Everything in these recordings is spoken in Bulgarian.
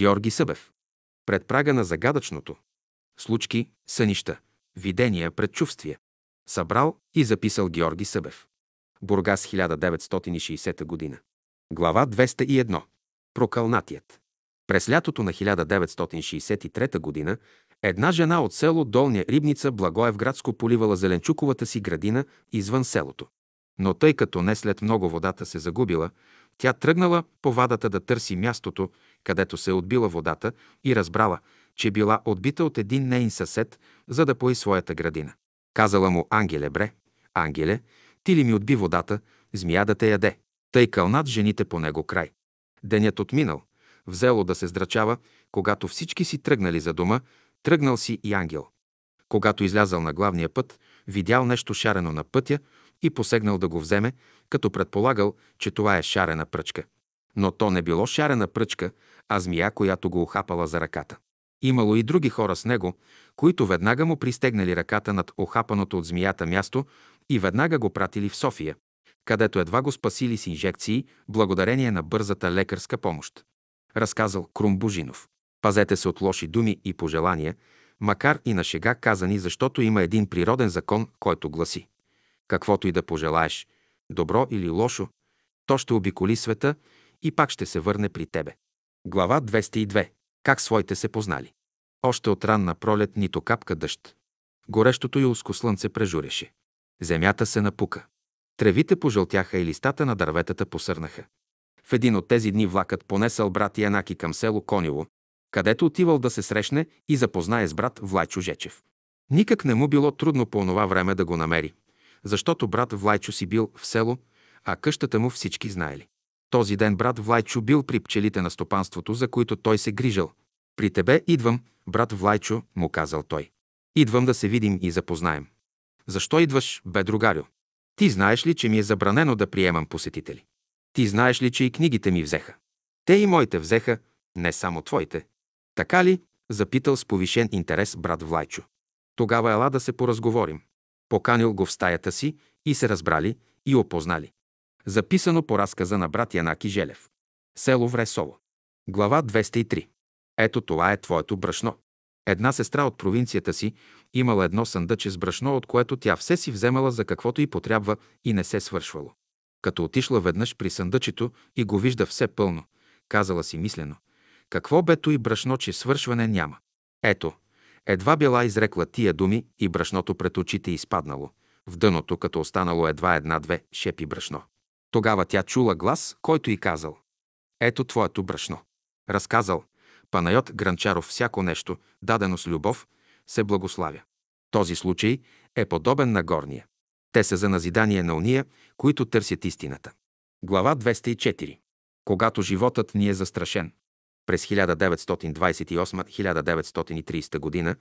Георги Събев. Пред прага на загадъчното. Случки, сънища, видения, предчувствия. Събрал и записал Георги Събев. Бургас 1960 година. Глава 201. Прокълнатият. През лятото на 1963 година една жена от село Долня Рибница Благоевградско поливала зеленчуковата си градина извън селото. Но тъй като не след много водата се загубила, тя тръгнала по вадата да търси мястото, където се отбила водата и разбрала, че била отбита от един нейн съсед, за да пои своята градина. Казала му Ангеле, бре, Ангеле, ти ли ми отби водата, змия да те яде. Тъй кълнат жените по него край. Денят отминал, взело да се здрачава, когато всички си тръгнали за дома, тръгнал си и ангел. Когато излязал на главния път, видял нещо шарено на пътя и посегнал да го вземе, като предполагал, че това е шарена пръчка. Но то не било шарена пръчка, а змия, която го охапала за ръката. Имало и други хора с него, които веднага му пристегнали ръката над охапаното от змията място и веднага го пратили в София, където едва го спасили с инжекции, благодарение на бързата лекарска помощ. Разказал Крум Бужинов. Пазете се от лоши думи и пожелания, макар и на шега казани, защото има един природен закон, който гласи. Каквото и да пожелаеш, добро или лошо, то ще обиколи света и пак ще се върне при тебе. Глава 202. Как своите се познали. Още от ранна пролет нито капка дъжд. Горещото юлско слънце прежуреше. Земята се напука. Тревите пожълтяха и листата на дърветата посърнаха. В един от тези дни влакът понесъл брат Янаки към село Конило, където отивал да се срещне и запознае с брат Влайчо Жечев. Никак не му било трудно по онова време да го намери, защото брат Влайчо си бил в село, а къщата му всички знаели. Този ден брат Влайчо бил при пчелите на стопанството, за които той се грижал. При тебе идвам, брат Влайчо, му казал той. Идвам да се видим и запознаем. Защо идваш, бе другарю? Ти знаеш ли, че ми е забранено да приемам посетители? Ти знаеш ли, че и книгите ми взеха? Те и моите взеха, не само твоите. Така ли? Запитал с повишен интерес брат Влайчо. Тогава ела да се поразговорим. Поканил го в стаята си и се разбрали и опознали. Записано по разказа на брат Янаки Желев. Село Вресово. Глава 203. Ето това е твоето брашно. Една сестра от провинцията си имала едно съндъче с брашно, от което тя все си вземала за каквото и потрябва и не се свършвало. Като отишла веднъж при съндъчето и го вижда все пълно, казала си мислено, какво бето и брашно, че свършване няма. Ето, едва била изрекла тия думи и брашното пред очите изпаднало, в дъното, като останало едва една-две шепи брашно. Тогава тя чула глас, който и казал «Ето твоето брашно». Разказал Панайот Гранчаров всяко нещо, дадено с любов, се благославя. Този случай е подобен на горния. Те са за назидание на уния, които търсят истината. Глава 204. Когато животът ни е застрашен. През 1928-1930 година,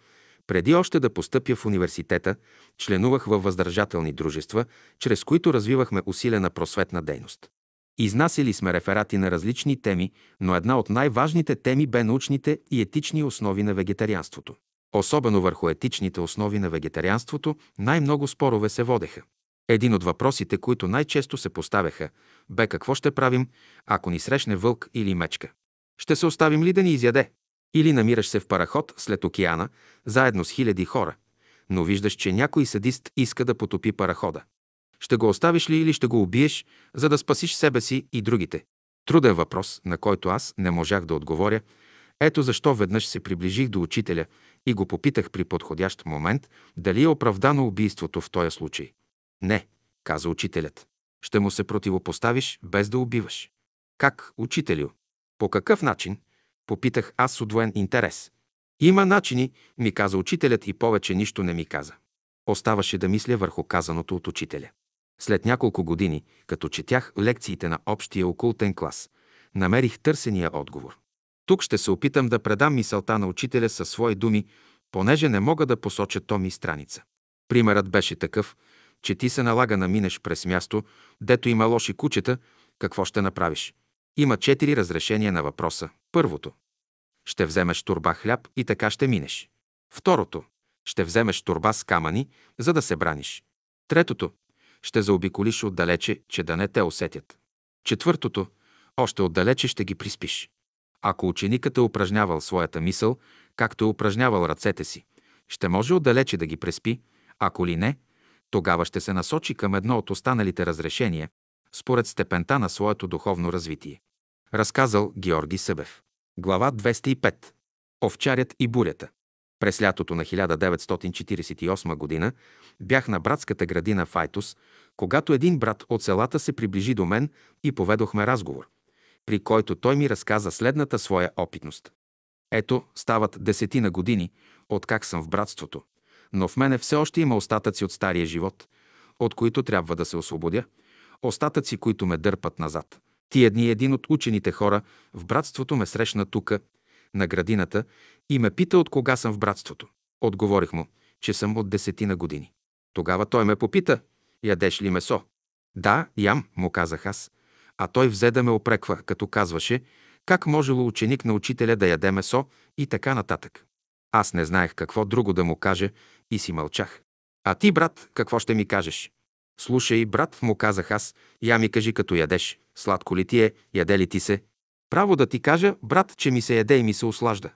преди още да постъпя в университета, членувах във въздържателни дружества, чрез които развивахме усилена просветна дейност. Изнасили сме реферати на различни теми, но една от най-важните теми бе научните и етични основи на вегетарианството. Особено върху етичните основи на вегетарианството най-много спорове се водеха. Един от въпросите, които най-често се поставяха, бе какво ще правим, ако ни срещне вълк или мечка. Ще се оставим ли да ни изяде? Или намираш се в параход след океана, заедно с хиляди хора, но виждаш, че някой садист иска да потопи парахода. Ще го оставиш ли или ще го убиеш, за да спасиш себе си и другите? Труден въпрос, на който аз не можах да отговоря. Ето защо веднъж се приближих до учителя и го попитах при подходящ момент дали е оправдано убийството в този случай. Не, каза учителят. Ще му се противопоставиш, без да убиваш. Как, учителю? По какъв начин? Попитах аз с удвоен интерес. Има начини, ми каза учителят и повече нищо не ми каза. Оставаше да мисля върху казаното от учителя. След няколко години, като четях лекциите на общия окултен клас, намерих търсения отговор. Тук ще се опитам да предам мисълта на учителя със свои думи, понеже не мога да посоча томи и страница. Примерът беше такъв, че ти се налага да минеш през място, дето има лоши кучета, какво ще направиш? Има четири разрешения на въпроса. Първото. Ще вземеш турба хляб и така ще минеш. Второто. Ще вземеш турба с камъни, за да се браниш. Третото ще заобиколиш отдалече, че да не те усетят. Четвъртото, още отдалече ще ги приспиш. Ако ученикът е упражнявал своята мисъл, както е упражнявал ръцете си, ще може отдалече да ги преспи, ако ли не, тогава ще се насочи към едно от останалите разрешения, според степента на своето духовно развитие. Разказал Георги Събев. Глава 205. Овчарят и бурята. През лятото на 1948 г. бях на братската градина в Айтос, когато един брат от селата се приближи до мен и поведохме разговор, при който той ми разказа следната своя опитност. Ето, стават десетина години, откак съм в братството, но в мене все още има остатъци от стария живот, от които трябва да се освободя, остатъци, които ме дърпат назад. Тия дни един от учените хора в братството ме срещна тука, на градината, и ме пита от кога съм в братството. Отговорих му, че съм от десетина години. Тогава той ме попита, ядеш ли месо? Да, ям, му казах аз. А той взе да ме опреква, като казваше, как можело ученик на учителя да яде месо и така нататък. Аз не знаех какво друго да му кажа и си мълчах. А ти, брат, какво ще ми кажеш? Слушай, брат, му казах аз, я ми кажи като ядеш, сладко ли ти е, яде ли ти се? Право да ти кажа, брат, че ми се яде и ми се ослажда.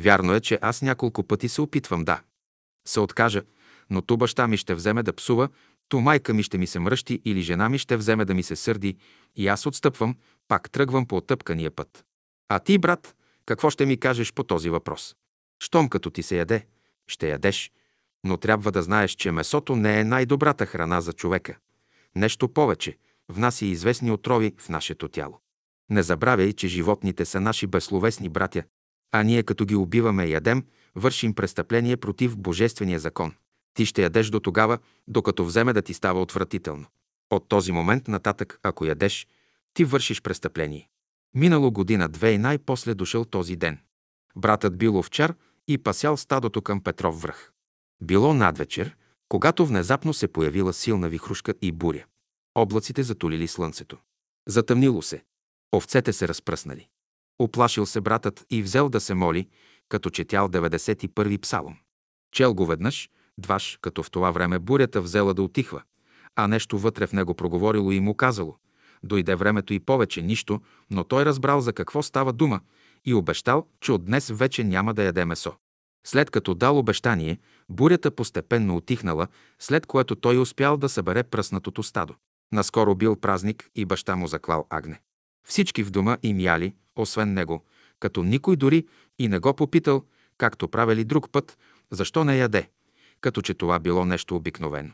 Вярно е, че аз няколко пъти се опитвам, да. Се откажа, но ту баща ми ще вземе да псува, ту майка ми ще ми се мръщи или жена ми ще вземе да ми се сърди и аз отстъпвам, пак тръгвам по отъпкания път. А ти, брат, какво ще ми кажеш по този въпрос? Щом като ти се яде, ще ядеш, но трябва да знаеш, че месото не е най-добрата храна за човека. Нещо повече, внася известни отрови в нашето тяло. Не забравяй, че животните са наши безсловесни братя, а ние като ги убиваме и ядем, вършим престъпление против Божествения закон. Ти ще ядеш до тогава, докато вземе да ти става отвратително. От този момент нататък, ако ядеш, ти вършиш престъпление. Минало година-две и най-после дошъл този ден. Братът бил овчар и пасял стадото към Петров връх. Било надвечер, когато внезапно се появила силна вихрушка и буря. Облаците затулили слънцето. Затъмнило се. Овцете се разпръснали. Оплашил се братът и взел да се моли, като четял 91-и псалом. Чел го веднъж, дваш, като в това време бурята взела да отихва, а нещо вътре в него проговорило и му казало. Дойде времето и повече нищо, но той разбрал за какво става дума и обещал, че от днес вече няма да яде месо. След като дал обещание, бурята постепенно отихнала, след което той успял да събере пръснатото стадо. Наскоро бил празник и баща му заклал агне. Всички в дома им яли, освен него, като никой дори и не го попитал, както правили друг път, защо не яде, като че това било нещо обикновено.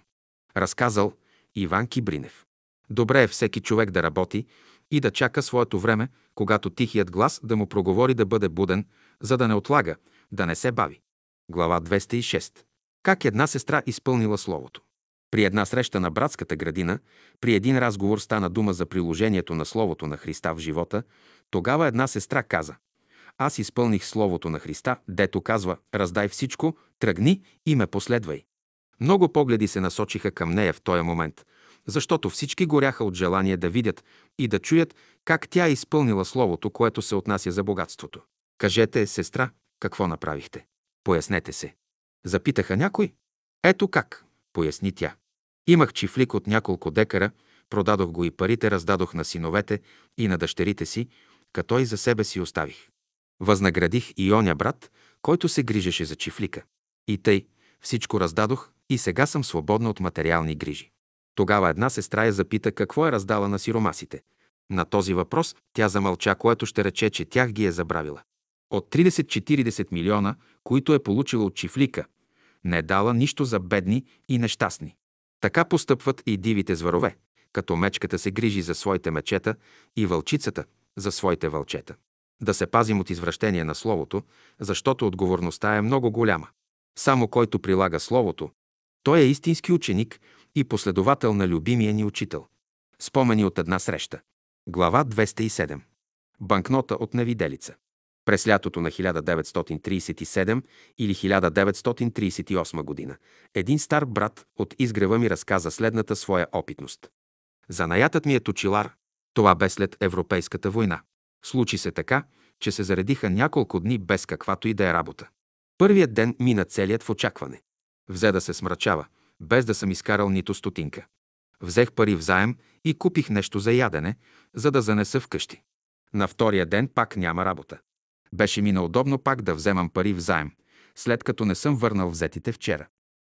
Разказал Иван Кибринев. Добре е всеки човек да работи и да чака своето време, когато тихият глас да му проговори да бъде буден, за да не отлага, да не се бави. Глава 206. Как една сестра изпълнила Словото. При една среща на братската градина, при един разговор стана дума за приложението на Словото на Христа в живота, тогава една сестра каза Аз изпълних Словото на Христа, дето казва Раздай всичко, тръгни и ме последвай. Много погледи се насочиха към нея в този момент, защото всички горяха от желание да видят и да чуят как тя е изпълнила Словото, което се отнася за богатството. Кажете, сестра, какво направихте? Пояснете се. Запитаха някой. Ето как, поясни тя. Имах чифлик от няколко декара, продадох го и парите раздадох на синовете и на дъщерите си, като и за себе си оставих. Възнаградих и оня брат, който се грижеше за чифлика. И тъй, всичко раздадох и сега съм свободна от материални грижи. Тогава една сестра я запита какво е раздала на сиромасите. На този въпрос тя замълча, което ще рече, че тях ги е забравила. От 30-40 милиона, които е получила от чифлика, не е дала нищо за бедни и нещастни. Така постъпват и дивите зверове, като мечката се грижи за своите мечета и вълчицата за своите вълчета. Да се пазим от извращение на Словото, защото отговорността е много голяма. Само който прилага Словото, той е истински ученик и последовател на любимия ни учител. Спомени от една среща. Глава 207. Банкнота от невиделица. През лятото на 1937 или 1938 година един стар брат от изгрева ми разказа следната своя опитност. Занаятът ми е точилар. Това бе след Европейската война. Случи се така, че се заредиха няколко дни без каквато и да е работа. Първият ден мина целият в очакване. Взе да се смрачава, без да съм изкарал нито стотинка. Взех пари в заем и купих нещо за ядене, за да занеса вкъщи. На втория ден пак няма работа. Беше ми неудобно пак да вземам пари в заем, след като не съм върнал взетите вчера.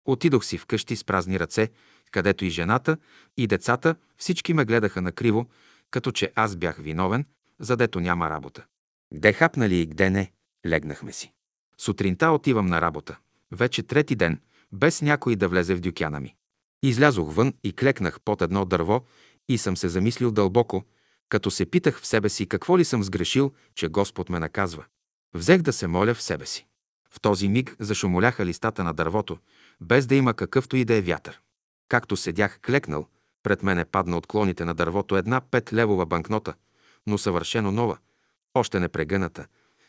Отидох си вкъщи с празни ръце, където и жената, и децата всички ме гледаха накриво, като че аз бях виновен, задето няма работа. Где хапнали и где не, легнахме си. Сутринта отивам на работа. Вече трети ден, без някой да влезе в дюкяна ми. Излязох вън и клекнах под едно дърво и съм се замислил дълбоко, като се питах в себе си какво ли съм сгрешил, че Господ ме наказва. Взех да се моля в себе си. В този миг зашумоляха листата на дървото, без да има какъвто и да е вятър. Както седях клекнал, пред мене падна от клоните на дървото една петлевова банкнота, но съвършено нова, още не прегъната,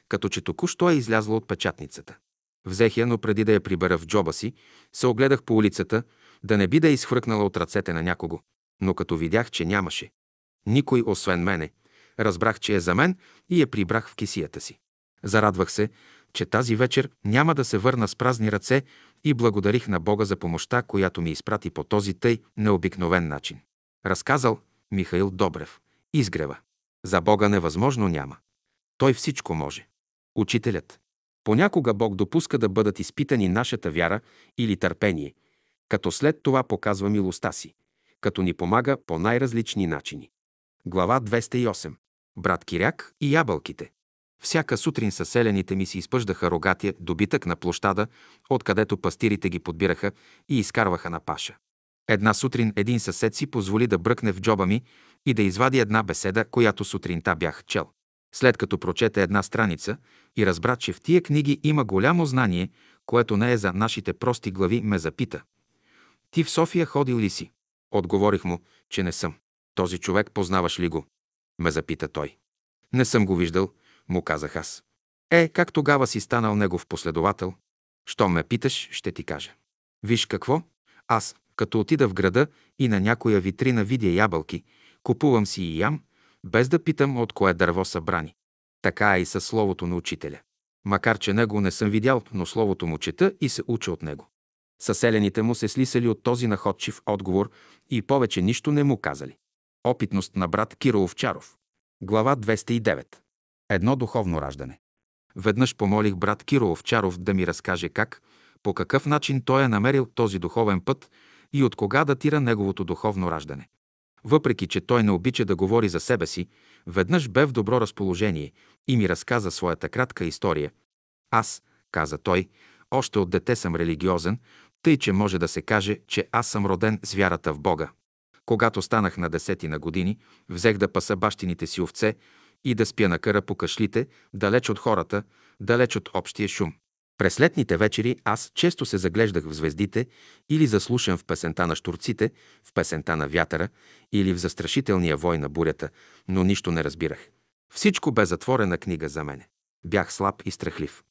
като че току-що е излязла от печатницата. Взех я, но преди да я прибера в джоба си, се огледах по улицата, да не би да е изхвъркнала от ръцете на някого. Но като видях, че нямаше, никой освен мене, разбрах, че е за мен и я прибрах в кисията си. Зарадвах се, че тази вечер няма да се върна с празни ръце и благодарих на Бога за помощта, която ми изпрати по този тъй необикновен начин. Разказал Михаил Добрев. Изгрева. За Бога невъзможно няма. Той всичко може. Учителят. Понякога Бог допуска да бъдат изпитани нашата вяра или търпение, като след това показва милостта си, като ни помага по най-различни начини. Глава 208. Брат Киряк и ябълките. Всяка сутрин съселените ми си изпъждаха рогатия добитък на площада, откъдето пастирите ги подбираха и изкарваха на паша. Една сутрин един съсед си позволи да бръкне в джоба ми и да извади една беседа, която сутринта бях чел. След като прочете една страница и разбра, че в тия книги има голямо знание, което не е за нашите прости глави, ме запита. Ти в София ходил ли си? Отговорих му, че не съм. Този човек познаваш ли го? Ме запита той. Не съм го виждал, му казах аз. Е, как тогава си станал негов последовател? Що ме питаш, ще ти кажа. Виж какво? Аз, като отида в града и на някоя витрина видя ябълки, купувам си и ям, без да питам от кое дърво са брани. Така е и със словото на учителя. Макар, че него не съм видял, но словото му чета и се уча от него. Съселените му се слисали от този находчив отговор и повече нищо не му казали. Опитност на брат Киро Овчаров. Глава 209. Едно духовно раждане. Веднъж помолих брат Киро Овчаров да ми разкаже как, по какъв начин той е намерил този духовен път и от кога датира неговото духовно раждане. Въпреки, че той не обича да говори за себе си, веднъж бе в добро разположение и ми разказа своята кратка история. Аз, каза той, още от дете съм религиозен, тъй, че може да се каже, че аз съм роден с вярата в Бога. Когато станах на десетина години, взех да паса бащините си овце и да спя на къра по кашлите, далеч от хората, далеч от общия шум. През летните вечери аз често се заглеждах в звездите или заслушам в песента на штурците, в песента на вятъра или в застрашителния вой на бурята, но нищо не разбирах. Всичко бе затворена книга за мене. Бях слаб и страхлив.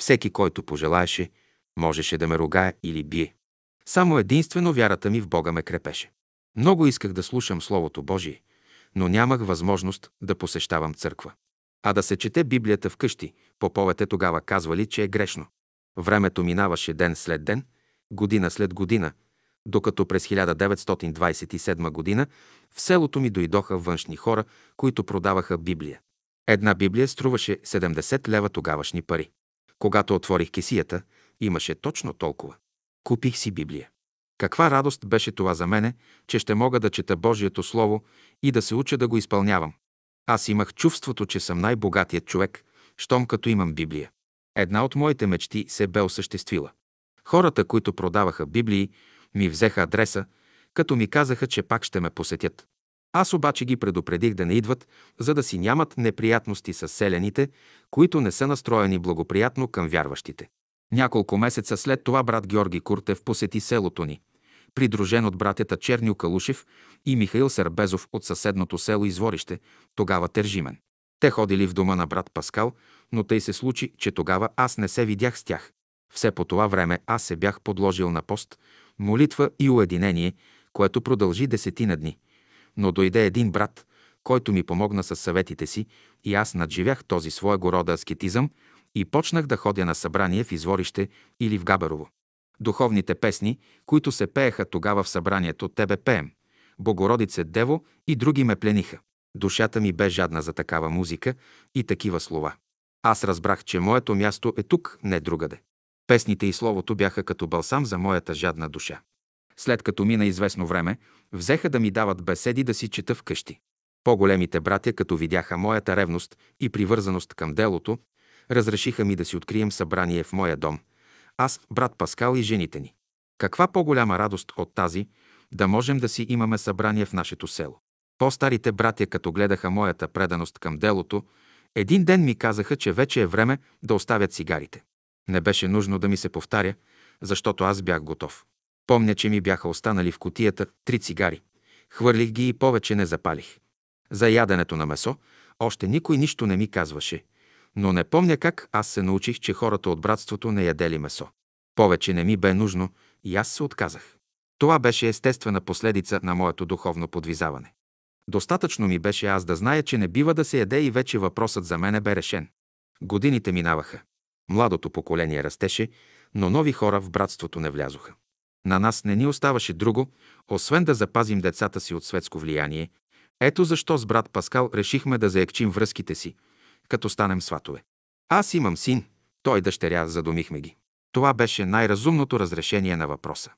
Всеки, който пожелаеше, можеше да ме ругае или бие. Само единствено вярата ми в Бога ме крепеше. Много исках да слушам Словото Божие, но нямах възможност да посещавам църква. А да се чете Библията вкъщи, поповете тогава казвали, че е грешно. Времето минаваше ден след ден, година след година, докато през 1927 година в селото ми дойдоха външни хора, които продаваха Библия. Една Библия струваше 70 лева тогавашни пари. Когато отворих кесията, имаше точно толкова. Купих си Библия. Каква радост беше това за мене, че ще мога да чета Божието Слово и да се уча да го изпълнявам. Аз имах чувството, че съм най-богатият човек, щом като имам Библия. Една от моите мечти се бе осъществила. Хората, които продаваха Библии, ми взеха адреса, като ми казаха, че пак ще ме посетят. Аз обаче ги предупредих да не идват, за да си нямат неприятности с селените, които не са настроени благоприятно към вярващите. Няколко месеца след това брат Георги Куртев посети селото ни, придружен от братята Черню Калушев и Михаил Сърбезов от съседното село Изворище, тогава Тержимен. Те ходили в дома на брат Паскал, но тъй се случи, че тогава аз не се видях с тях. Все по това време аз се бях подложил на пост, молитва и уединение, което продължи десетина дни. Но дойде един брат, който ми помогна с съветите си и аз надживях този своего рода аскетизъм и почнах да ходя на събрание в Изворище или в Габерово. Духовните песни, които се пееха тогава в събранието Тебе пеем, Богородице Дево и други ме плениха. Душата ми бе жадна за такава музика и такива слова. Аз разбрах, че моето място е тук, не другаде. Песните и словото бяха като балсам за моята жадна душа. След като мина известно време, взеха да ми дават беседи да си чета вкъщи. По-големите братя, като видяха моята ревност и привързаност към делото, разрешиха ми да си открием събрание в моя дом. Аз, брат Паскал и жените ни. Каква по-голяма радост от тази, да можем да си имаме събрание в нашето село. По-старите братя, като гледаха моята преданост към делото, един ден ми казаха, че вече е време да оставят цигарите. Не беше нужно да ми се повтаря, защото аз бях готов. Помня, че ми бяха останали в котията три цигари. Хвърлих ги и повече не запалих. За яденето на месо още никой нищо не ми казваше, но не помня как аз се научих, че хората от братството не ядели месо. Повече не ми бе нужно и аз се отказах. Това беше естествена последица на моето духовно подвизаване. Достатъчно ми беше аз да зная, че не бива да се яде и вече въпросът за мене бе решен. Годините минаваха. Младото поколение растеше, но нови хора в братството не влязоха. На нас не ни оставаше друго, освен да запазим децата си от светско влияние. Ето защо с брат Паскал решихме да заекчим връзките си, като станем сватове. Аз имам син, той дъщеря, задумихме ги. Това беше най-разумното разрешение на въпроса.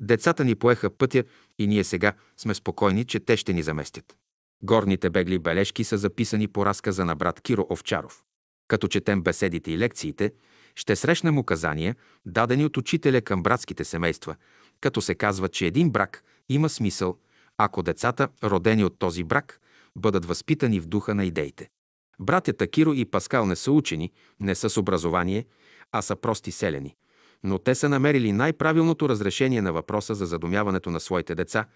Децата ни поеха пътя и ние сега сме спокойни, че те ще ни заместят. Горните бегли бележки са записани по разказа на брат Киро Овчаров. Като четем беседите и лекциите, ще срещнем указания, дадени от учителя към братските семейства, като се казва, че един брак има смисъл, ако децата, родени от този брак, бъдат възпитани в духа на идеите. Братята Киро и Паскал не са учени, не са с образование, а са прости селени. Но те са намерили най-правилното разрешение на въпроса за задумяването на своите деца.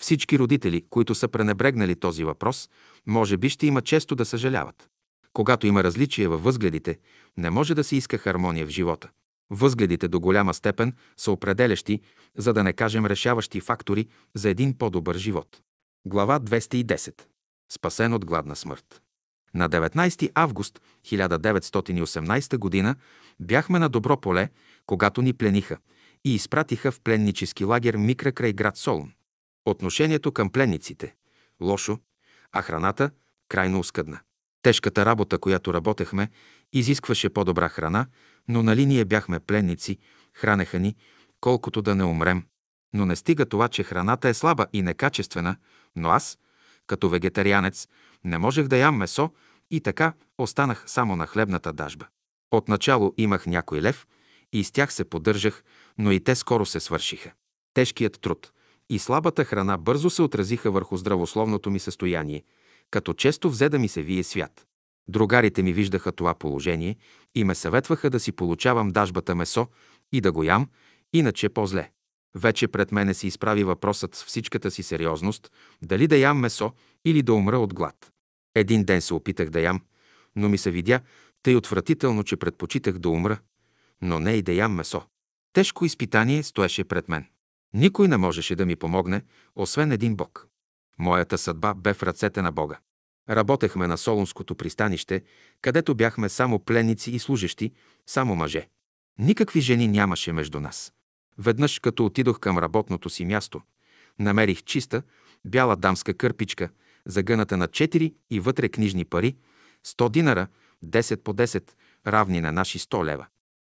Всички родители, които са пренебрегнали този въпрос, може би ще има често да съжаляват. Когато има различие във възгледите, не може да се иска хармония в живота. Възгледите до голяма степен са определящи, за да не кажем решаващи фактори за един по-добър живот. Глава 210. Спасен от гладна смърт. На 19 август 1918 г. бяхме на добро поле, когато ни плениха и изпратиха в пленнически лагер Микра край град Солун. Отношението към пленниците – лошо, а храната – крайно оскъдна. Тежката работа, която работехме, изискваше по-добра храна, но нали ние бяхме пленници, хранеха ни, колкото да не умрем. Но не стига това, че храната е слаба и некачествена, но аз, като вегетарианец, не можех да ям месо и така останах само на хлебната дажба. Отначало имах някой лев и с тях се поддържах, но и те скоро се свършиха. Тежкият труд и слабата храна бързо се отразиха върху здравословното ми състояние, като често взе да ми се вие свят. Другарите ми виждаха това положение и ме съветваха да си получавам дажбата месо и да го ям, иначе по-зле. Вече пред мене се изправи въпросът с всичката си сериозност, дали да ям месо или да умра от глад. Един ден се опитах да ям, но ми се видя тъй отвратително, че предпочитах да умра, но не и да ям месо. Тежко изпитание стоеше пред мен. Никой не можеше да ми помогне, освен един Бог. Моята съдба бе в ръцете на Бога. Работехме на Солунското пристанище, където бяхме само пленници и служещи, само мъже. Никакви жени нямаше между нас. Веднъж, като отидох към работното си място, намерих чиста, бяла дамска кърпичка, загъната на 4 и вътре книжни пари, 100 динара, 10 по 10, равни на наши 100 лева.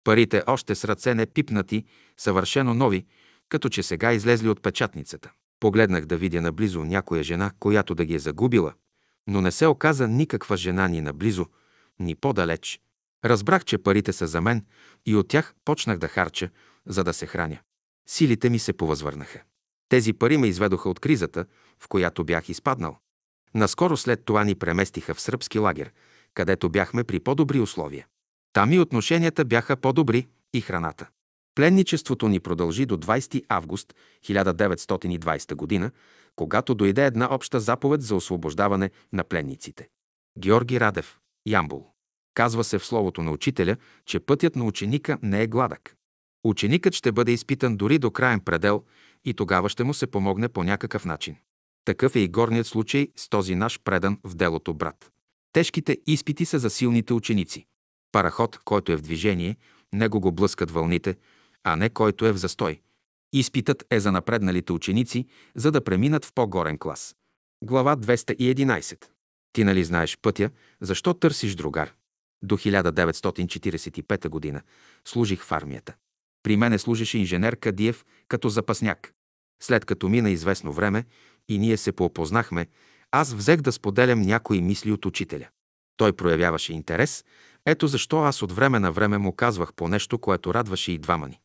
Парите още с ръце не пипнати, съвършено нови, като че сега излезли от печатницата. Погледнах да видя наблизо някоя жена, която да ги е загубила, но не се оказа никаква жена ни наблизо, ни по-далеч. Разбрах, че парите са за мен и от тях почнах да харча, за да се храня. Силите ми се повъзвърнаха. Тези пари ме изведоха от кризата, в която бях изпаднал. Наскоро след това ни преместиха в сръбски лагер, където бяхме при по-добри условия. Там и отношенията бяха по-добри и храната. Пленничеството ни продължи до 20 август 1920 г., когато дойде една обща заповед за освобождаване на пленниците. Георги Радев, Ямбул. Казва се в словото на учителя, че пътят на ученика не е гладък. Ученикът ще бъде изпитан дори до краен предел и тогава ще му се помогне по някакъв начин. Такъв е и горният случай с този наш предан в делото брат. Тежките изпити са за силните ученици. Параход, който е в движение, него го блъскат вълните, а не който е в застой. Изпитът е за напредналите ученици, за да преминат в по-горен клас. Глава 211. Ти нали знаеш пътя, защо търсиш другар? До 1945 година служих в армията. При мене служеше инженер Кадиев като запасняк. След като мина известно време и ние се поопознахме, аз взех да споделям някои мисли от учителя. Той проявяваше интерес, ето защо аз от време на време му казвах по нещо, което радваше и двама ни.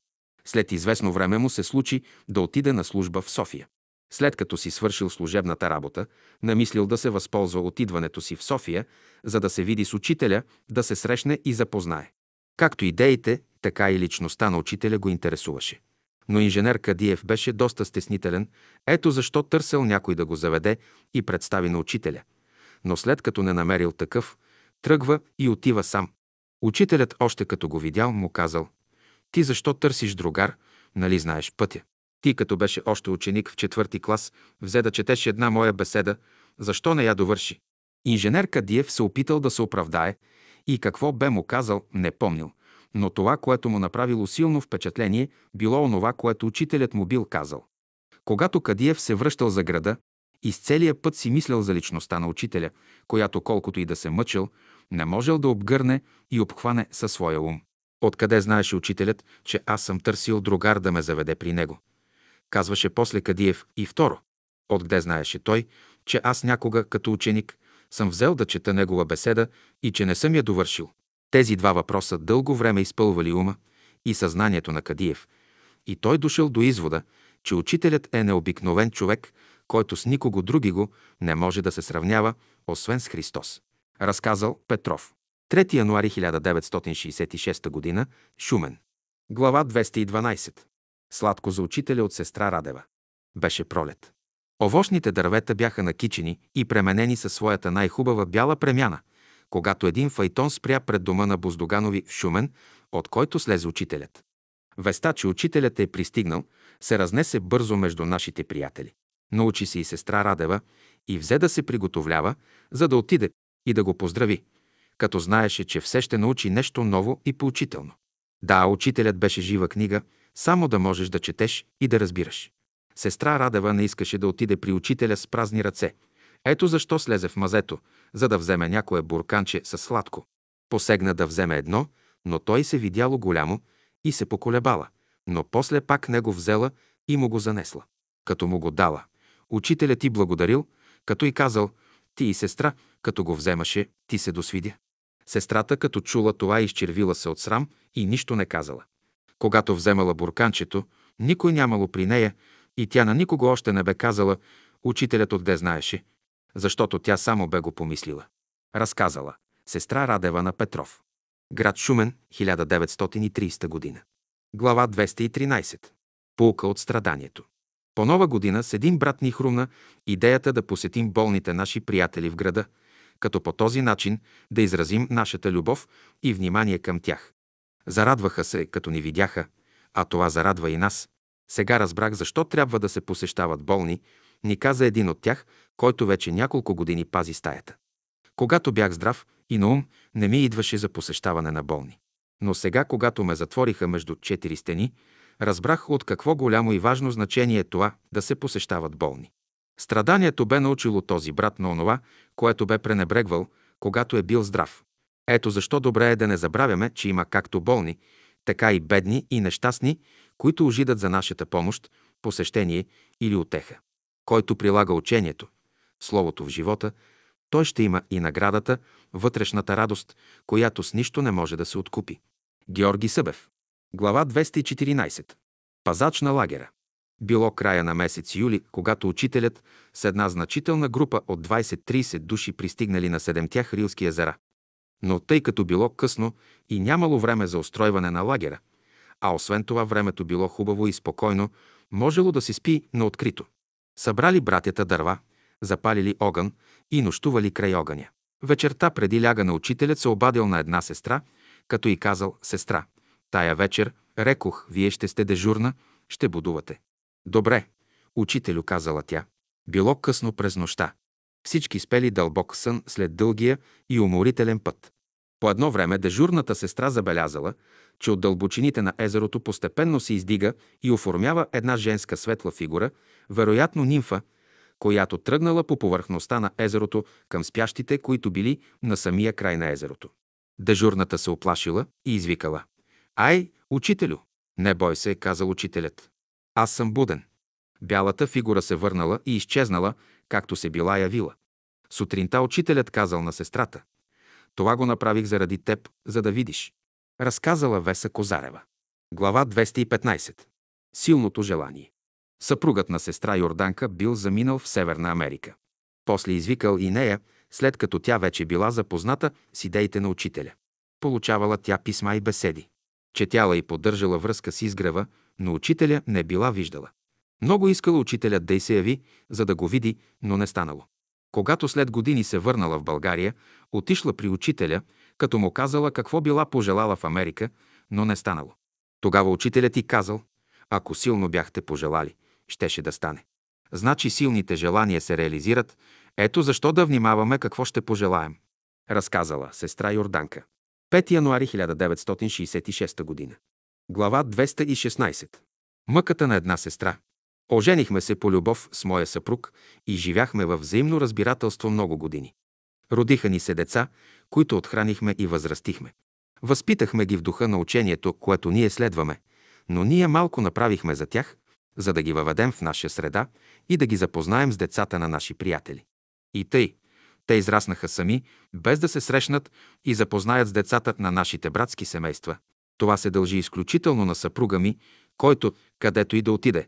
След известно време му се случи да отиде на служба в София. След като си свършил служебната работа, намислил да се възползва от идването си в София, за да се види с учителя, да се срещне и запознае. Както идеите, така и личността на учителя го интересуваше. Но инженер Кадиев беше доста стеснителен, ето защо търсил някой да го заведе и представи на учителя. Но след като не намерил такъв, тръгва и отива сам. Учителят още като го видял, му казал «Ти защо търсиш другар? Нали знаеш пътя?» Ти, като беше още ученик в четвърти клас, взе да четеш една моя беседа, защо не я довърши? Инженер Кадиев се опитал да се оправдае и какво бе му казал, не помнил. Но това, което му направило силно впечатление, било онова, което учителят му бил казал. Когато Кадиев се връщал за града, из целия път си мислял за личността на учителя, която колкото и да се мъчил, не можел да обгърне и обхване със своя ум. Откъде знаеше учителят, че аз съм търсил другар да ме заведе при него? казваше после Кадиев и второ. Откъде знаеше той, че аз някога като ученик съм взел да чета негова беседа и че не съм я довършил? Тези два въпроса дълго време изпълвали ума и съзнанието на Кадиев, и той дошъл до извода, че учителят е необикновен човек, който с никого други го не може да се сравнява, освен с Христос. Разказал Петров. 3 януари 1966 г. Шумен. Глава 212. Сладко за учителя от сестра Радева. Беше пролет. Овощните дървета бяха накичени и пременени със своята най-хубава бяла премяна, когато един файтон спря пред дома на Боздоганови в Шумен, от който слезе учителят. Веста, че учителят е пристигнал, се разнесе бързо между нашите приятели. Научи се и сестра Радева и взе да се приготовлява, за да отиде и да го поздрави, като знаеше, че все ще научи нещо ново и поучително. Да, учителят беше жива книга, само да можеш да четеш и да разбираш. Сестра Радева не искаше да отиде при учителя с празни ръце. Ето защо слезе в мазето, за да вземе някое бурканче с сладко. Посегна да вземе едно, но той се видяло голямо и се поколебала, но после пак него взела и му го занесла. Като му го дала, учителят ти благодарил, като и казал, ти и сестра, като го вземаше, ти се досвидя. Сестрата, като чула това, изчервила се от срам и нищо не казала. Когато вземала бурканчето, никой нямало при нея и тя на никого още не бе казала, учителят отде знаеше, защото тя само бе го помислила. Разказала. Сестра Радева на Петров. Град Шумен, 1930 година. Глава 213. Пулка от страданието. По нова година с един брат ни хрумна идеята да посетим болните наши приятели в града, като по този начин да изразим нашата любов и внимание към тях. Зарадваха се, като ни видяха, а това зарадва и нас. Сега разбрах защо трябва да се посещават болни, ни каза един от тях, който вече няколко години пази стаята. Когато бях здрав и на ум, не ми идваше за посещаване на болни. Но сега, когато ме затвориха между четири стени, разбрах от какво голямо и важно значение е това да се посещават болни. Страданието бе научило този брат на онова, което бе пренебрегвал, когато е бил здрав. Ето защо добре е да не забравяме, че има както болни, така и бедни и нещастни, които ожидат за нашата помощ, посещение или отеха. Който прилага учението, Словото в живота, той ще има и наградата, вътрешната радост, която с нищо не може да се откупи. Георги Събев. Глава 214. Пазач на лагера. Било края на месец юли, когато учителят с една значителна група от 20-30 души пристигнали на седемтя Рилски езера. Но тъй като било късно и нямало време за устройване на лагера, а освен това времето било хубаво и спокойно, можело да се спи на открито. Събрали братята дърва, запалили огън и нощували край огъня. Вечерта преди ляга на учителят се обадил на една сестра, като и казал «Сестра, тая вечер, рекох, вие ще сте дежурна, ще будувате». «Добре», учителю казала тя. Било късно през нощта. Всички спели дълбок сън след дългия и уморителен път. По едно време дежурната сестра забелязала, че от дълбочините на езерото постепенно се издига и оформява една женска светла фигура, вероятно нимфа, която тръгнала по повърхността на езерото към спящите, които били на самия край на езерото. Дежурната се оплашила и извикала. Ай, учителю! Не бой се, казал учителят. Аз съм буден. Бялата фигура се върнала и изчезнала, както се била явила. Сутринта учителят казал на сестрата. Това го направих заради теб, за да видиш. Разказала Веса Козарева. Глава 215. Силното желание. Съпругът на сестра Йорданка бил заминал в Северна Америка. После извикал и нея, след като тя вече била запозната с идеите на учителя. Получавала тя писма и беседи. Четяла и поддържала връзка с изгрева, но учителя не била виждала. Много искала учителят да й се яви, за да го види, но не станало. Когато след години се върнала в България, отишла при учителя, като му казала какво била пожелала в Америка, но не станало. Тогава учителят ти казал, ако силно бяхте пожелали, щеше да стане. Значи силните желания се реализират, ето защо да внимаваме какво ще пожелаем. Разказала сестра Йорданка. 5 януари 1966 година. Глава 216. Мъката на една сестра. Оженихме се по любов с моя съпруг и живяхме във взаимно разбирателство много години. Родиха ни се деца, които отхранихме и възрастихме. Възпитахме ги в духа на учението, което ние следваме, но ние малко направихме за тях, за да ги въведем в наша среда и да ги запознаем с децата на наши приятели. И тъй, те израснаха сами, без да се срещнат и запознаят с децата на нашите братски семейства. Това се дължи изключително на съпруга ми, който, където и да отиде,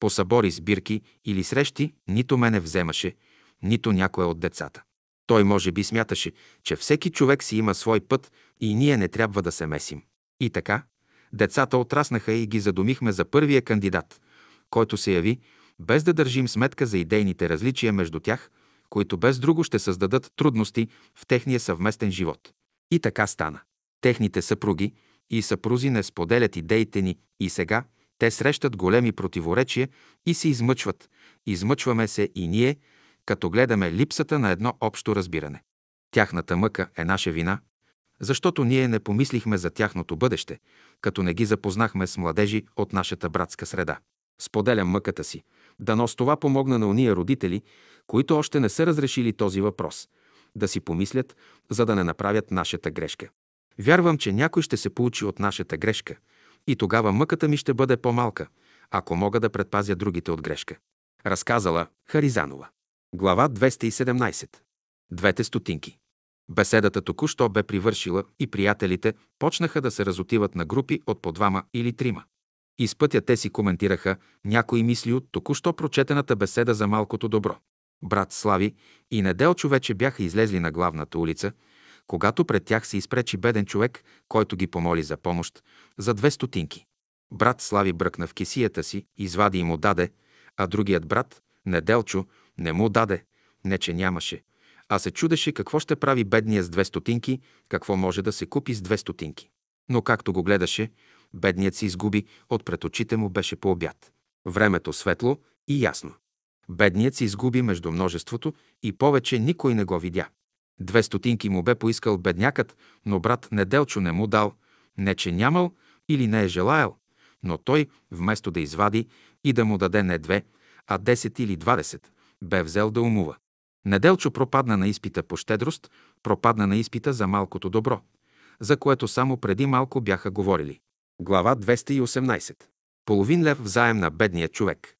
по събори, сбирки или срещи, нито мене вземаше, нито някоя от децата. Той може би смяташе, че всеки човек си има свой път и ние не трябва да се месим. И така, децата отраснаха и ги задумихме за първия кандидат, който се яви, без да държим сметка за идейните различия между тях, които без друго ще създадат трудности в техния съвместен живот. И така стана. Техните съпруги и съпрузи не споделят идеите ни и сега те срещат големи противоречия и се измъчват. Измъчваме се и ние, като гледаме липсата на едно общо разбиране. Тяхната мъка е наша вина, защото ние не помислихме за тяхното бъдеще, като не ги запознахме с младежи от нашата братска среда. Споделям мъката си. Дано с това помогна на уния родители, които още не са разрешили този въпрос, да си помислят, за да не направят нашата грешка. Вярвам, че някой ще се получи от нашата грешка и тогава мъката ми ще бъде по-малка, ако мога да предпазя другите от грешка. Разказала Харизанова. Глава 217. Двете стотинки. Беседата току-що бе привършила и приятелите почнаха да се разотиват на групи от по двама или трима. Из пътя те си коментираха някои мисли от току-що прочетената беседа за малкото добро. Брат Слави и Неделчо вече бяха излезли на главната улица, когато пред тях се изпречи беден човек, който ги помоли за помощ, за две стотинки. Брат Слави бръкна в кесията си, извади и му даде, а другият брат, Неделчо, не му даде, не че нямаше, а се чудеше какво ще прави бедния с две стотинки, какво може да се купи с две стотинки. Но както го гледаше, бедният се изгуби, от пред очите му беше по обяд. Времето светло и ясно. Бедният се изгуби между множеството и повече никой не го видя. Две стотинки му бе поискал беднякът, но брат Неделчо не му дал, не че нямал или не е желаял, но той, вместо да извади и да му даде не две, а 10 или 20, бе взел да умува. Неделчо пропадна на изпита по щедрост, пропадна на изпита за малкото добро, за което само преди малко бяха говорили. Глава 218. Половин лев взаем на бедния човек.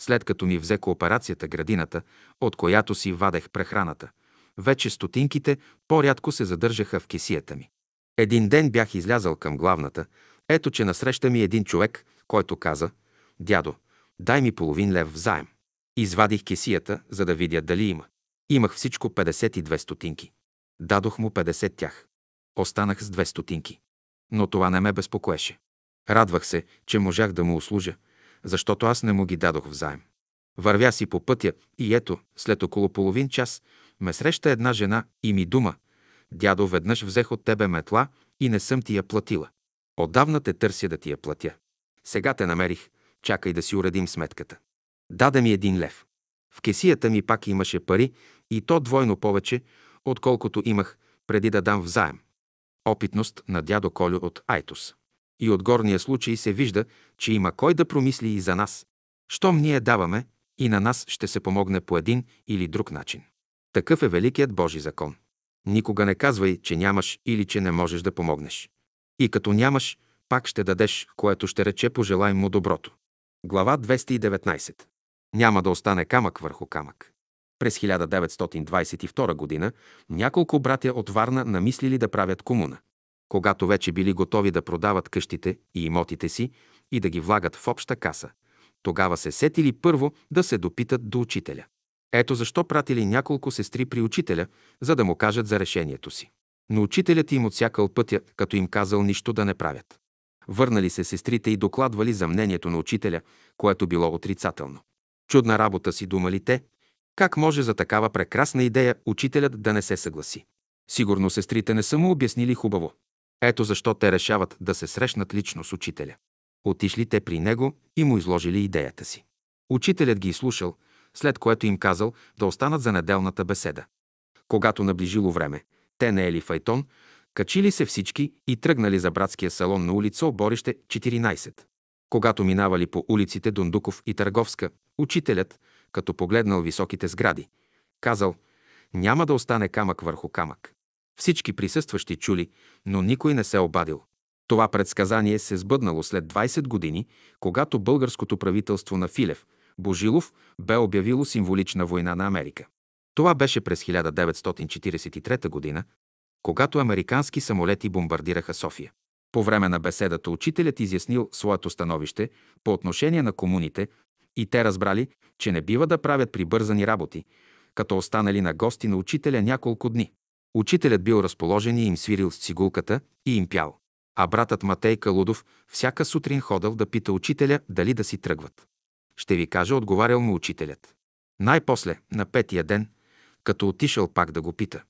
След като ми взе кооперацията градината, от която си вадех прехраната, вече стотинките по-рядко се задържаха в кесията ми. Един ден бях излязал към главната, ето че насреща ми един човек, който каза, «Дядо, дай ми половин лев взаем». Извадих кесията, за да видя дали има. Имах всичко 52 стотинки. Дадох му 50 тях. Останах с 2 стотинки. Но това не ме безпокоеше. Радвах се, че можах да му услужа, защото аз не му ги дадох взаем. Вървя си по пътя и ето, след около половин час, ме среща една жена и ми дума. Дядо, веднъж взех от тебе метла и не съм ти я платила. Отдавна те търся да ти я платя. Сега те намерих. Чакай да си уредим сметката. Даде ми един лев. В кесията ми пак имаше пари и то двойно повече, отколкото имах преди да дам взаем. Опитност на дядо Колю от Айтос. И от горния случай се вижда, че има кой да промисли и за нас. Щом ние даваме, и на нас ще се помогне по един или друг начин. Такъв е великият Божи закон. Никога не казвай, че нямаш или че не можеш да помогнеш. И като нямаш, пак ще дадеш, което ще рече пожелай му доброто. Глава 219. Няма да остане камък върху камък. През 1922 г. няколко братя от Варна намислили да правят комуна. Когато вече били готови да продават къщите и имотите си и да ги влагат в обща каса, тогава се сетили първо да се допитат до учителя. Ето защо пратили няколко сестри при учителя, за да му кажат за решението си. Но учителят им отсякал пътя, като им казал нищо да не правят. Върнали се сестрите и докладвали за мнението на учителя, което било отрицателно. Чудна работа си думали те, как може за такава прекрасна идея учителят да не се съгласи. Сигурно сестрите не са му обяснили хубаво. Ето защо те решават да се срещнат лично с учителя. Отишли те при него и му изложили идеята си. Учителят ги изслушал, след което им казал да останат за неделната беседа. Когато наближило време, те наели файтон, качили се всички и тръгнали за братския салон на улица Оборище 14. Когато минавали по улиците Дундуков и Търговска, учителят, като погледнал високите сгради, казал «Няма да остане камък върху камък». Всички присъстващи чули, но никой не се обадил. Това предсказание се сбъднало след 20 години, когато българското правителство на Филев, Божилов, бе обявило символична война на Америка. Това беше през 1943 г., когато американски самолети бомбардираха София. По време на беседата учителят изяснил своето становище по отношение на комуните и те разбрали, че не бива да правят прибързани работи, като останали на гости на учителя няколко дни. Учителят бил разположен и им свирил с цигулката и им пял. А братът Матей Калудов всяка сутрин ходил да пита учителя дали да си тръгват. Ще ви кажа, отговарял му учителят. Най-после, на петия ден, като отишъл пак да го пита.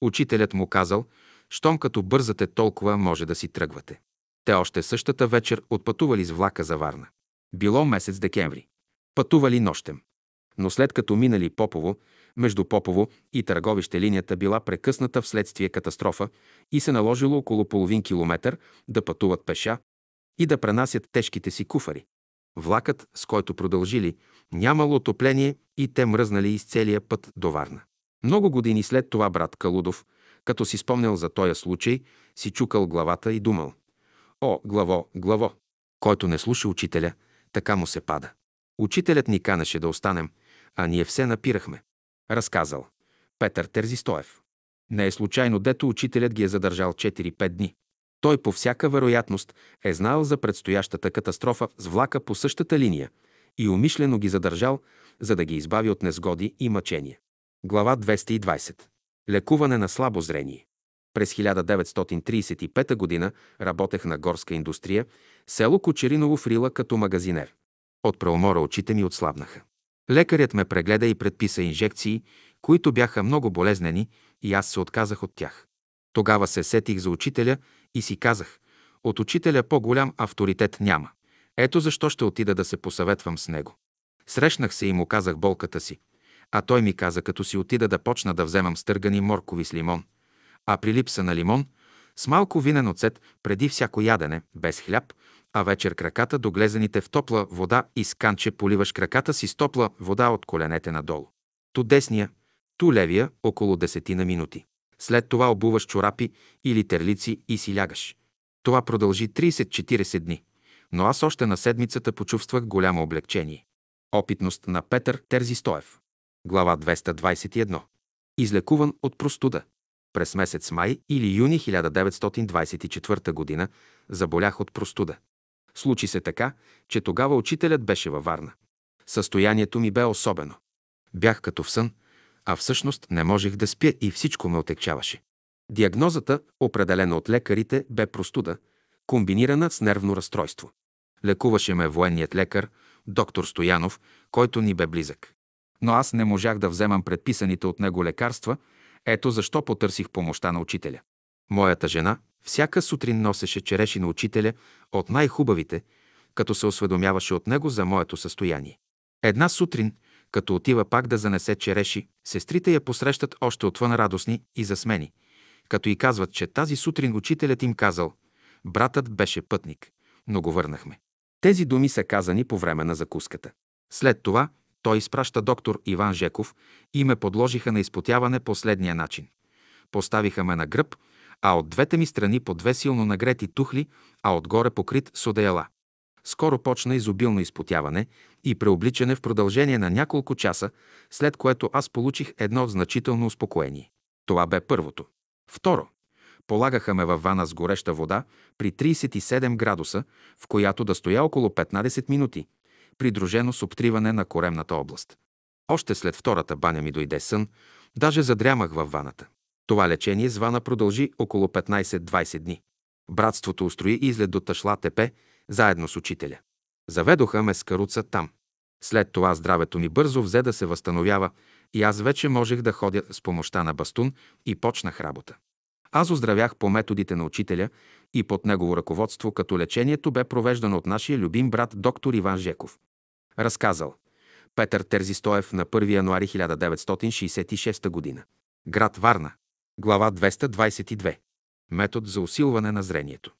Учителят му казал, щом като бързате толкова, може да си тръгвате. Те още същата вечер отпътували с влака за Варна. Било месец декември. Пътували нощем. Но след като минали Попово, между Попово и Търговище линията била прекъсната вследствие катастрофа и се наложило около половин километър да пътуват пеша и да пренасят тежките си куфари. Влакът, с който продължили, нямало отопление и те мръзнали из целия път до Варна. Много години след това брат Калудов, като си спомнял за този случай, си чукал главата и думал. О, главо, главо! Който не слуша учителя, така му се пада. Учителят ни канеше да останем, а ние все напирахме. Разказал. Петър Терзистоев. Не е случайно, дето учителят ги е задържал 4-5 дни. Той по всяка вероятност е знал за предстоящата катастрофа с влака по същата линия и умишлено ги задържал, за да ги избави от незгоди и мъчения. Глава 220. Лекуване на слабо зрение. През 1935 г. работех на горска индустрия, село Кочериново в Рила като магазинер. От преумора очите ми отслабнаха. Лекарят ме прегледа и предписа инжекции, които бяха много болезнени и аз се отказах от тях. Тогава се сетих за учителя и си казах, от учителя по-голям авторитет няма. Ето защо ще отида да се посъветвам с него. Срещнах се и му казах болката си. А той ми каза, като си отида да почна да вземам стъргани моркови с лимон. А при липса на лимон, с малко винен оцет преди всяко ядене, без хляб, а вечер краката до глезените в топла вода и с канче поливаш краката си с топла вода от коленете надолу. Ту десния, ту левия около десетина минути. След това обуваш чорапи или терлици и си лягаш. Това продължи 30-40 дни, но аз още на седмицата почувствах голямо облегчение. Опитност на Петър Терзистоев. Глава 221. Излекуван от простуда. През месец май или юни 1924 г. заболях от простуда. Случи се така, че тогава учителят беше във Варна. Състоянието ми бе особено. Бях като в сън, а всъщност не можех да спя и всичко ме отекчаваше. Диагнозата, определена от лекарите, бе простуда, комбинирана с нервно разстройство. Лекуваше ме военният лекар, доктор Стоянов, който ни бе близък. Но аз не можах да вземам предписаните от него лекарства, ето защо потърсих помощта на учителя. Моята жена всяка сутрин носеше череши на учителя от най-хубавите, като се осведомяваше от него за моето състояние. Една сутрин, като отива пак да занесе череши, сестрите я посрещат още отвън радостни и засмени, като и казват, че тази сутрин учителят им казал, братът беше пътник, но го върнахме. Тези думи са казани по време на закуската. След това той изпраща доктор Иван Жеков и ме подложиха на изпотяване последния начин. Поставиха ме на гръб, а от двете ми страни по две силно нагрети тухли, а отгоре покрит с одеяла. Скоро почна изобилно изпотяване и преобличане в продължение на няколко часа, след което аз получих едно значително успокоение. Това бе първото. Второ, полагаха ме във вана с гореща вода при 37 градуса, в която да стоя около 15 минути, придружено с обтриване на коремната област. Още след втората баня ми дойде сън, даже задрямах във ваната. Това лечение с вана продължи около 15-20 дни. Братството устрои излет до Ташла Тепе, заедно с учителя. Заведоха ме с каруца там. След това здравето ми бързо взе да се възстановява и аз вече можех да ходя с помощта на бастун и почнах работа. Аз оздравях по методите на учителя и под негово ръководство, като лечението бе провеждано от нашия любим брат доктор Иван Жеков. Разказал Петър Терзистоев на 1 януари 1966 г. Град Варна. Глава 222. Метод за усилване на зрението.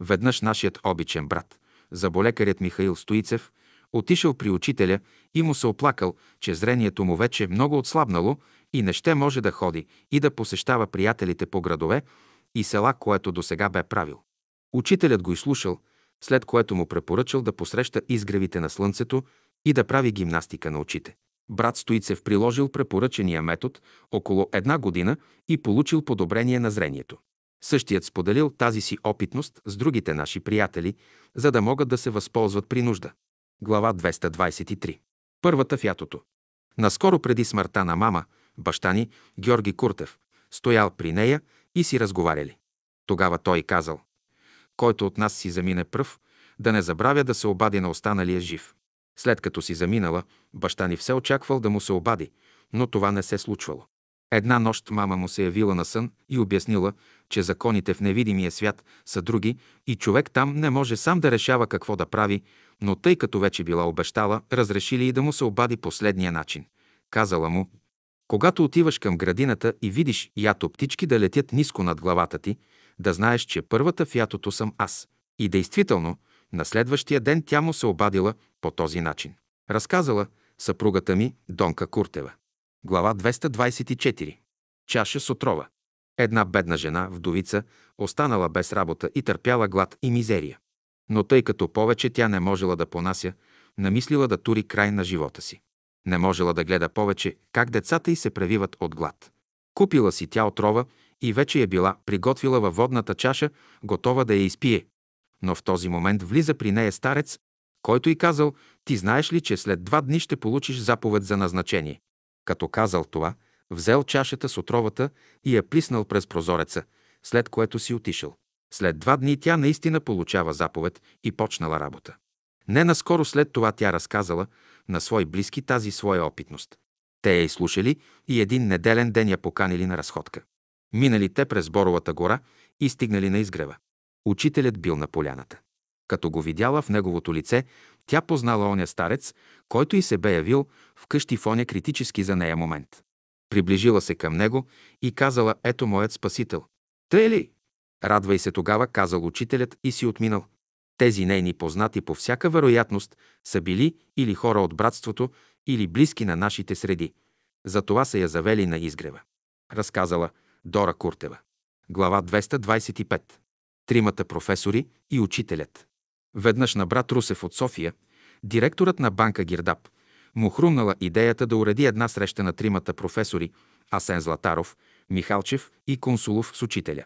Веднъж нашият обичен брат, заболекарят Михаил Стоицев, отишъл при учителя и му се оплакал, че зрението му вече много отслабнало и не ще може да ходи и да посещава приятелите по градове и села, което до сега бе правил. Учителят го изслушал, след което му препоръчал да посреща изгревите на слънцето и да прави гимнастика на очите. Брат Стоицев приложил препоръчения метод около една година и получил подобрение на зрението. Същият споделил тази си опитност с другите наши приятели, за да могат да се възползват при нужда. Глава 223. Първата в ятото. Наскоро преди смъртта на мама, баща ни, Георги Куртев, стоял при нея и си разговаряли. Тогава той казал, който от нас си замине пръв, да не забравя да се обади на останалия жив. След като си заминала, баща ни все очаквал да му се обади, но това не се случвало. Една нощ мама му се явила на сън и обяснила, че законите в невидимия свят са други и човек там не може сам да решава какво да прави, но тъй като вече била обещала, разрешили и да му се обади последния начин. Казала му, когато отиваш към градината и видиш ято птички да летят ниско над главата ти, да знаеш, че първата в ятото съм аз. И действително, на следващия ден тя му се обадила по този начин. Разказала съпругата ми Донка Куртева. Глава 224. Чаша с отрова. Една бедна жена, вдовица, останала без работа и търпяла глад и мизерия. Но тъй като повече тя не можела да понася, намислила да тури край на живота си. Не можела да гледа повече как децата й се превиват от глад. Купила си тя отрова и вече я била приготвила във водната чаша, готова да я изпие. Но в този момент влиза при нея старец, който й казал, ти знаеш ли, че след два дни ще получиш заповед за назначение. Като казал това, взел чашата с отровата и я плиснал през прозореца, след което си отишъл. След два дни тя наистина получава заповед и почнала работа. Не наскоро след това тя разказала на свои близки тази своя опитност. Те я изслушали и един неделен ден я поканили на разходка. Минали те през Боровата гора и стигнали на изгрева. Учителят бил на поляната. Като го видяла в неговото лице, тя познала оня старец, който и се бе явил вкъщи в оня критически за нея момент. Приближила се към него и казала, ето моят спасител. Тъй ли? Радвай се тогава, казал учителят и си отминал. Тези нейни познати по всяка вероятност са били или хора от братството, или близки на нашите среди. Затова са я завели на изгрева. Разказала Дора Куртева. Глава 225. Тримата професори и учителят. Веднъж на брат Русев от София, директорът на банка Гирдап, му хрумнала идеята да уреди една среща на тримата професори Асен Златаров, Михалчев и Консулов с учителя.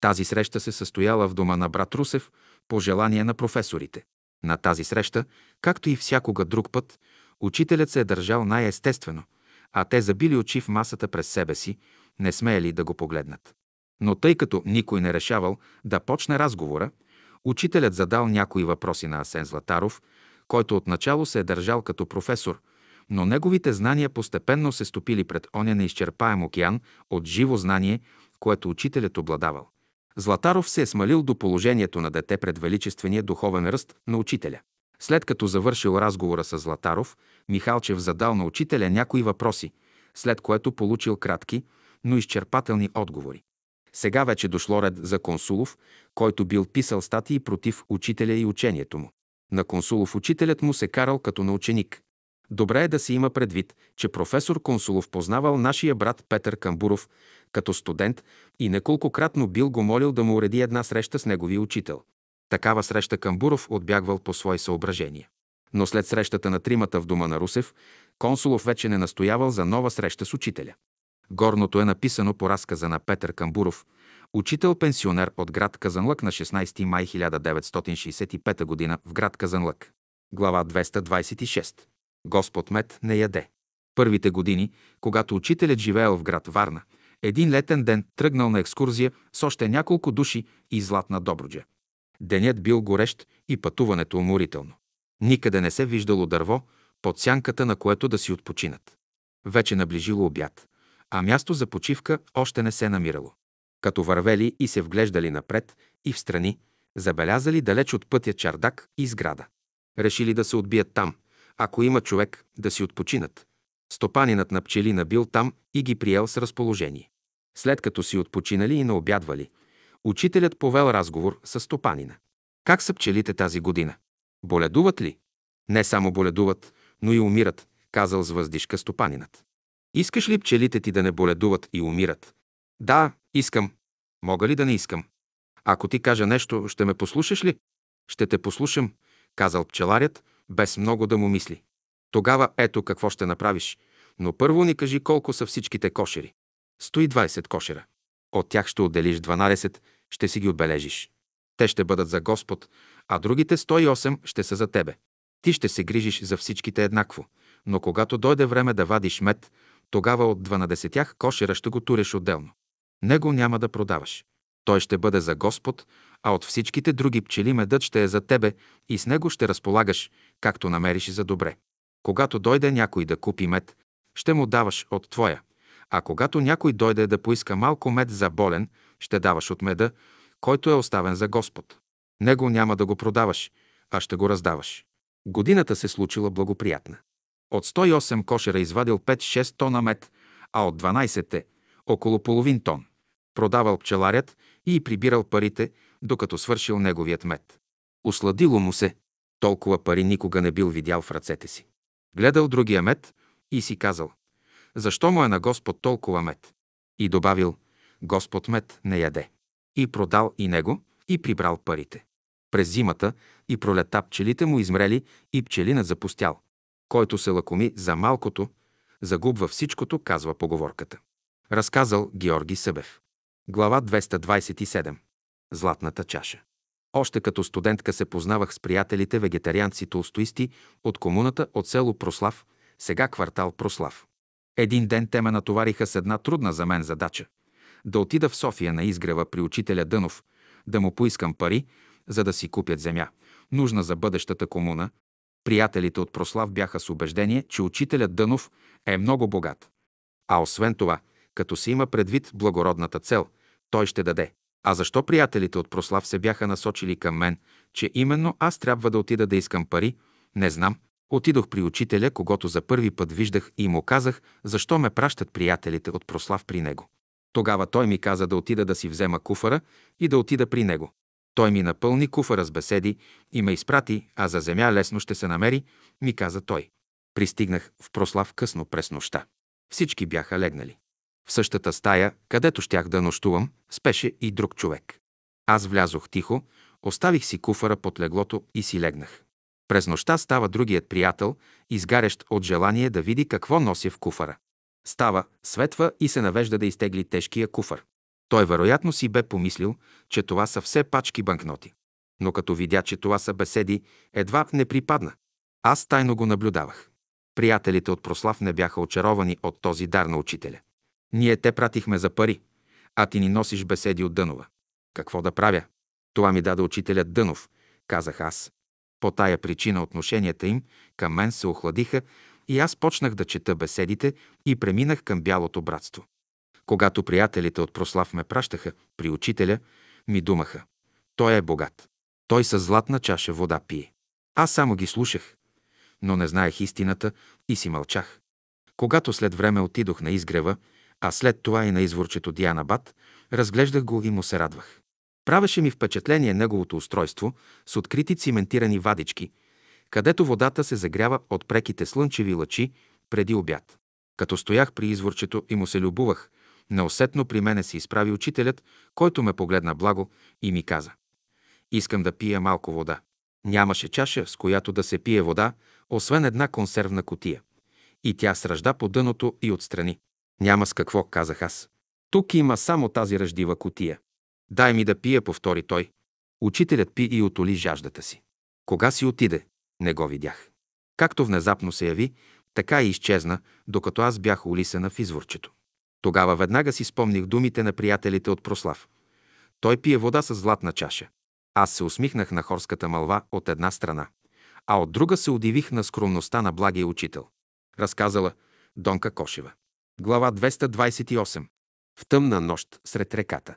Тази среща се състояла в дома на брат Русев по желание на професорите. На тази среща, както и всякога друг път, учителят се е държал най-естествено, а те забили очи в масата през себе си, не смеяли да го погледнат. Но тъй като никой не решавал да почне разговора, учителят задал някои въпроси на Асен Златаров, който отначало се е държал като професор, но неговите знания постепенно се стопили пред оня неизчерпаем океан от живо знание, което учителят обладавал. Златаров се е смалил до положението на дете пред величествения духовен ръст на учителя. След като завършил разговора с Златаров, Михалчев задал на учителя някои въпроси, след което получил кратки, но изчерпателни отговори. Сега вече дошло ред за Консулов, който бил писал статии против учителя и учението му. На Консулов учителят му се карал като на ученик. Добре е да се има предвид, че професор Консулов познавал нашия брат Петър Камбуров, като студент и неколкократно бил го молил да му уреди една среща с неговия учител. Такава среща Камбуров отбягвал по свои съображения. Но след срещата на тримата в дома на Русев, Консулов вече не настоявал за нова среща с учителя. Горното е написано по разказа на Петър Камбуров, учител-пенсионер от град Казанлък на 16 май 1965 г. в град Казанлък. Глава 226. Господ мед не яде. Първите години, когато учителят живеел в град Варна, един летен ден тръгнал на екскурзия с още няколко души и Златна Добруджа. Денят бил горещ и пътуването уморително. Никъде не се виждало дърво, под сянката на което да си отпочинат. Вече наближило обяд, а място за почивка още не се намирало. Като вървели и се вглеждали напред и в страни, забелязали далеч от пътя чардак и сграда. Решили да се отбият там, ако има човек, да си отпочинат. Стопанинът на пчели набил там и ги приел с разположение. След като си отпочинали и наобядвали, учителят повел разговор с стопанина. Как са пчелите тази година? Боледуват ли? Не само боледуват, но и умират, казал с въздишка стопанинът. Искаш ли пчелите ти да не боледуват и умират? Да, искам. Мога ли да не искам? Ако ти кажа нещо, ще ме послушаш ли? Ще те послушам, казал пчеларят, без много да му мисли. Тогава ето какво ще направиш, но първо ни кажи колко са всичките кошери. 120 кошера. От тях ще отделиш 12, ще си ги отбележиш. Те ще бъдат за Господ, а другите 108 ще са за тебе. Ти ще се грижиш за всичките еднакво, но когато дойде време да вадиш мед, тогава от 12 кошера ще го туреш отделно. Него няма да продаваш. Той ще бъде за Господ, а от всичките други пчели медът ще е за тебе и с него ще разполагаш, както намериш за добре. Когато дойде някой да купи мед, ще му даваш от твоя, а когато някой дойде да поиска малко мед за болен, ще даваш от меда, който е оставен за Господ. Него няма да го продаваш, а ще го раздаваш. Годината се случила благоприятна. От 108 кошера извадил 5-6 тона мед, а от 12 – около половин тон. Продавал пчеларят и прибирал парите, докато свършил неговият мед. Усладило му се. Толкова пари никога не бил видял в ръцете си. Гледал другия мед и си казал, защо му е на Господ толкова мед? И добавил, Господ мед не яде. И продал и него, и прибрал парите. През зимата и пролета пчелите му измрели и пчелинът запустял. Който се лакоми за малкото, загубва всичкото, казва поговорката. Разказал Георги Събев. Глава 227. Златната чаша. Още като студентка се познавах с приятелите вегетарианци толстоисти от комуната от село Прослав, сега квартал Прослав. Един ден те ме натовариха с една трудна за мен задача – да отида в София на изгрева при учителя Дънов, да му поискам пари, за да си купят земя, нужна за бъдещата комуна. Приятелите от Прослав бяха с убеждение, че учителят Дънов е много богат. А освен това, като се има предвид благородната цел, той ще даде. А защо приятелите от Прослав се бяха насочили към мен, че именно аз трябва да отида да искам пари, не знам. Отидох при учителя, когато за първи път виждах и му казах, защо ме пращат приятелите от Прослав при него. Тогава той ми каза да отида да си взема куфара и да отида при него. Той ми напълни куфара с беседи и ме изпрати, а за земя лесно ще се намери, ми каза той. Пристигнах в Прослав късно през нощта. Всички бяха легнали. В същата стая, където щях да нощувам, спеше и друг човек. Аз влязох тихо, оставих си куфара под леглото и си легнах. През нощта става другият приятел, изгарящ от желание да види какво нося в куфара. Става, светва и се навежда да изтегли тежкия куфар. Той вероятно си бе помислил, че това са все пачки банкноти. Но като видя, че това са беседи, едва не припадна. Аз тайно го наблюдавах. Приятелите от Прослав не бяха очаровани от този дар на учителя. Ние те пратихме за пари, а ти ни носиш беседи от Дънова. Какво да правя? Това ми даде учителят Дънов, казах аз. По тая причина отношенията им към мен се охладиха и аз почнах да чета беседите и преминах към бялото братство. Когато приятелите от Прослав ме пращаха при учителя, ми думаха. Той е богат. Той със златна чаша вода пие. Аз само ги слушах, но не знаех истината и си мълчах. Когато след време отидох на изгрева, а след това и на изворчето Диана Бат, разглеждах го и му се радвах. Правеше ми впечатление неговото устройство с открити циментирани вадички, където водата се загрява от преките слънчеви лъчи преди обяд. Като стоях при изворчето и му се любувах, неусетно при мене се изправи учителят, който ме погледна благо и ми каза «Искам да пия малко вода». Нямаше чаша, с която да се пие вода, освен една консервна котия. И тя сръжда по дъното и отстрани. Няма с какво, казах аз. Тук има само тази ръждива котия. Дай ми да пия, повтори той. Учителят пи и отоли жаждата си. Кога си отиде? Не го видях. Както внезапно се яви, така и изчезна, докато аз бях улисена в изворчето. Тогава веднага си спомних думите на приятелите от Прослав. Той пие вода с златна чаша. Аз се усмихнах на хорската мълва от една страна, а от друга се удивих на скромността на благия учител. Разказала Донка Кошева. Глава 228. В тъмна нощ сред реката.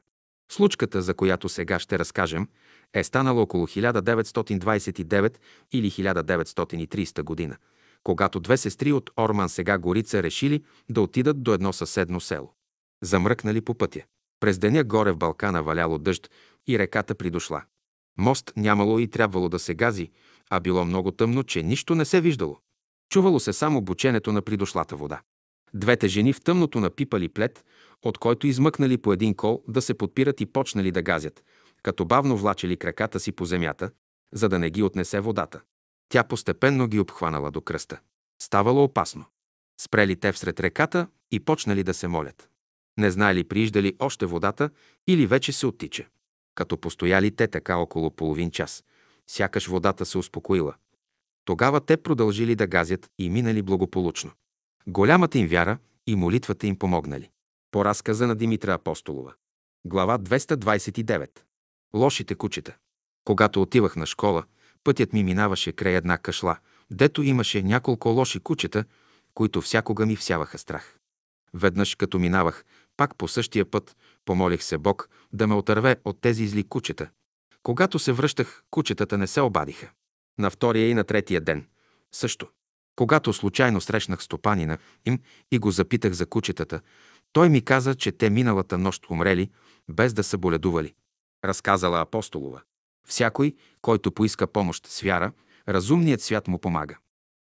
Случката, за която сега ще разкажем, е станала около 1929 или 1930 година, когато две сестри от Орман сега Горица решили да отидат до едно съседно село. Замръкнали по пътя. През деня горе в Балкана валяло дъжд и реката придошла. Мост нямало и трябвало да се гази, а било много тъмно, че нищо не се виждало. Чувало се само бученето на придошлата вода. Двете жени в тъмното напипали плед, от който измъкнали по един кол да се подпират и почнали да газят, като бавно влачели краката си по земята, за да не ги отнесе водата. Тя постепенно ги обхванала до кръста. Ставало опасно. Спрели те всред реката и почнали да се молят. Не знаели прииждали още водата или вече се оттича. Като постояли те така около половин час, сякаш водата се успокоила. Тогава те продължили да газят и минали благополучно. Голямата им вяра и молитвата им помогнали. По разказа на Димитра Апостолова. Глава 229. Лошите кучета. Когато отивах на школа, пътят ми минаваше край една кашла, дето имаше няколко лоши кучета, които всякога ми всяваха страх. Веднъж, като минавах, пак по същия път, помолих се Бог да ме отърве от тези зли кучета. Когато се връщах, кучетата не се обадиха. На втория и на третия ден – също. Когато случайно срещнах стопанина им и го запитах за кучетата, той ми каза, че те миналата нощ умрели, без да са боледували. Разказала Апостолова. Всякой, който поиска помощ с вяра, разумният свят му помага.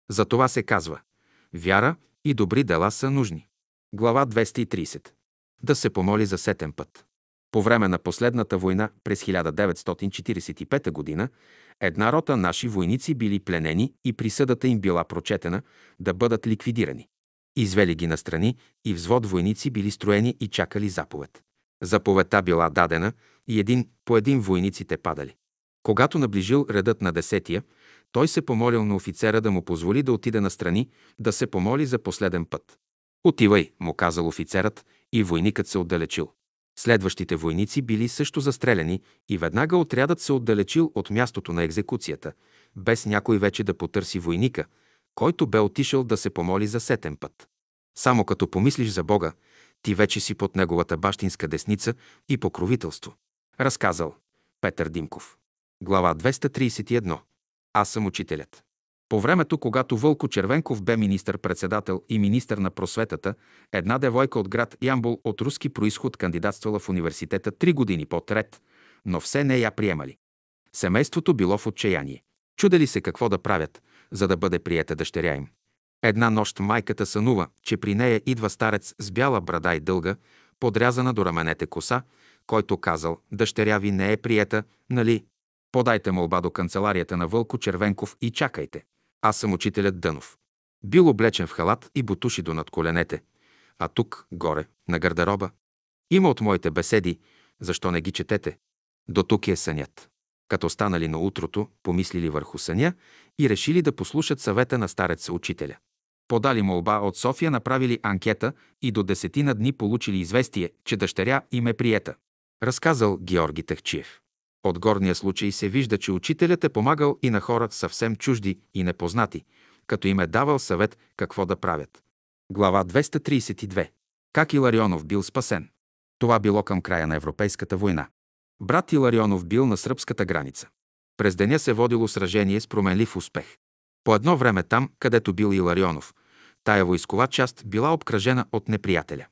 За това се казва – вяра и добри дела са нужни. Глава 230. Да се помоли за сетен път. По време на последната война през 1945 г. една рота наши войници били пленени и присъдата им била прочетена да бъдат ликвидирани. Извели ги настрани и взвод войници били строени и чакали заповед. Заповедта била дадена и един по един войниците падали. Когато наближил редът на десетия, той се помолил на офицера да му позволи да отиде настрани, да се помоли за последен път. Отивай, му казал офицерът, и войникът се отдалечил. Следващите войници били също застреляни и веднага отрядът се отдалечил от мястото на екзекуцията, без някой вече да потърси войника, който бе отишъл да се помоли за сетен път. Само като помислиш за Бога, ти вече си под неговата бащинска десница и покровителство. Разказал Петър Димков. Глава 231. Аз съм учителят. По времето, когато Вълко Червенков бе министър-председател и министър на просветата, една девойка от град Ямбол от руски происход кандидатствала в университета три години по-трет, но все не я приемали. Семейството било в отчаяние. Чудели се какво да правят, за да бъде приета дъщеря им. Една нощ майката сънува, че при нея идва старец с бяла брада и дълга, подрязана до раменете коса, който казал, дъщеря ви не е приета, нали? Подайте молба до канцеларията на Вълко Червенков и чакайте. Аз съм учителят Дънов. Бил облечен в халат и бутуши до над коленете, а тук, горе, на гардероба. Има от моите беседи, защо не ги четете? До тук е сънят. Като станали на утрото, помислили върху съня и решили да послушат съвета на стареца учителя. Подали молба от София, направили анкета и до десетина дни получили известие, че дъщеря им е приета. Разказал Георги Техчиев. От горния случай се вижда, че учителят е помагал и на хора съвсем чужди и непознати, като им е давал съвет какво да правят. Глава 232. Как Иларионов бил спасен. Това било към края на Европейската война. Брат Иларионов бил на сръбската граница. През деня се водило сражение с променлив успех. По едно време там, където бил Иларионов, тая войскова част била обкръжена от неприятеля.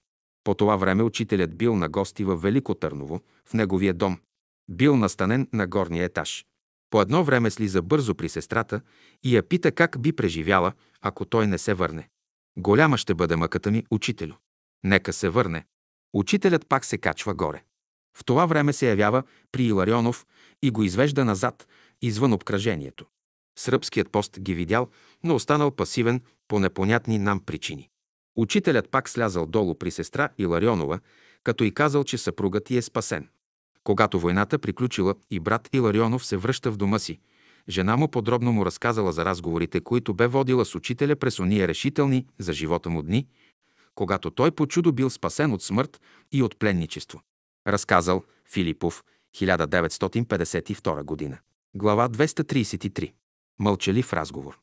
По това време учителят бил на гости в Велико Търново, в неговия дом. Бил настанен на горния етаж. По едно време слиза бързо при сестрата и я пита как би преживяла, ако той не се върне. Голяма ще бъде мъката ми, учителю. Нека се върне. Учителят пак се качва горе. В това време се явява при Иларионов и го извежда назад, извън обкръжението. Сръбският пост ги видял, но останал пасивен по непонятни нам причини. Учителят пак слязал долу при сестра Иларионова, като и казал, че съпругът й е спасен. Когато войната приключила и брат Иларионов се връща в дома си, жена му подробно му разказала за разговорите, които бе водила с учителя през ония решителни за живота му дни, когато той по чудо бил спасен от смърт и от пленничество. Разказал Филипов, 1952 година. Глава 233. Мълчалив разговор.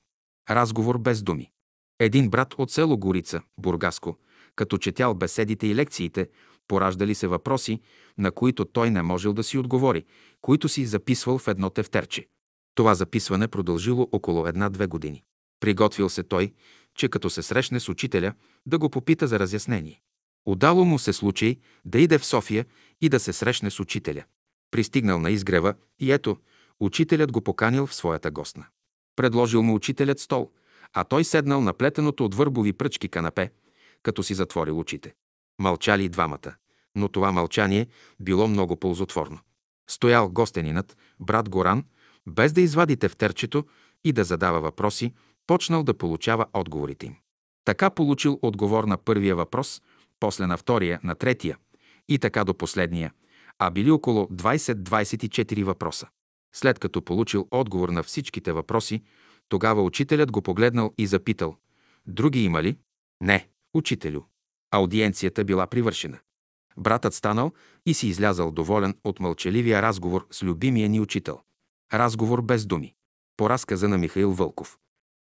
Разговор без думи. Един брат от село Горица, Бургаско, като четял беседите и лекциите, пораждали се въпроси, на които той не можел да си отговори, които си записвал в едно тефтерче. Това записване продължило около една-две години. Приготвил се той, че като се срещне с учителя, да го попита за разяснение. Удало му се случай да иде в София и да се срещне с учителя. Пристигнал на изгрева и ето, учителят го поканил в своята гостна. Предложил му учителят стол, а той седнал на плетеното от върбови пръчки канапе, като си затворил очите. Мълчали двамата, но това мълчание било много ползотворно. Стоял гостенинът, брат Горан, без да извади тефтерчето и да задава въпроси, почнал да получава отговорите им. Така получил отговор на първия въпрос, после на втория, на третия и така до последния, а били около 20-24 въпроса. След като получил отговор на всичките въпроси, тогава учителят го погледнал и запитал. Други има ли? Не, учителю. Аудиенцията била привършена. Братът станал и си излязал доволен от мълчаливия разговор с любимия ни учител. Разговор без думи. По разказа на Михаил Вълков.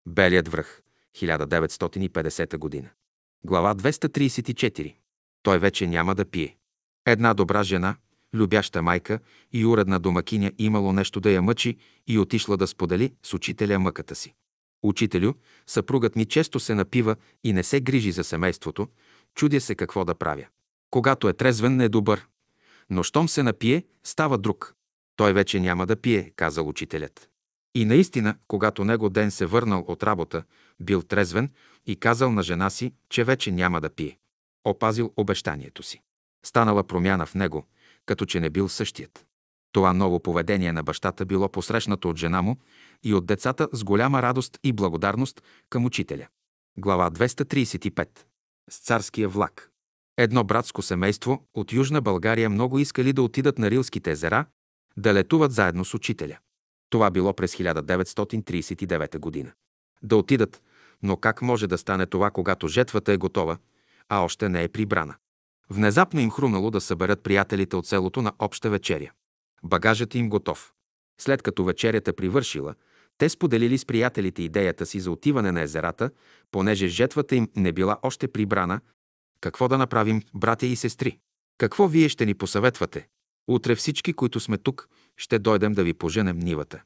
Белият връх. 1950 година. Глава 234. Той вече няма да пие. Една добра жена, любяща майка и уредна домакиня имало нещо да я мъчи и отишла да сподели с учителя мъката си. Учителю, съпругът ми често се напива и не се грижи за семейството, чудя се какво да правя. Когато е трезвен, не е добър. Но щом се напие, става друг. Той вече няма да пие, казал учителят. И наистина, когато него ден се върнал от работа, бил трезвен и казал на жена си, че вече няма да пие. Опазил обещанието си. Станала промяна в него, като че не бил същият. Това ново поведение на бащата било посрещнато от жена му и от децата с голяма радост и благодарност към учителя. Глава 235. С царския влак. Едно братско семейство от Южна България много искали да отидат на Рилските езера, да летуват заедно с учителя. Това било през 1939 година. Да отидат, но как може да стане това, когато жетвата е готова, а още не е прибрана? Внезапно им хрумнало да съберат приятелите от селото на обща вечеря. Багажът им готов. След като вечерята привършила, те споделили с приятелите идеята си за отиване на езерата, понеже жетвата им не била още прибрана. Какво да направим, братя и сестри? Какво вие ще ни посъветвате? Утре всички, които сме тук, ще дойдем да ви поженем нивата.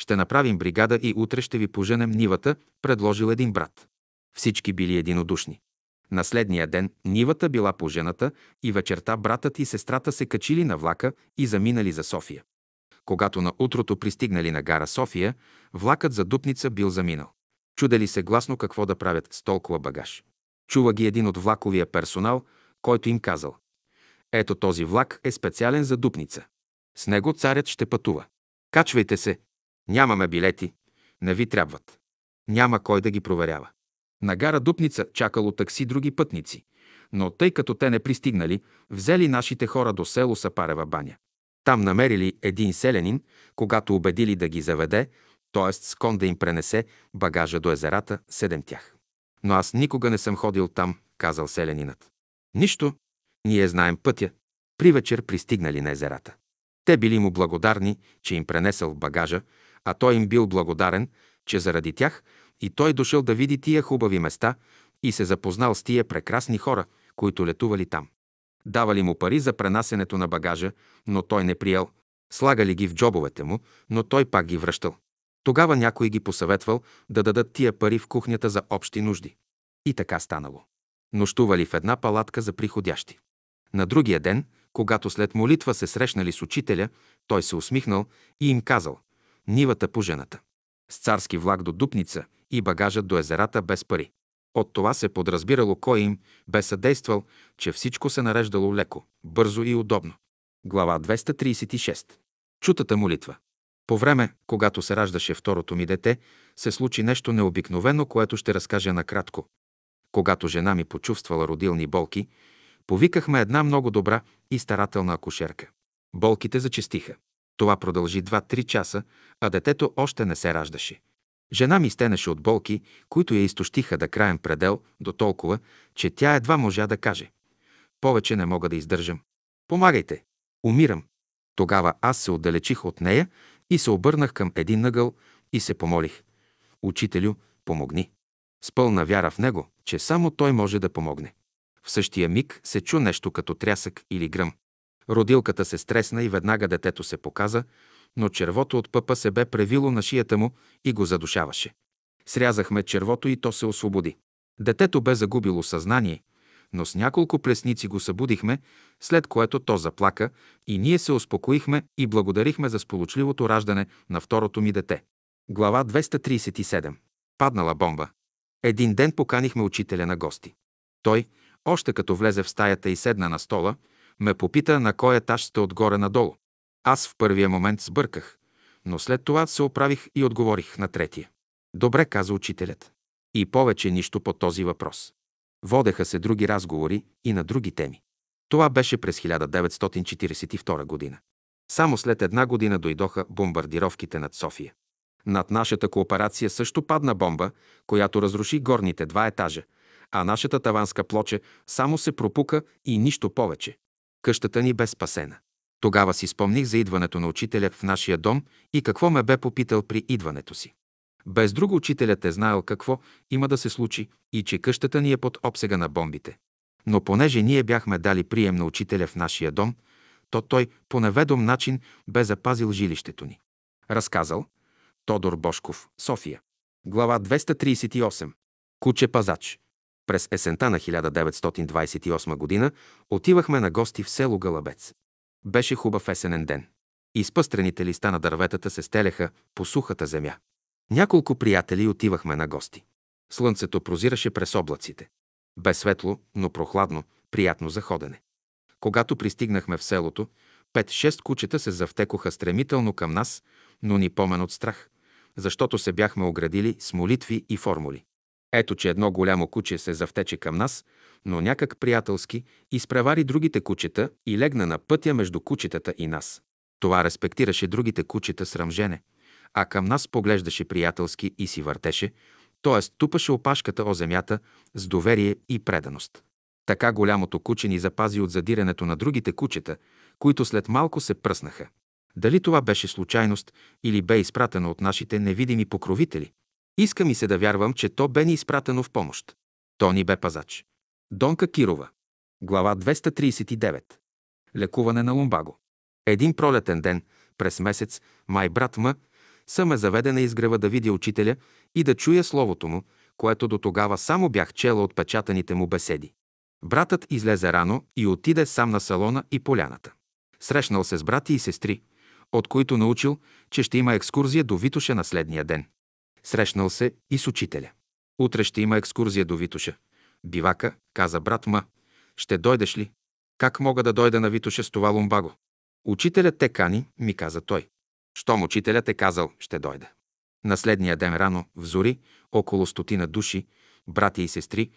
Ще направим бригада и утре ще ви поженем нивата, предложил един брат. Всички били единодушни. На следния ден нивата била пожената и вечерта братът и сестрата се качили на влака и заминали за София. Когато на утрото пристигнали на гара София, влакът за Дупница бил заминал. Чудели се гласно какво да правят с толкова багаж. Чува ги един от влаковия персонал, който им казал. Ето този влак е специален за Дупница. С него царят ще пътува. Качвайте се. Нямаме билети. Не ви трябват. Няма кой да ги проверява. На гара Дупница чакало такси други пътници, но тъй като те не пристигнали, взели нашите хора до село Сапарева баня. Там намерили един селянин, когато убедили да ги заведе, т.е. с кон да им пренесе багажа до езерата, седем тях. Но аз никога не съм ходил там, казал селянинът. Нищо, ние знаем пътя. При вечер пристигнали на езерата. Те били му благодарни, че им пренесъл багажа, а той им бил благодарен, че заради тях и той дошъл да види тия хубави места и се запознал с тия прекрасни хора, които летували там. Давали му пари за пренасенето на багажа, но той не приел. Слагали ги в джобовете му, но той пак ги връщал. Тогава някой ги посъветвал да дадат тия пари в кухнята за общи нужди. И така станало. Нощували в една палатка за приходящи. На другия ден, когато след молитва се срещнали с учителя, той се усмихнал и им казал «Нивата по жената» с царски влак до Дупница и багажът до езерата без пари. От това се подразбирало кой им бе съдействал, че всичко се нареждало леко, бързо и удобно. Глава 236. Чутата молитва. По време, когато се раждаше второто ми дете, се случи нещо необикновено, което ще разкажа накратко. Когато жена ми почувствала родилни болки, повикахме една много добра и старателна акушерка. Болките зачестиха. Това продължи 2-3 часа, а детето още не се раждаше. Жена ми стенеше от болки, които я изтощиха да краен предел до толкова, че тя едва можа да каже. Повече не мога да издържам. Помагайте! Умирам! Тогава аз се отдалечих от нея и се обърнах към един нъгъл и се помолих. Учителю, помогни! С пълна вяра в него, че само той може да помогне. В същия миг се чу нещо като трясък или гръм. Родилката се стресна и веднага детето се показа, но червото от пъпа се бе превило на шията му и го задушаваше. Срязахме червото и то се освободи. Детето бе загубило съзнание, но с няколко плесници го събудихме, след което то заплака и ние се успокоихме и благодарихме за сполучливото раждане на второто ми дете. Глава 237. Паднала бомба. Един ден поканихме учителя на гости. Той, още като влезе в стаята и седна на стола, ме попита на кой етаж сте отгоре надолу. Аз в първия момент сбърках, но след това се оправих и отговорих на третия. Добре, каза учителят. И повече нищо по този въпрос. Водеха се други разговори и на други теми. Това беше през 1942 година. Само след една година дойдоха бомбардировките над София. Над нашата кооперация също падна бомба, която разруши горните два етажа, а нашата таванска плоча само се пропука и нищо повече. Къщата ни бе спасена. Тогава си спомних за идването на учителя в нашия дом и какво ме бе попитал при идването си. Без друго учителят е знаел какво има да се случи и че къщата ни е под обсега на бомбите. Но понеже ние бяхме дали прием на учителя в нашия дом, то той по неведом начин бе запазил жилището ни. Разказал Тодор Бошков, София. Глава 238. Куче пазач. През есента на 1928 година отивахме на гости в село Галабец. Беше хубав есенен ден. Изпъстрените листа на дърветата се стеляха по сухата земя. Няколко приятели отивахме на гости. Слънцето прозираше през облаците. Бе светло, но прохладно, приятно за ходене. Когато пристигнахме в селото, пет-шест кучета се завтекоха стремително към нас, но ни помен от страх, защото се бяхме оградили с молитви и формули. Ето, че едно голямо куче се завтече към нас, но някак приятелски изпревари другите кучета и легна на пътя между кучетата и нас. Това респектираше другите кучета с ръмжене, а към нас поглеждаше приятелски и си въртеше, т.е. тупаше опашката о земята с доверие и преданост. Така голямото куче ни запази от задирането на другите кучета, които след малко се пръснаха. Дали това беше случайност или бе изпратено от нашите невидими покровители? Иска ми се да вярвам, че то бе ни изпратено в помощ. То ни бе пазач. Донка Кирова. Глава 239. Лекуване на лумбаго. Един пролетен ден, през месец, май брат М, съм е заведе на изгрева да видя учителя и да чуя словото му, което до тогава само бях чела от печатаните му беседи. Братът излезе рано и отиде сам на салона и поляната. Срещнал се с брати и сестри, от които научил, че ще има екскурзия до Витоша на следния ден. Срещнал се и с учителя. Утре ще има екскурзия до Витоша. Бивака, каза брат Ма. Ще дойдеш ли? Как мога да дойда на Витоша с това лумбаго? Учителят те кани, ми каза той. Щом учителят е казал, ще дойда. На следния ден рано, в зори, около стотина души, брати и сестри,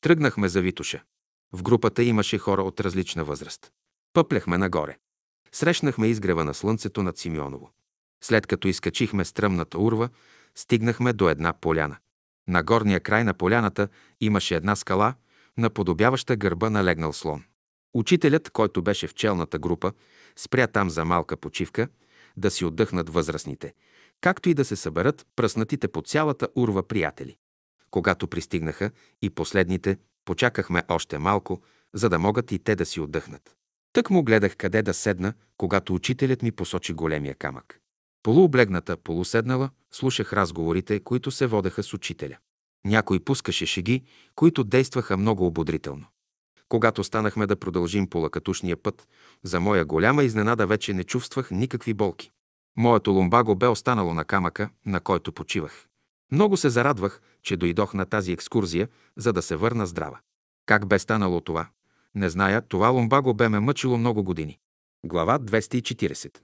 тръгнахме за Витоша. В групата имаше хора от различна възраст. Пъпляхме нагоре. Срещнахме изгрева на слънцето над Симеоново. След като изкачихме стръмната урва, стигнахме до една поляна. На горния край на поляната имаше една скала, наподобяваща гърба на легнал слон. Учителят, който беше в челната група, спря там за малка почивка, да си отдъхнат възрастните, както и да се съберат пръснатите по цялата урва приятели. Когато пристигнаха и последните, почакахме още малко, за да могат и те да си отдъхнат. Тък му гледах къде да седна, когато учителят ми посочи големия камък. Полуоблегната, полуседнала, слушах разговорите, които се водеха с учителя. Някой пускаше шеги, които действаха много ободрително. Когато станахме да продължим по лакатушния път, за моя голяма изненада вече не чувствах никакви болки. Моето лумбаго бе останало на камъка, на който почивах. Много се зарадвах, че дойдох на тази екскурзия, за да се върна здрава. Как бе станало това? Не зная, това ломбаго бе ме мъчило много години. Глава 240.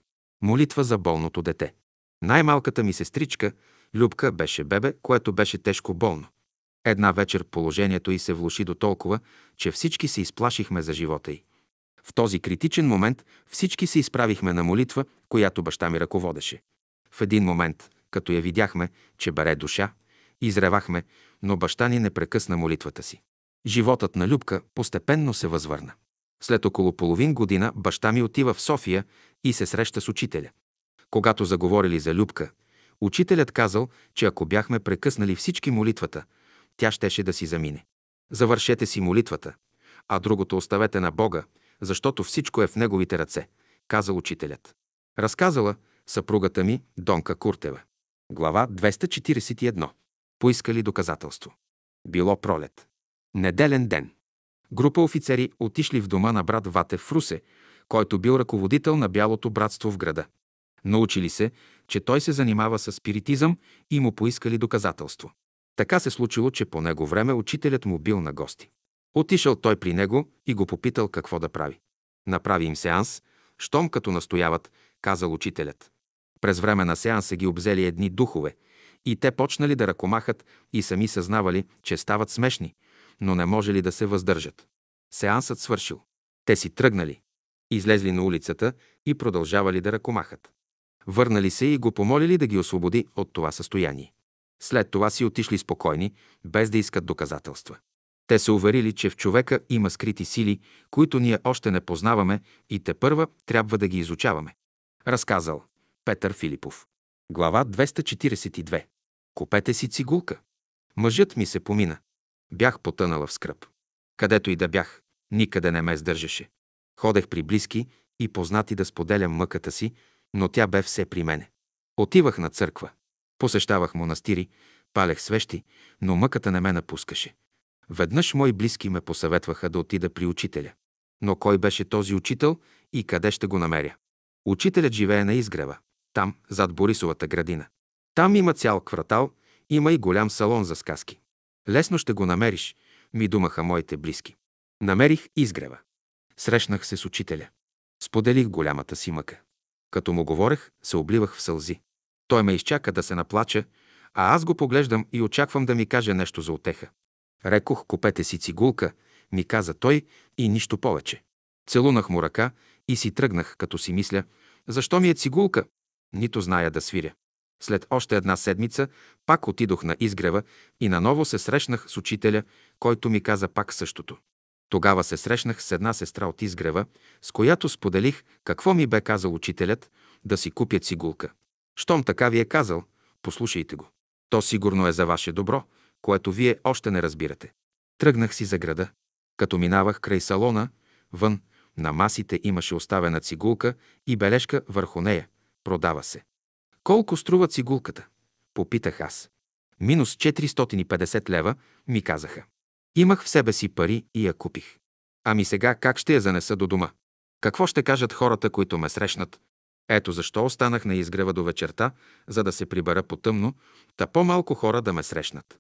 Молитва за болното дете. Най-малката ми сестричка, Любка, беше бебе, което беше тежко болно. Една вечер положението й се влуши до толкова, че всички се изплашихме за живота й. В този критичен момент всички се изправихме на молитва, която баща ми ръководеше. В един момент, като я видяхме, че бере душа, изревахме, но баща ни не прекъсна молитвата си. Животът на Любка постепенно се възвърна. След около половин година баща ми отива в София и се среща с учителя. Когато заговорили за Любка, учителят казал, че ако бяхме прекъснали всички молитвата, тя щеше да си замине. Завършете си молитвата, а другото оставете на Бога, защото всичко е в Неговите ръце, казал учителят. Разказала съпругата ми Донка Куртева. Глава 241. Поискали доказателство. Било пролет. Неделен ден. Група офицери отишли в дома на брат Вате в Русе, който бил ръководител на Бялото братство в града. Научили се, че той се занимава с спиритизъм и му поискали доказателство. Така се случило, че по него време учителят му бил на гости. Отишъл той при него и го попитал какво да прави. Направи им сеанс, щом като настояват, казал учителят. През време на сеанса ги обзели едни духове и те почнали да ръкомахат и сами съзнавали, че стават смешни, но не можели да се въздържат. Сеансът свършил. Те си тръгнали, излезли на улицата и продължавали да ръкомахат. Върнали се и го помолили да ги освободи от това състояние. След това си отишли спокойни, без да искат доказателства. Те се уверили, че в човека има скрити сили, които ние още не познаваме и те първа трябва да ги изучаваме. Разказал Петър Филипов. Глава 242. Купете си цигулка. Мъжът ми се помина. Бях потънала в скръп. Където и да бях, никъде не ме сдържаше. Ходех при близки и познати да споделям мъката си, но тя бе все при мене. Отивах на църква. Посещавах монастири, палех свещи, но мъката не ме напускаше. Веднъж мои близки ме посъветваха да отида при учителя. Но кой беше този учител и къде ще го намеря? Учителят живее на изгрева, там, зад Борисовата градина. Там има цял квартал, има и голям салон за сказки. Лесно ще го намериш, ми думаха моите близки. Намерих изгрева. Срещнах се с учителя. Споделих голямата си мъка. Като му говорех, се обливах в сълзи. Той ме изчака да се наплача, а аз го поглеждам и очаквам да ми каже нещо за отеха. Рекох, купете си цигулка, ми каза той и нищо повече. Целунах му ръка и си тръгнах, като си мисля, защо ми е цигулка? Нито зная да свиря. След още една седмица пак отидох на изгрева и наново се срещнах с учителя, който ми каза пак същото. Тогава се срещнах с една сестра от изгрева, с която споделих какво ми бе казал учителят, да си купя цигулка. Щом така ви е казал, послушайте го. То сигурно е за ваше добро, което вие още не разбирате. Тръгнах си за града. Като минавах край салона, вън, на масите имаше оставена цигулка и бележка върху нея. Продава се. Колко струва цигулката? Попитах аз. Минус 450 лева, ми казаха. Имах в себе си пари и я купих. Ами сега как ще я занеса до дома? Какво ще кажат хората, които ме срещнат? Ето защо останах на изгрева до вечерта, за да се прибера по-тъмно, та по-малко хора да ме срещнат.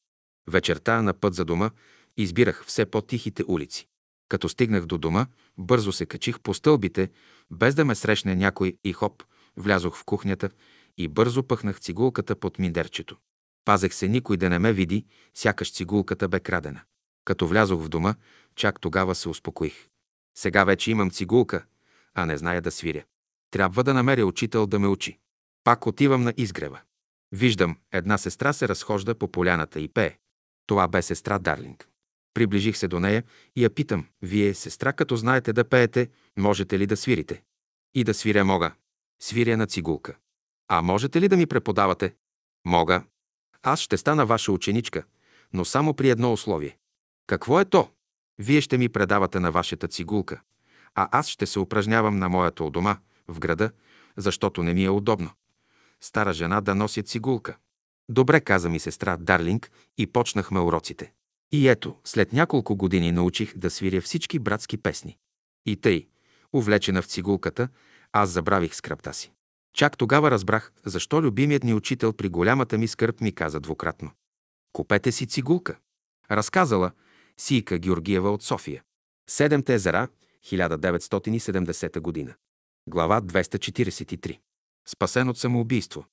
Вечерта на път за дома избирах все по-тихите улици. Като стигнах до дома, бързо се качих по стълбите, без да ме срещне някой и хоп, влязох в кухнята и бързо пъхнах цигулката под миндерчето. Пазех се никой да не ме види, сякаш цигулката бе крадена. Като влязох в дома, чак тогава се успокоих. Сега вече имам цигулка, а не зная да свиря. Трябва да намеря учител да ме учи. Пак отивам на изгрева. Виждам, една сестра се разхожда по поляната и пее. Това бе сестра Дарлинг. Приближих се до нея и я питам, вие, сестра, като знаете да пеете, можете ли да свирите? И да свиря мога. Свиря на цигулка. А можете ли да ми преподавате? Мога. Аз ще стана ваша ученичка, но само при едно условие. Какво е то? Вие ще ми предавате на вашата цигулка, а аз ще се упражнявам на моята у дома, в града, защото не ми е удобно. Стара жена да носи цигулка. Добре, каза ми сестра Дарлинг и почнахме уроците. И ето, след няколко години научих да свиря всички братски песни. И тъй, увлечена в цигулката, аз забравих скръпта си. Чак тогава разбрах, защо любимият ни учител при голямата ми скърб ми каза двукратно. Купете си цигулка. Разказала Сийка Георгиева от София. Седемте езера, 1970 година. Глава 243. Спасен от самоубийство.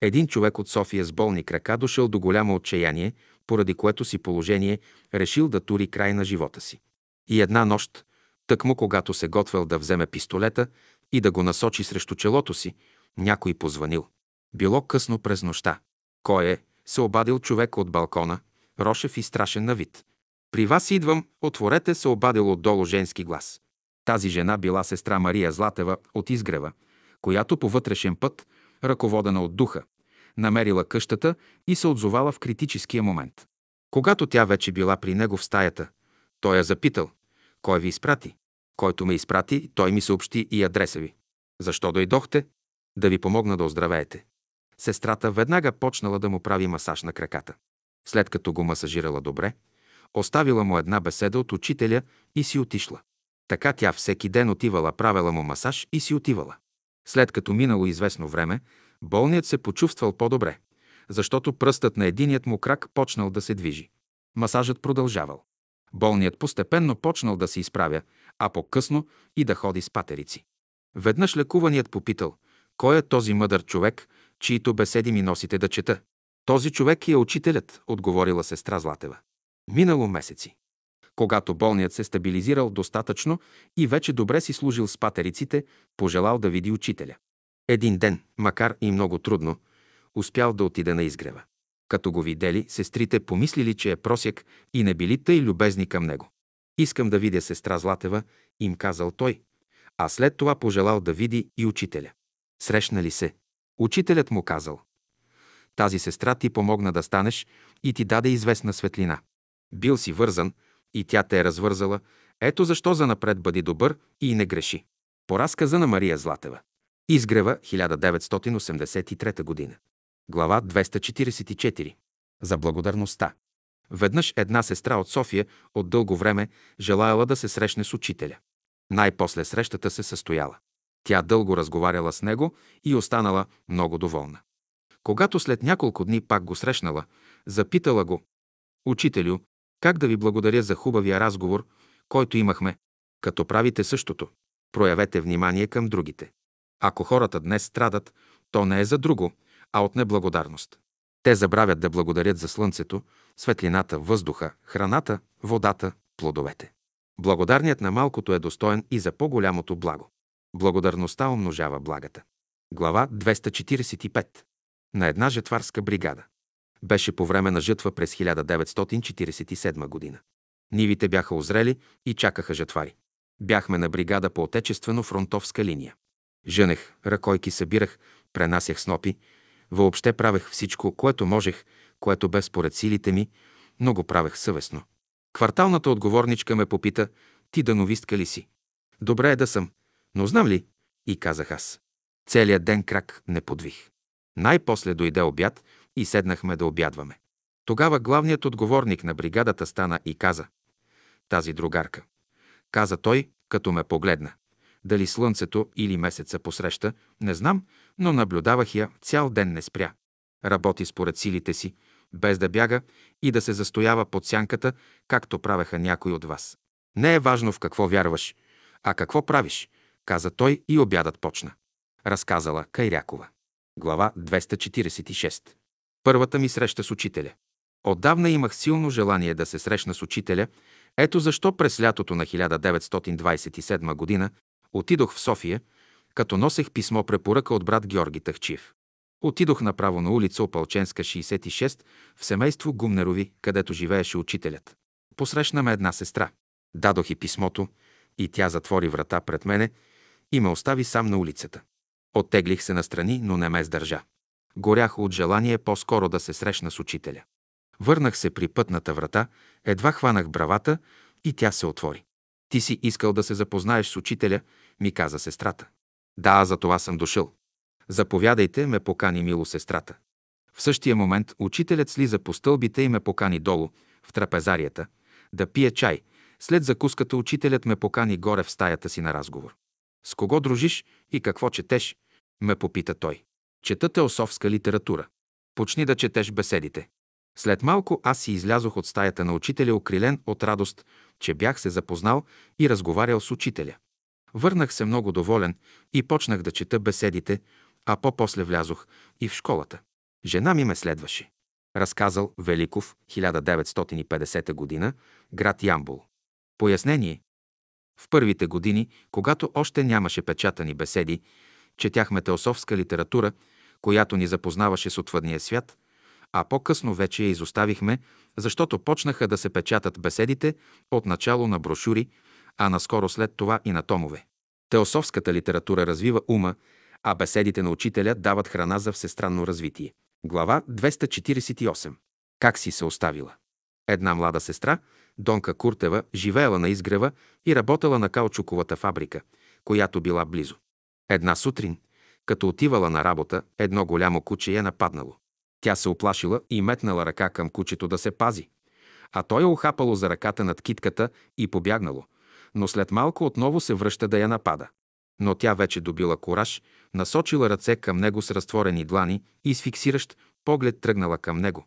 Един човек от София с болни крака дошъл до голямо отчаяние, поради което си положение решил да тури край на живота си. И една нощ, тъкмо когато се готвел да вземе пистолета и да го насочи срещу челото си, някой позванил. Било късно през нощта. Кой е? се обадил човек от балкона, рошев и страшен на вид. При вас идвам, отворете се обадил отдолу женски глас. Тази жена била сестра Мария Златева от Изгрева, която по вътрешен път, ръководена от духа, намерила къщата и се отзовала в критическия момент. Когато тя вече била при него в стаята, той я запитал, кой ви изпрати? Който ме изпрати, той ми съобщи и адреса ви. Защо дойдохте? Да ви помогна да оздравеете. Сестрата веднага почнала да му прави масаж на краката. След като го масажирала добре, оставила му една беседа от учителя и си отишла. Така тя всеки ден отивала, правила му масаж и си отивала. След като минало известно време, болният се почувствал по-добре, защото пръстът на единият му крак почнал да се движи. Масажът продължавал. Болният постепенно почнал да се изправя, а по-късно и да ходи с патерици. Веднъж лекуваният попитал, кой е този мъдър човек, чието беседи ми носите да чета? Този човек е учителят, отговорила сестра Златева. Минало месеци. Когато болният се стабилизирал достатъчно и вече добре си служил с патериците, пожелал да види учителя. Един ден, макар и много трудно, успял да отиде на изгрева. Като го видели, сестрите помислили, че е просяк и не били тъй любезни към него. Искам да видя сестра Златева, им казал той, а след това пожелал да види и учителя. Срещнали се. Учителят му казал, тази сестра ти помогна да станеш и ти даде известна светлина. Бил си вързан и тя те е развързала. Ето защо занапред бъди добър и не греши. По разказа на Мария Златева. Изгрева 1983 година. Глава 244. За благодарността. Веднъж една сестра от София от дълго време желаяла да се срещне с учителя. Най-после срещата се състояла. Тя дълго разговаряла с него и останала много доволна. Когато след няколко дни пак го срещнала, запитала го, «Учителю, как да ви благодаря за хубавия разговор, който имахме? Като правите същото, проявете внимание към другите. Ако хората днес страдат, то не е за друго, а от неблагодарност. Те забравят да благодарят за слънцето, светлината, въздуха, храната, водата, плодовете. Благодарният на малкото е достоен и за по-голямото благо. Благодарността умножава благата. Глава 245. На една жетварска бригада. Беше по време на жътва през 1947 година. Нивите бяха озрели и чакаха жетвари. Бяхме на бригада по отечествено-фронтовска линия. Жънех, ръкойки събирах, пренасях снопи, въобще правех всичко, което можех, което бе според силите ми, но го правех съвестно. Кварталната отговорничка ме попита, ти дановистка ли си? Добре е да съм, но знам ли? И казах аз. Целият ден крак не подвих. Най-после дойде обяд и седнахме да обядваме. Тогава главният отговорник на бригадата стана и каза «Тази другарка». Каза той, като ме погледна. Дали слънцето или месеца посреща, не знам, но наблюдавах я цял ден не спря. Работи според силите си, без да бяга и да се застоява под сянката, както правеха някои от вас. Не е важно в какво вярваш, а какво правиш, каза той и обядът почна. Разказала Кайрякова. Глава 246. Първата ми среща с учителя. Отдавна имах силно желание да се срещна с учителя, ето защо през лятото на 1927 година отидох в София, като носех писмо препоръка от брат Георги Тахчиев. Отидох направо на улица Опалченска, 66, в семейство Гумнерови, където живееше учителят. Посрещна ме една сестра. Дадох и писмото, и тя затвори врата пред мене и ме остави сам на улицата. Оттеглих се настрани, но не ме сдържа. Горях от желание по-скоро да се срещна с учителя. Върнах се при пътната врата, едва хванах бравата и тя се отвори. Ти си искал да се запознаеш с учителя, ми каза сестрата. Да, за това съм дошъл. Заповядайте, ме покани мило сестрата. В същия момент учителят слиза по стълбите и ме покани долу, в трапезарията, да пие чай. След закуската учителят ме покани горе в стаята си на разговор. С кого дружиш и какво четеш? ме попита той. Чета теософска литература. Почни да четеш беседите. След малко аз си излязох от стаята на учителя, окрилен от радост, че бях се запознал и разговарял с учителя. Върнах се много доволен и почнах да чета беседите, а по-после влязох и в школата. Жена ми ме следваше. Разказал Великов, 1950 г., град Ямбул. Пояснение. В първите години, когато още нямаше печатани беседи, четяхме теософска литература, която ни запознаваше с отвъдния свят, а по-късно вече я изоставихме, защото почнаха да се печатат беседите от начало на брошури, а наскоро след това и на томове. Теософската литература развива ума, а беседите на учителя дават храна за всестранно развитие. Глава 248. Как си се оставила? Една млада сестра, Донка Куртева, живеела на изгрева и работела на каучуковата фабрика, която била близо. Една сутрин, като отивала на работа, едно голямо куче я нападнало. Тя се оплашила и метнала ръка към кучето да се пази. А той е охапало за ръката над китката и побягнало, но след малко отново се връща да я напада. Но тя вече добила кораж, насочила ръце към него с разтворени длани и с фиксиращ поглед тръгнала към него,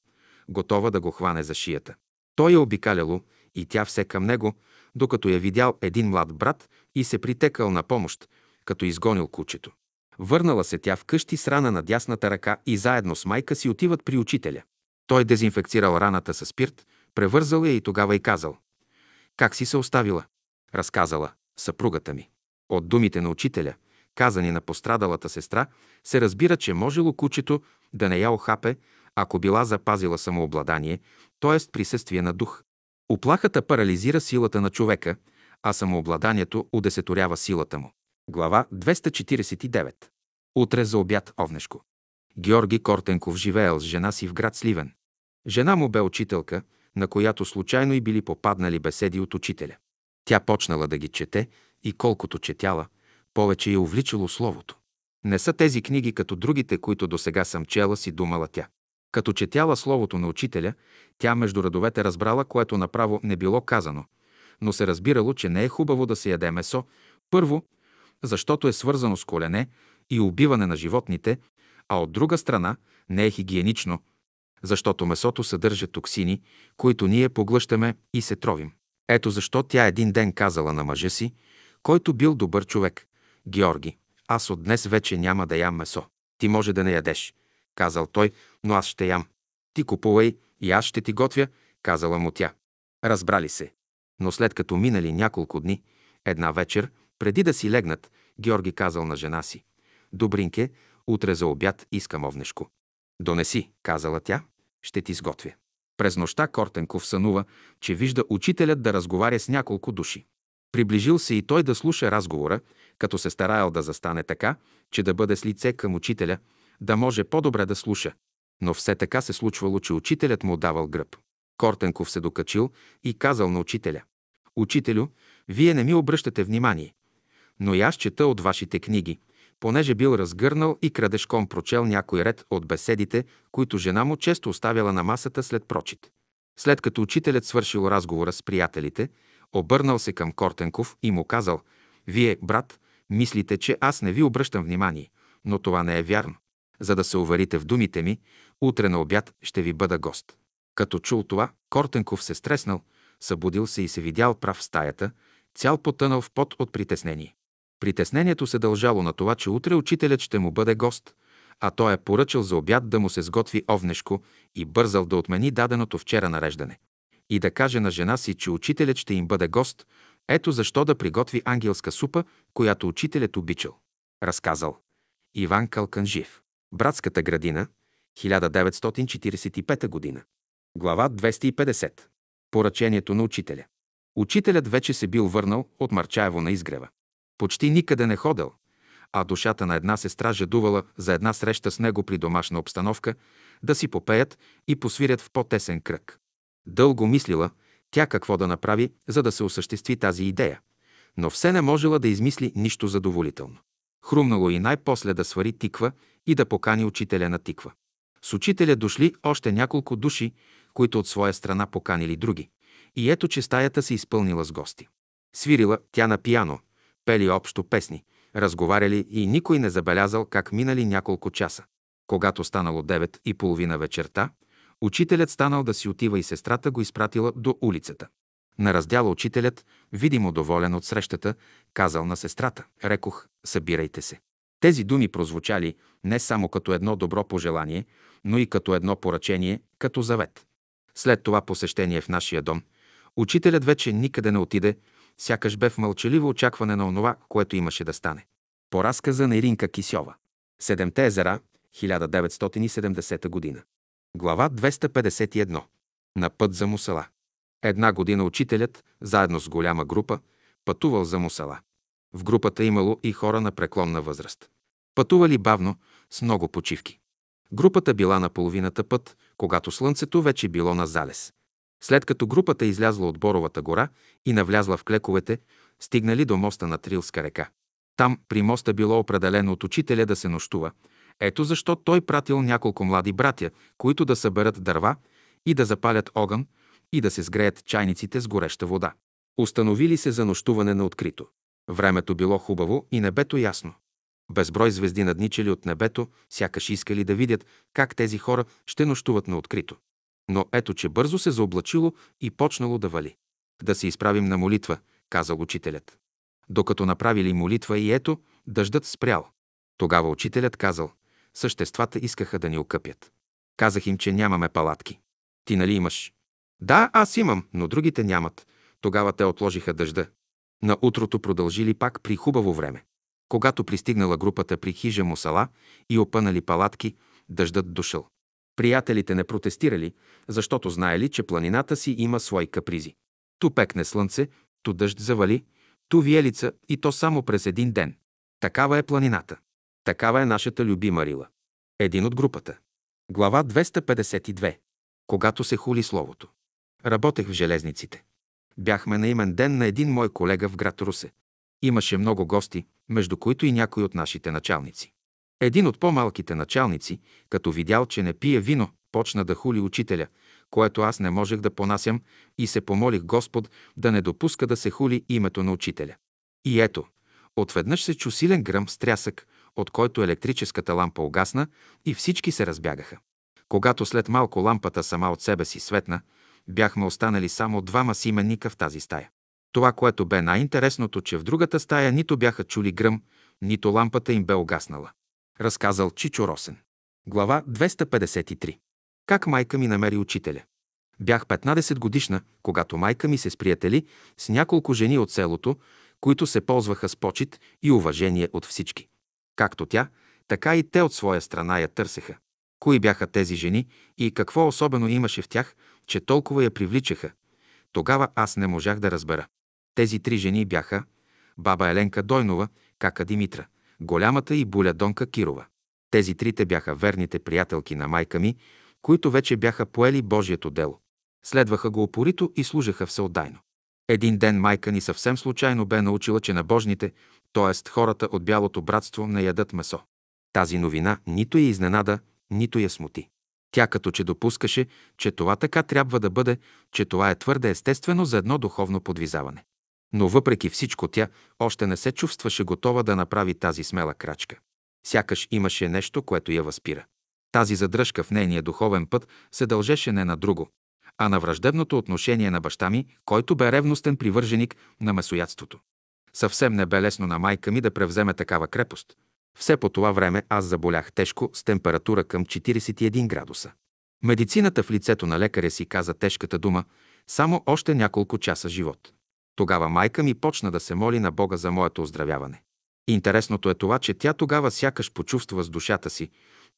готова да го хване за шията. Той е обикаляло и тя все към него, докато я видял един млад брат и се притекал на помощ, като изгонил кучето. Върнала се тя вкъщи с рана на дясната ръка и заедно с майка си отиват при учителя. Той дезинфекцирал раната със спирт, превързал я и тогава и казал. Как си се оставила? Разказала съпругата ми. От думите на учителя, казани на пострадалата сестра, се разбира, че можело кучето да не я охапе, ако била запазила самообладание, т.е. присъствие на дух. Оплахата парализира силата на човека, а самообладанието удесеторява силата му. Глава 249. Утре за обяд Овнешко. Георги Кортенков живеел с жена си в град Сливен. Жена му бе учителка, на която случайно и били попаднали беседи от учителя. Тя почнала да ги чете и колкото четяла, повече я увличало словото. Не са тези книги като другите, които до сега съм чела, си думала тя. Като четяла словото на учителя, тя между редовете разбрала, което направо не било казано, но се разбирало, че не е хубаво да се яде месо, първо, защото е свързано с колене и убиване на животните, а от друга страна не е хигиенично, защото месото съдържа токсини, които ние поглъщаме и се тровим. Ето защо тя един ден казала на мъжа си, който бил добър човек, Георги, аз от днес вече няма да ям месо. Ти може да не ядеш, казал той, но аз ще ям. Ти купувай и аз ще ти готвя, казала му тя. Разбрали се. Но след като минали няколко дни, една вечер, преди да си легнат, Георги казал на жена си. Добринке, утре за обяд искам овнешко. Донеси, казала тя, ще ти сготвя. През нощта Кортенков сънува, че вижда учителят да разговаря с няколко души. Приближил се и той да слуша разговора, като се стараял да застане така, че да бъде с лице към учителя, да може по-добре да слуша. Но все така се случвало, че учителят му давал гръб. Кортенков се докачил и казал на учителя. Учителю, вие не ми обръщате внимание, но и аз чета от вашите книги, понеже бил разгърнал и крадешком прочел някой ред от беседите, които жена му често оставяла на масата след прочит. След като учителят свършил разговора с приятелите, обърнал се към Кортенков и му казал «Вие, брат, мислите, че аз не ви обръщам внимание, но това не е вярно. За да се уверите в думите ми, утре на обяд ще ви бъда гост». Като чул това, Кортенков се стреснал, събудил се и се видял прав в стаята, цял потънал в пот от притеснение. Притеснението се дължало на това, че утре учителят ще му бъде гост, а той е поръчал за обяд да му се сготви овнешко и бързал да отмени даденото вчера нареждане. И да каже на жена си, че учителят ще им бъде гост, ето защо да приготви ангелска супа, която учителят обичал. Разказал Иван Калканжив. Братската градина, 1945 година. Глава 250. Поръчението на учителя. Учителят вече се бил върнал от Марчаево на изгрева. Почти никъде не ходел, а душата на една сестра жадувала за една среща с него при домашна обстановка, да си попеят и посвирят в по-тесен кръг. Дълго мислила тя какво да направи, за да се осъществи тази идея, но все не можела да измисли нищо задоволително. Хрумнало и най-после да свари тиква и да покани учителя на тиква. С учителя дошли още няколко души, които от своя страна поканили други. И ето, че стаята се изпълнила с гости. Свирила тя на пияно, пели общо песни, разговаряли и никой не забелязал как минали няколко часа. Когато станало 9 и половина вечерта, учителят станал да си отива и сестрата го изпратила до улицата. На раздяла учителят, видимо доволен от срещата, казал на сестрата. Рекох, събирайте се. Тези думи прозвучали не само като едно добро пожелание, но и като едно поръчение, като завет. След това посещение в нашия дом, учителят вече никъде не отиде, сякаш бе в мълчаливо очакване на онова, което имаше да стане. По разказа на Иринка Кисьова. Седемте езера, 1970 година. Глава 251. На път за Мусала. Една година учителят, заедно с голяма група, пътувал за Мусала. В групата имало и хора на преклонна възраст. Пътували бавно, с много почивки. Групата била на половината път, когато слънцето вече било на залез. След като групата излязла от Боровата гора и навлязла в клековете, стигнали до моста на Трилска река. Там при моста било определено от учителя да се нощува. Ето защо той пратил няколко млади братя, които да съберат дърва и да запалят огън и да се сгреят чайниците с гореща вода. Установили се за нощуване на открито. Времето било хубаво и небето ясно. Безброй звезди надничали от небето, сякаш искали да видят как тези хора ще нощуват на открито. Но ето, че бързо се заоблачило и почнало да вали. Да се изправим на молитва, казал учителят. Докато направили молитва и ето, дъждът спрял. Тогава учителят казал, съществата искаха да ни окъпят. Казах им, че нямаме палатки. Ти нали имаш? Да, аз имам, но другите нямат. Тогава те отложиха дъжда. На утрото продължили пак при хубаво време. Когато пристигнала групата при хижа Мусала и опънали палатки, дъждът дошъл. Приятелите не протестирали, защото знаели, че планината си има свои капризи. Ту пекне слънце, ту дъжд завали, ту виелица и то само през един ден. Такава е планината. Такава е нашата любима Рила. Един от групата. Глава 252. Когато се хули словото. Работех в железниците. Бяхме на имен ден на един мой колега в град Русе. Имаше много гости, между които и някои от нашите началници. Един от по-малките началници, като видял, че не пие вино, почна да хули учителя, което аз не можех да понасям и се помолих Господ да не допуска да се хули името на учителя. И ето, отведнъж се чу силен гръм с трясък, от който електрическата лампа угасна и всички се разбягаха. Когато след малко лампата сама от себе си светна, бяхме останали само двама сименника в тази стая. Това, което бе най-интересното, че в другата стая нито бяха чули гръм, нито лампата им бе огаснала. Разказал Чичо Росен. Глава 253. Как майка ми намери учителя? Бях 15 годишна, когато майка ми се сприятели с няколко жени от селото, които се ползваха с почет и уважение от всички. Както тя, така и те от своя страна я търсеха. Кои бяха тези жени и какво особено имаше в тях, че толкова я привличаха? Тогава аз не можах да разбера. Тези три жени бяха баба Еленка Дойнова, кака Димитра, голямата и буля Донка Кирова. Тези трите бяха верните приятелки на майка ми, които вече бяха поели Божието дело. Следваха го упорито и служеха всеотдайно. Един ден майка ни съвсем случайно бе научила, че на божните, т.е. хората от бялото братство, не ядат месо. Тази новина нито я изненада, нито я смути. Тя като че допускаше, че това така трябва да бъде, че това е твърде естествено за едно духовно подвизаване. Но въпреки всичко тя още не се чувстваше готова да направи тази смела крачка. Сякаш имаше нещо, което я възпира. Тази задръжка в нейния духовен път се дължеше не на друго, а на враждебното отношение на баща ми, който бе ревностен привърженик на месоядството. Съвсем не бе лесно на майка ми да превземе такава крепост. Все по това време аз заболях тежко с температура към 41 градуса. Медицината в лицето на лекаря си каза тежката дума само още няколко часа живот. Тогава майка ми почна да се моли на Бога за моето оздравяване. Интересното е това, че тя тогава сякаш почувства с душата си,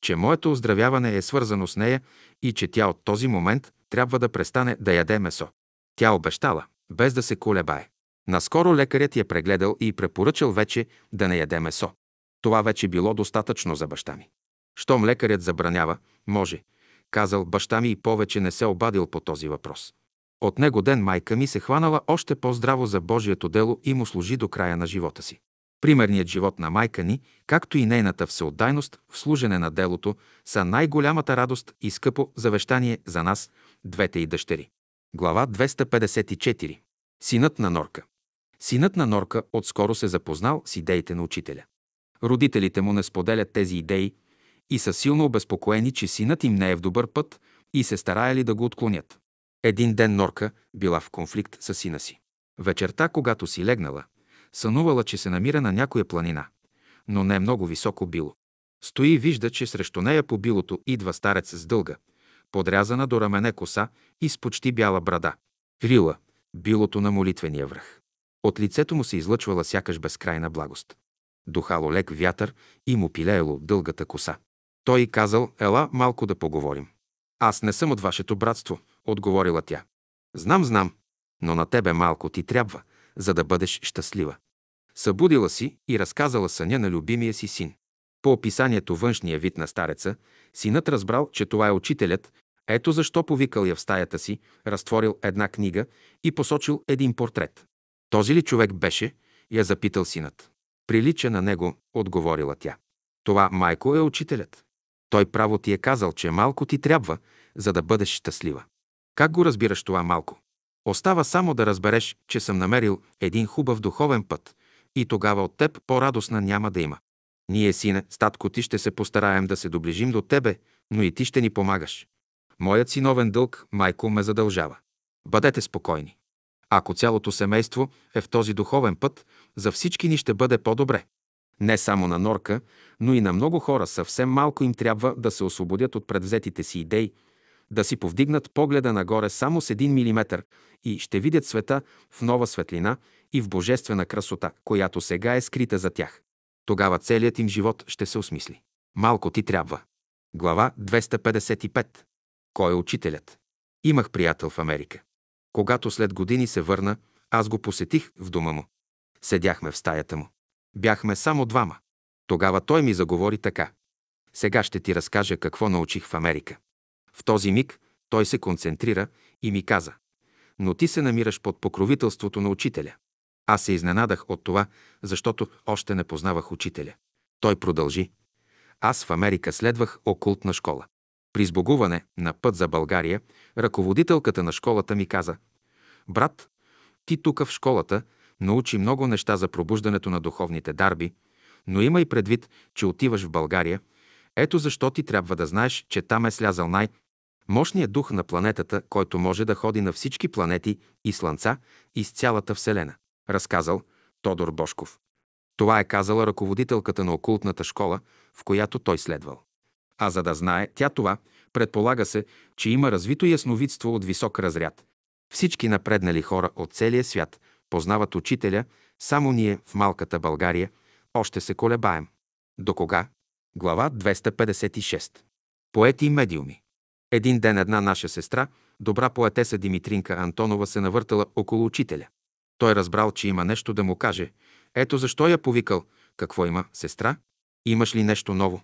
че моето оздравяване е свързано с нея и че тя от този момент трябва да престане да яде месо. Тя обещала, без да се колебае. Наскоро лекарят я прегледал и препоръчал вече да не яде месо. Това вече било достатъчно за баща ми. Щом лекарят забранява, може, казал баща ми и повече не се обадил по този въпрос. От него ден майка ми се хванала още по-здраво за Божието дело и му служи до края на живота си. Примерният живот на майка ни, както и нейната всеотдайност в служене на делото, са най-голямата радост и скъпо завещание за нас, двете и дъщери. Глава 254. Синът на Норка. Синът на Норка отскоро се запознал с идеите на учителя. Родителите му не споделят тези идеи и са силно обезпокоени, че синът им не е в добър път и се стараяли да го отклонят. Един ден Норка била в конфликт с сина си. Вечерта, когато си легнала, сънувала, че се намира на някоя планина, но не много високо било. Стои и вижда, че срещу нея по билото идва старец с дълга, подрязана до рамене коса и с почти бяла брада. Рила, билото на молитвения връх. От лицето му се излъчвала сякаш безкрайна благост. Духало лек вятър и му пилеело дългата коса. Той казал, ела малко да поговорим. Аз не съм от вашето братство, отговорила тя. Знам, знам, но на тебе малко ти трябва, за да бъдеш щастлива. Събудила си и разказала съня на любимия си син. По описанието външния вид на стареца, синът разбрал, че това е учителят, ето защо повикал я в стаята си, разтворил една книга и посочил един портрет. Този ли човек беше? Я запитал синът. Прилича на него, отговорила тя. Това, майко, е учителят. Той право ти е казал, че малко ти трябва, за да бъдеш щастлива. Как го разбираш това малко? Остава само да разбереш, че съм намерил един хубав духовен път и тогава от теб по-радостна няма да има. Ние, сине, статко ти ще се постараем да се доближим до тебе, но и ти ще ни помагаш. Моят синовен дълг, майко, ме задължава. Бъдете спокойни. Ако цялото семейство е в този духовен път, за всички ни ще бъде по-добре. Не само на Норка, но и на много хора съвсем малко им трябва да се освободят от предвзетите си идеи, да си повдигнат погледа нагоре само с един милиметър и ще видят света в нова светлина и в божествена красота, която сега е скрита за тях. Тогава целият им живот ще се осмисли. Малко ти трябва. Глава 255. Кой е учителят? Имах приятел в Америка. Когато след години се върна, аз го посетих в дома му. Седяхме в стаята му. Бяхме само двама. Тогава той ми заговори така. Сега ще ти разкажа какво научих в Америка. В този миг той се концентрира и ми каза. Но ти се намираш под покровителството на учителя. Аз се изненадах от това, защото още не познавах учителя. Той продължи. Аз в Америка следвах окултна школа. При сбогуване на път за България, ръководителката на школата ми каза «Брат, ти тук в школата научи много неща за пробуждането на духовните дарби, но имай предвид, че отиваш в България. Ето защо ти трябва да знаеш, че там е слязал най- мощният дух на планетата, който може да ходи на всички планети и слънца из цялата Вселена разказал Тодор Бошков. Това е казала ръководителката на окултната школа, в която той следвал. А за да знае тя това, предполага се, че има развито ясновидство от висок разряд. Всички напреднали хора от целия свят познават учителя, само ние в малката България още се колебаем. До кога? Глава 256. Поети и медиуми. Един ден една наша сестра, добра поетеса Димитринка Антонова, се навъртала около учителя. Той разбрал, че има нещо да му каже. Ето защо я повикал. Какво има, сестра? Имаш ли нещо ново?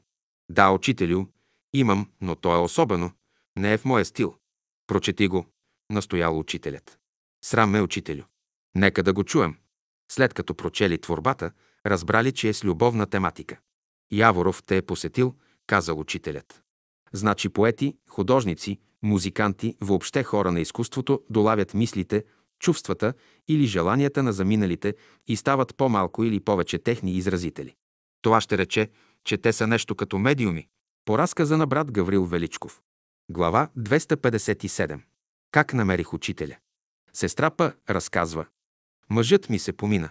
Да, учителю, имам, но то е особено. Не е в моя стил. Прочети го, настоял учителят. Срам ме, учителю. Нека да го чуем. След като прочели творбата, разбрали, че е с любовна тематика. Яворов те е посетил, казал учителят. Значи поети, художници, музиканти, въобще хора на изкуството долавят мислите, чувствата или желанията на заминалите и стават по-малко или повече техни изразители. Това ще рече, че те са нещо като медиуми. По разказа на брат Гаврил Величков. Глава 257. Как намерих учителя? Сестра П. разказва. Мъжът ми се помина.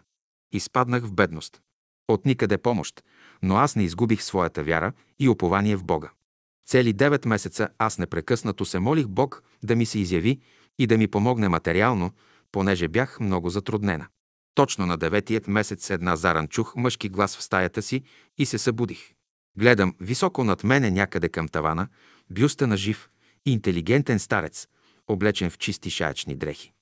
Изпаднах в бедност. От никъде помощ, но аз не изгубих своята вяра и упование в Бога. Цели девет месеца аз непрекъснато се молих Бог да ми се изяви и да ми помогне материално, понеже бях много затруднена. Точно на деветият месец една заран чух мъжки глас в стаята си и се събудих. Гледам високо над мене някъде към тавана, бюста на жив, интелигентен старец, облечен в чисти шаячни дрехи.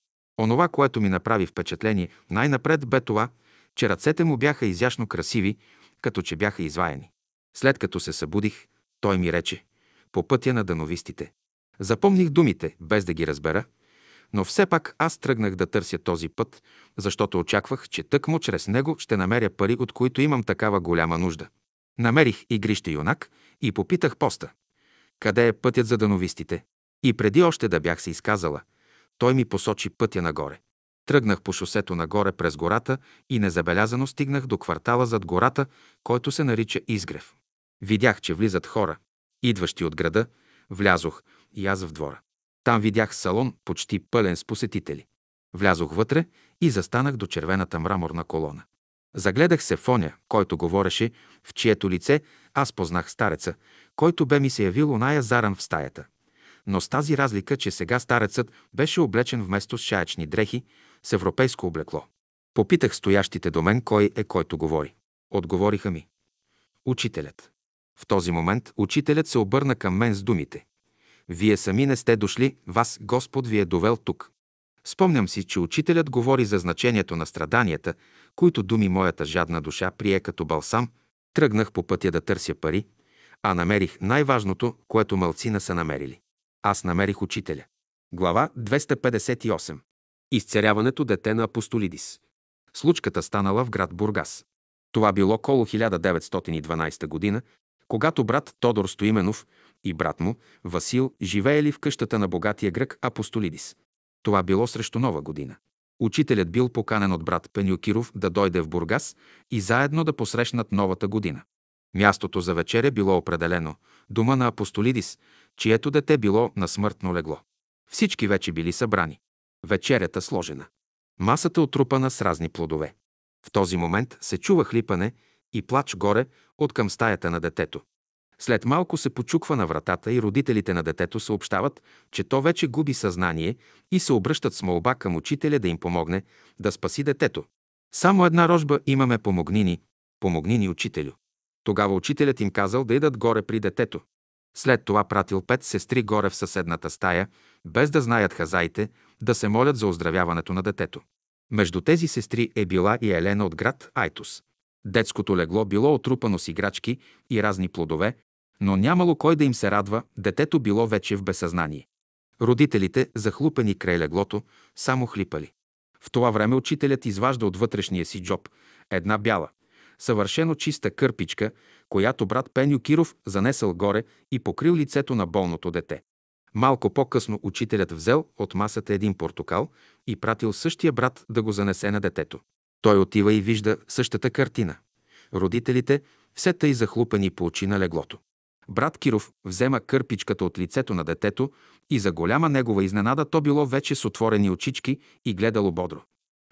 Онова, което ми направи впечатление, най-напред бе това, че ръцете му бяха изящно красиви, като че бяха изваяни. След като се събудих, той ми рече, по пътя на дановистите. Запомних думите, без да ги разбера, но все пак аз тръгнах да търся този път, защото очаквах, че тъкмо чрез него ще намеря пари, от които имам такава голяма нужда. Намерих игрище юнак и попитах поста. Къде е пътят за дановистите? И преди още да бях се изказала, той ми посочи пътя нагоре. Тръгнах по шосето нагоре през гората и незабелязано стигнах до квартала зад гората, който се нарича Изгрев. Видях, че влизат хора, идващи от града, влязох и аз в двора. Там видях салон, почти пълен с посетители. Влязох вътре и застанах до червената мраморна колона. Загледах се в оня, който говореше, в чието лице аз познах стареца, който бе ми се явил оная заран в стаята. Но с тази разлика, че сега старецът беше облечен вместо с шаячни дрехи, с европейско облекло. Попитах стоящите до мен кой е който говори. Отговориха ми. Учителят. В този момент учителят се обърна към мен с думите. Вие сами не сте дошли, вас Господ ви е довел тук. Спомням си, че учителят говори за значението на страданията, които думи моята жадна душа прие като балсам. Тръгнах по пътя да търся пари, а намерих най-важното, което мълцина са намерили. Аз намерих учителя. Глава 258. Изцеряването дете на Апостолидис. Случката станала в град Бургас. Това било около 1912 година, когато брат Тодор Стоименов и брат му Васил живеели в къщата на богатия грък Апостолидис. Това било срещу нова година. Учителят бил поканен от брат Пенюкиров да дойде в Бургас и заедно да посрещнат новата година. Мястото за вечеря било определено – дома на Апостолидис, чието дете било на смъртно легло. Всички вече били събрани. Вечерята сложена. Масата отрупана с разни плодове. В този момент се чува хлипане и плач горе от към стаята на детето. След малко се почуква на вратата и родителите на детето съобщават, че то вече губи съзнание и се обръщат с молба към учителя да им помогне да спаси детето. Само една рожба имаме помогни ни, помогни ни учителю. Тогава учителят им казал да идат горе при детето. След това пратил пет сестри горе в съседната стая, без да знаят хазаите, да се молят за оздравяването на детето. Между тези сестри е била и Елена от град Айтус. Детското легло било отрупано с играчки и разни плодове, но нямало кой да им се радва, детето било вече в безсъзнание. Родителите, захлупени край леглото, само хлипали. В това време учителят изважда от вътрешния си джоб една бяла, съвършено чиста кърпичка, която брат Пеню Киров занесъл горе и покрил лицето на болното дете. Малко по-късно учителят взел от масата един портокал и пратил същия брат да го занесе на детето. Той отива и вижда същата картина. Родителите все тъй захлупени по очи на леглото. Брат Киров взема кърпичката от лицето на детето и за голяма негова изненада то било вече с отворени очички и гледало бодро.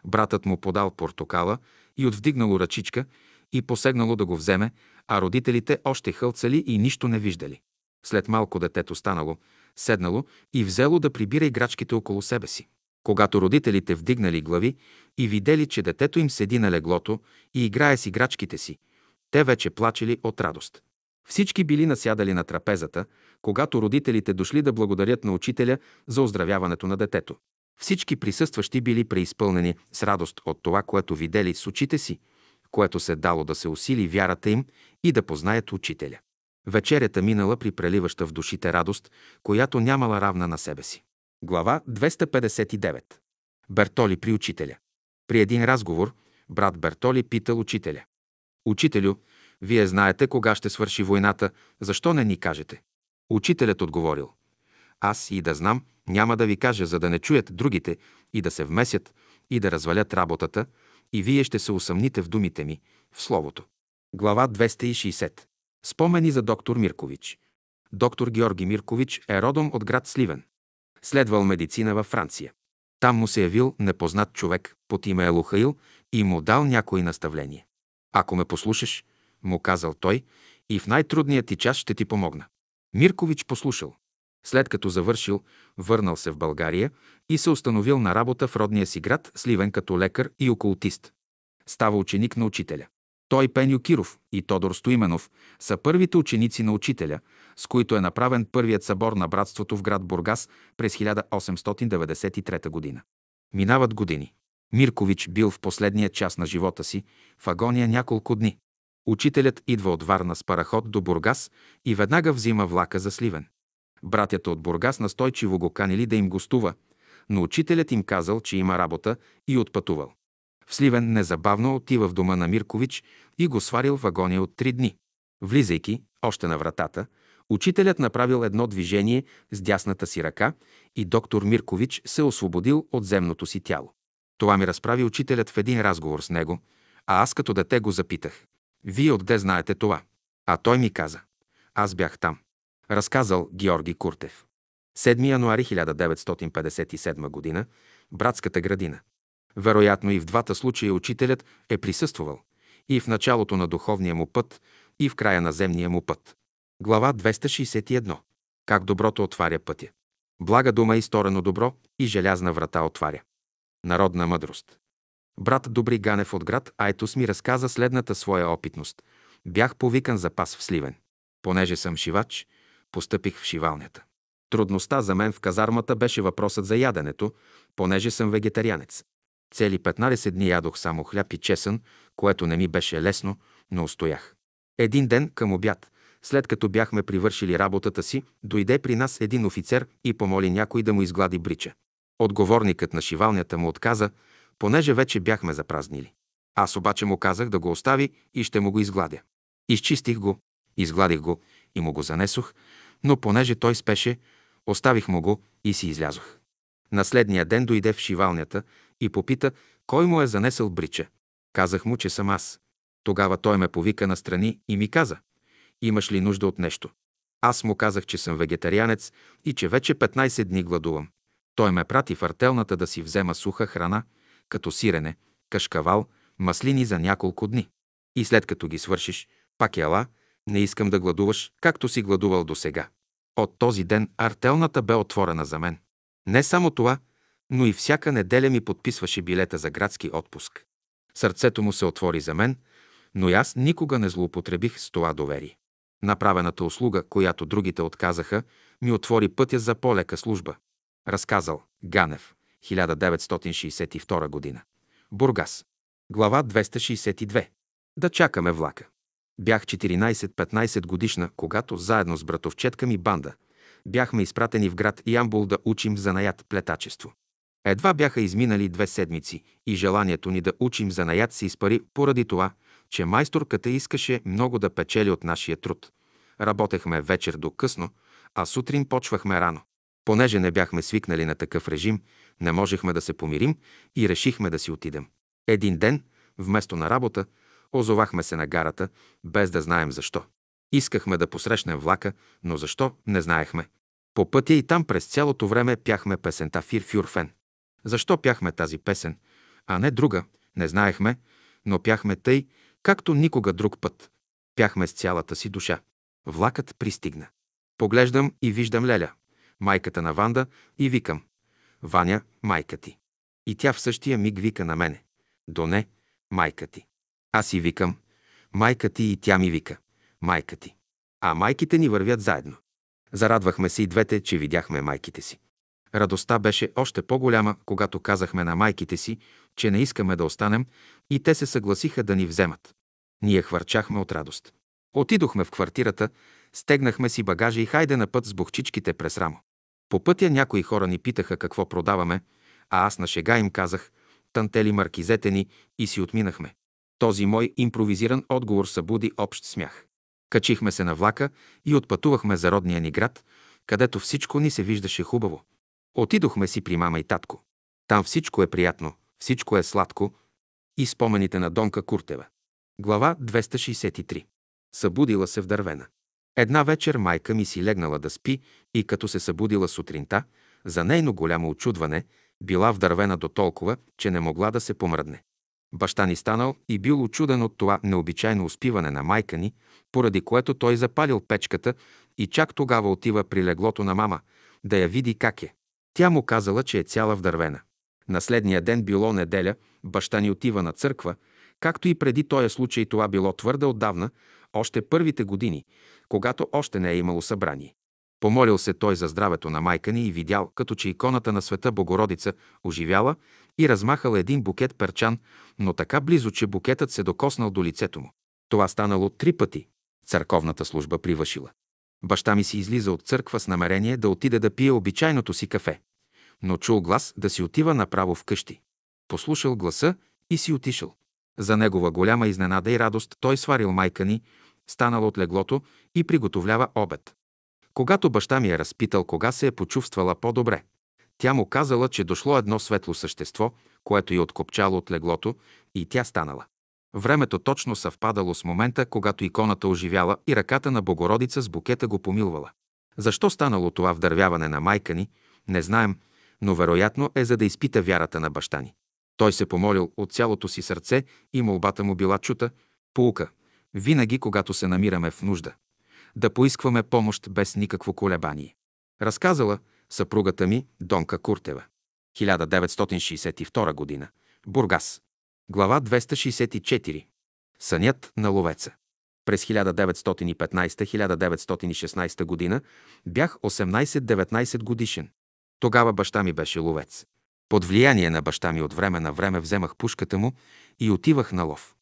Братът му подал портокала и отвдигнало ръчичка и посегнало да го вземе, а родителите още хълцали и нищо не виждали. След малко детето станало, седнало и взело да прибира играчките около себе си. Когато родителите вдигнали глави и видели, че детето им седи на леглото и играе с играчките си, те вече плачели от радост. Всички били насядали на трапезата, когато родителите дошли да благодарят на учителя за оздравяването на детето. Всички присъстващи били преизпълнени с радост от това, което видели с очите си, което се дало да се усили вярата им и да познаят учителя. Вечерята минала при преливаща в душите радост, която нямала равна на себе си. Глава 259. Бертоли при учителя. При един разговор брат Бертоли питал учителя. Учителю, вие знаете кога ще свърши войната, защо не ни кажете? Учителят отговорил. Аз и да знам, няма да ви кажа, за да не чуят другите и да се вмесят и да развалят работата, и вие ще се усъмните в думите ми, в Словото. Глава 260. Спомени за доктор Миркович. Доктор Георги Миркович е родом от град Сливен. Следвал медицина във Франция. Там му се явил непознат човек под име Елухаил и му дал някои наставления. Ако ме послушаш, му казал той, и в най-трудния ти час ще ти помогна. Миркович послушал. След като завършил, върнал се в България и се установил на работа в родния си град Сливен като лекар и окултист. Става ученик на учителя. Той Пеню Киров и Тодор Стоименов са първите ученици на учителя, с които е направен първият събор на братството в град Бургас през 1893 година. Минават години. Миркович бил в последния час на живота си, в агония няколко дни. Учителят идва от Варна с параход до Бургас и веднага взима влака за Сливен. Братята от Бургас настойчиво го канили да им гостува, но учителят им казал, че има работа и отпътувал. В Сливен незабавно отива в дома на Миркович и го сварил в агония от три дни. Влизайки, още на вратата, учителят направил едно движение с дясната си ръка и доктор Миркович се освободил от земното си тяло. Това ми разправи учителят в един разговор с него, а аз като дете го запитах. Вие откъде знаете това? А той ми каза. Аз бях там. Разказал Георги Куртев. 7 януари 1957 г. Братската градина. Вероятно и в двата случая учителят е присъствал и в началото на духовния му път, и в края на земния му път. Глава 261. Как доброто отваря пътя. Блага дума и сторено добро и желязна врата отваря. Народна мъдрост. Брат Добри Ганев от град Айтос ми разказа следната своя опитност. Бях повикан за пас в Сливен. Понеже съм шивач, постъпих в шивалнята. Трудността за мен в казармата беше въпросът за яденето, понеже съм вегетарианец. Цели 15 дни ядох само хляб и чесън, което не ми беше лесно, но устоях. Един ден към обяд, след като бяхме привършили работата си, дойде при нас един офицер и помоли някой да му изглади брича. Отговорникът на шивалнята му отказа, понеже вече бяхме запразнили. Аз обаче му казах да го остави и ще му го изгладя. Изчистих го, изгладих го и му го занесох, но понеже той спеше, оставих му го и си излязох. На следния ден дойде в шивалнята и попита кой му е занесъл брича. Казах му, че съм аз. Тогава той ме повика настрани и ми каза, имаш ли нужда от нещо? Аз му казах, че съм вегетарианец и че вече 15 дни гладувам. Той ме прати в артелната да си взема суха храна, като сирене, кашкавал, маслини за няколко дни. И след като ги свършиш, пак ела, не искам да гладуваш, както си гладувал до сега. От този ден артелната бе отворена за мен. Не само това, но и всяка неделя ми подписваше билета за градски отпуск. Сърцето му се отвори за мен, но и аз никога не злоупотребих с това доверие. Направената услуга, която другите отказаха, ми отвори пътя за по-лека служба. Разказал Ганев, 1962 година. Бургас. Глава 262. Да чакаме влака. Бях 14-15 годишна, когато заедно с братовчетка ми банда бяхме изпратени в град Ямбул да учим занаят плетачество. Едва бяха изминали две седмици и желанието ни да учим занаят се изпари поради това, че майсторката искаше много да печели от нашия труд. Работехме вечер до късно, а сутрин почвахме рано. Понеже не бяхме свикнали на такъв режим, не можехме да се помирим и решихме да си отидем. Един ден, вместо на работа, озовахме се на гарата, без да знаем защо. Искахме да посрещнем влака, но защо, не знаехме. По пътя и там през цялото време пяхме песента Фир Фюрфен. Защо пяхме тази песен, а не друга, не знаехме, но пяхме тъй, както никога друг път. Пяхме с цялата си душа. Влакът пристигна. Поглеждам и виждам Леля, майката на Ванда, и викам. Ваня, майка ти. И тя в същия миг вика на мене. Доне, майка ти. Аз си викам. Майка ти и тя ми вика. Майка ти. А майките ни вървят заедно. Зарадвахме се и двете, че видяхме майките си. Радостта беше още по-голяма, когато казахме на майките си, че не искаме да останем и те се съгласиха да ни вземат. Ние хвърчахме от радост. Отидохме в квартирата, стегнахме си багажа и хайде на път с бухчичките през рамо. По пътя някои хора ни питаха какво продаваме, а аз на шега им казах «Тантели маркизете ни» и си отминахме. Този мой импровизиран отговор събуди общ смях. Качихме се на влака и отпътувахме за родния ни град, където всичко ни се виждаше хубаво. Отидохме си при мама и татко. Там всичко е приятно, всичко е сладко и спомените на Донка Куртева. Глава 263. Събудила се в дървена. Една вечер майка ми си легнала да спи и като се събудила сутринта, за нейно голямо очудване, била в дървена до толкова, че не могла да се помръдне. Баща ни станал и бил очуден от това необичайно успиване на майка ни, поради което той запалил печката и чак тогава отива при леглото на мама, да я види как е. Тя му казала, че е цяла в дървена. На следния ден било неделя, баща ни отива на църква, както и преди този случай това било твърде отдавна, още първите години, когато още не е имало събрание. Помолил се той за здравето на майка ни и видял, като че иконата на света Богородица оживяла и размахал един букет перчан, но така близо, че букетът се докоснал до лицето му. Това станало три пъти. Църковната служба привършила. Баща ми си излиза от църква с намерение да отиде да пие обичайното си кафе, но чул глас да си отива направо в къщи. Послушал гласа и си отишъл. За негова голяма изненада и радост той сварил майка ни, станал от леглото и приготовлява обед. Когато баща ми е разпитал кога се е почувствала по-добре, тя му казала, че дошло едно светло същество, което й откопчало от леглото и тя станала. Времето точно съвпадало с момента, когато иконата оживяла и ръката на Богородица с букета го помилвала. Защо станало това вдървяване на майка ни, не знаем, но вероятно е за да изпита вярата на баща ни. Той се помолил от цялото си сърце и молбата му била чута, полука, винаги когато се намираме в нужда. Да поискваме помощ без никакво колебание. Разказала съпругата ми Донка Куртева. 1962 година. Бургас. Глава 264. Сънят на ловеца. През 1915-1916 година бях 18-19 годишен. Тогава баща ми беше ловец. Под влияние на баща ми от време на време вземах пушката му и отивах на лов.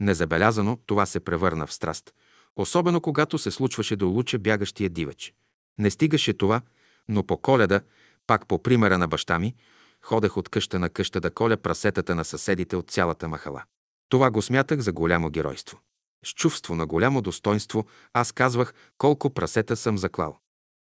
Незабелязано това се превърна в страст, особено когато се случваше да улуча бягащия дивеч. Не стигаше това, но по коледа, пак по примера на баща ми, ходех от къща на къща да коля прасетата на съседите от цялата махала. Това го смятах за голямо геройство. С чувство на голямо достоинство аз казвах колко прасета съм заклал.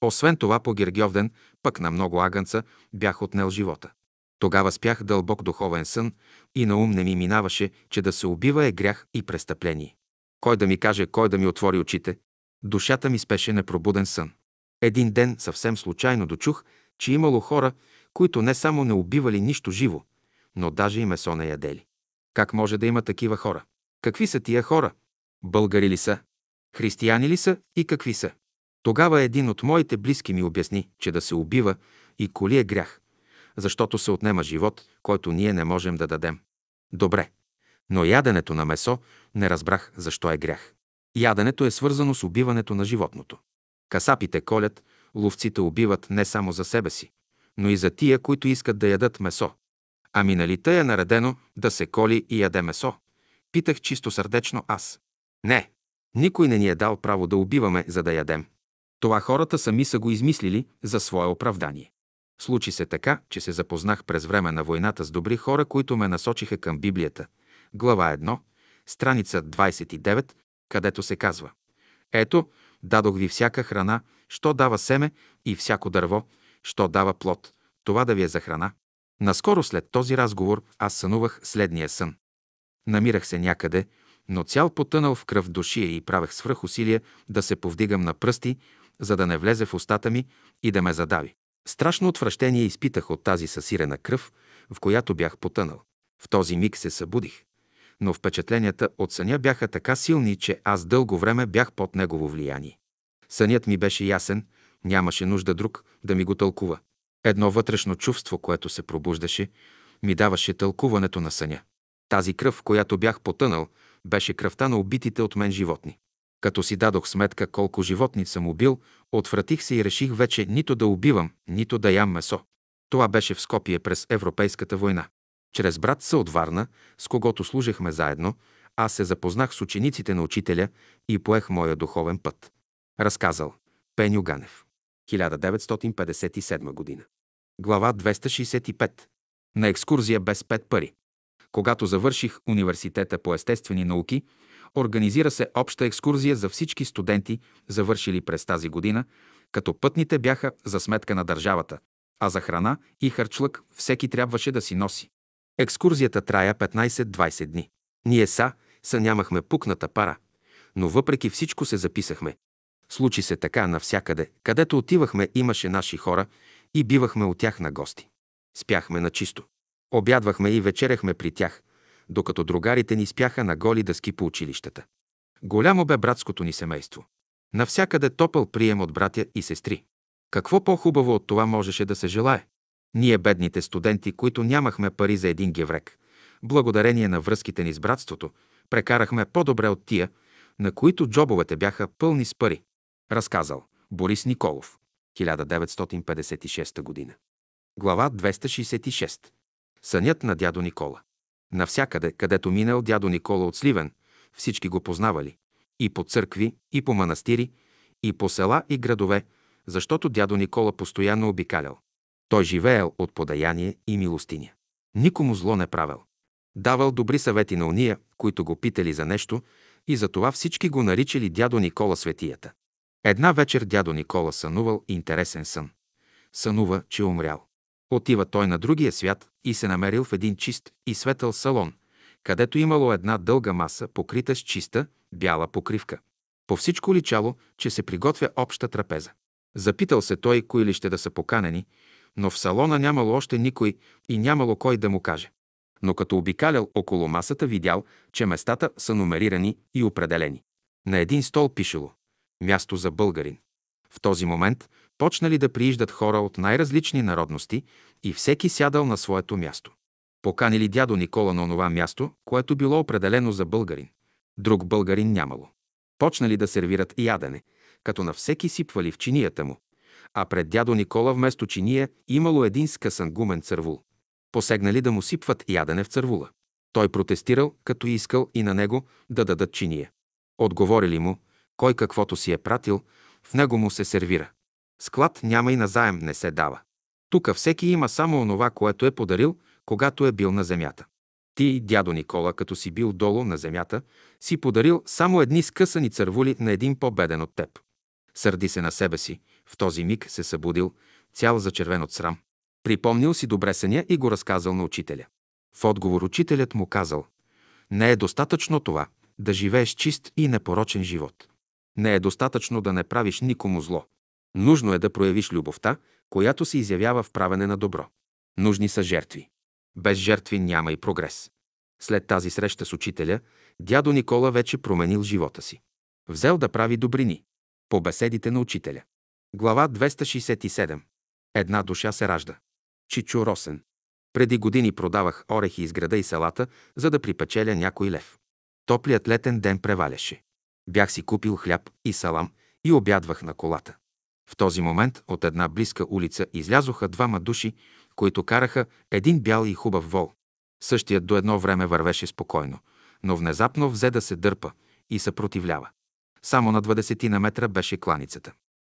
Освен това, по Гергьовден, пък на много агънца, бях отнел живота. Тогава спях дълбок духовен сън и на ум не ми минаваше, че да се убива е грях и престъпление. Кой да ми каже, кой да ми отвори очите? Душата ми спеше непробуден сън. Един ден съвсем случайно дочух, че имало хора, които не само не убивали нищо живо, но даже и месо не ядели. Как може да има такива хора? Какви са тия хора? Българи ли са? Християни ли са и какви са? Тогава един от моите близки ми обясни, че да се убива и коли е грях, защото се отнема живот, който ние не можем да дадем. Добре, но яденето на месо не разбрах защо е грях. Яденето е свързано с убиването на животното. Касапите колят, ловците убиват не само за себе си, но и за тия, които искат да ядат месо. Ами нали тъй е наредено да се коли и яде месо? Питах чисто сърдечно аз. Не, никой не ни е дал право да убиваме, за да ядем. Това хората сами са го измислили за свое оправдание. Случи се така, че се запознах през време на войната с добри хора, които ме насочиха към Библията. Глава 1, страница 29, където се казва Ето, дадох ви всяка храна, що дава семе и всяко дърво, що дава плод, това да ви е за храна. Наскоро след този разговор аз сънувах следния сън. Намирах се някъде, но цял потънал в кръв душия и правех свръхусилие да се повдигам на пръсти, за да не влезе в устата ми и да ме задави. Страшно отвращение изпитах от тази съсирена кръв, в която бях потънал. В този миг се събудих. Но впечатленията от съня бяха така силни, че аз дълго време бях под негово влияние. Сънят ми беше ясен, нямаше нужда друг да ми го тълкува. Едно вътрешно чувство, което се пробуждаше, ми даваше тълкуването на съня. Тази кръв, която бях потънал, беше кръвта на убитите от мен животни. Като си дадох сметка колко животни съм убил, отвратих се и реших вече нито да убивам, нито да ям месо. Това беше в Скопие през Европейската война. Чрез брат се от Варна, с когото служихме заедно, аз се запознах с учениците на учителя и поех моя духовен път. Разказал Пеню Ганев. 1957 година. Глава 265. На екскурзия без пет пари. Когато завърших университета по естествени науки, организира се обща екскурзия за всички студенти, завършили през тази година, като пътните бяха за сметка на държавата, а за храна и харчлък всеки трябваше да си носи. Екскурзията трая 15-20 дни. Ние са, са нямахме пукната пара, но въпреки всичко се записахме. Случи се така навсякъде, където отивахме имаше наши хора и бивахме от тях на гости. Спяхме на чисто. Обядвахме и вечеряхме при тях, докато другарите ни спяха на голи дъски по училищата. Голямо бе братското ни семейство. Навсякъде топъл прием от братя и сестри. Какво по-хубаво от това можеше да се желае? Ние, бедните студенти, които нямахме пари за един геврек, благодарение на връзките ни с братството, прекарахме по-добре от тия, на които джобовете бяха пълни с пари. Разказал Борис Николов, 1956 година. Глава 266. Сънят на дядо Никола. Навсякъде, където минал дядо Никола от Сливен, всички го познавали. И по църкви, и по манастири, и по села и градове, защото дядо Никола постоянно обикалял. Той живеел от подаяние и милостиня. Никому зло не правил. Давал добри съвети на уния, които го питали за нещо, и затова всички го наричали дядо Никола Светията. Една вечер дядо Никола сънувал интересен сън. Сънува, че умрял. Отива той на другия свят и се намерил в един чист и светъл салон, където имало една дълга маса, покрита с чиста, бяла покривка. По всичко личало, че се приготвя обща трапеза. Запитал се той, кои ли ще да са поканени, но в салона нямало още никой и нямало кой да му каже. Но като обикалял около масата, видял, че местата са номерирани и определени. На един стол пишело «Място за българин». В този момент почнали да прииждат хора от най-различни народности и всеки сядал на своето място. Поканили дядо Никола на онова място, което било определено за българин. Друг българин нямало. Почнали да сервират ядене, като на всеки сипвали в чинията му, а пред дядо Никола вместо чиния имало един скъсан гумен цървул. Посегнали да му сипват ядене в цървула. Той протестирал, като искал и на него да дадат чиния. Отговорили му, кой каквото си е пратил, в него му се сервира. Склад няма и назаем не се дава. Тук всеки има само онова, което е подарил, когато е бил на земята. Ти, дядо Никола, като си бил долу на земята, си подарил само едни скъсани цървули на един по-беден от теб. Сърди се на себе си, в този миг се събудил, цял зачервен от срам. Припомнил си добре съня и го разказал на учителя. В отговор учителят му казал, не е достатъчно това, да живееш чист и непорочен живот. Не е достатъчно да не правиш никому зло. Нужно е да проявиш любовта, която се изявява в правене на добро. Нужни са жертви. Без жертви няма и прогрес. След тази среща с учителя, дядо Никола вече променил живота си. Взел да прави добрини. По беседите на учителя. Глава 267. Една душа се ражда. Чичо Росен. Преди години продавах орехи из града и селата, за да припечеля някой лев. Топлият летен ден преваляше. Бях си купил хляб и салам и обядвах на колата. В този момент от една близка улица излязоха двама души, които караха един бял и хубав вол. Същият до едно време вървеше спокойно, но внезапно взе да се дърпа и съпротивлява. Само на 20 на метра беше кланицата.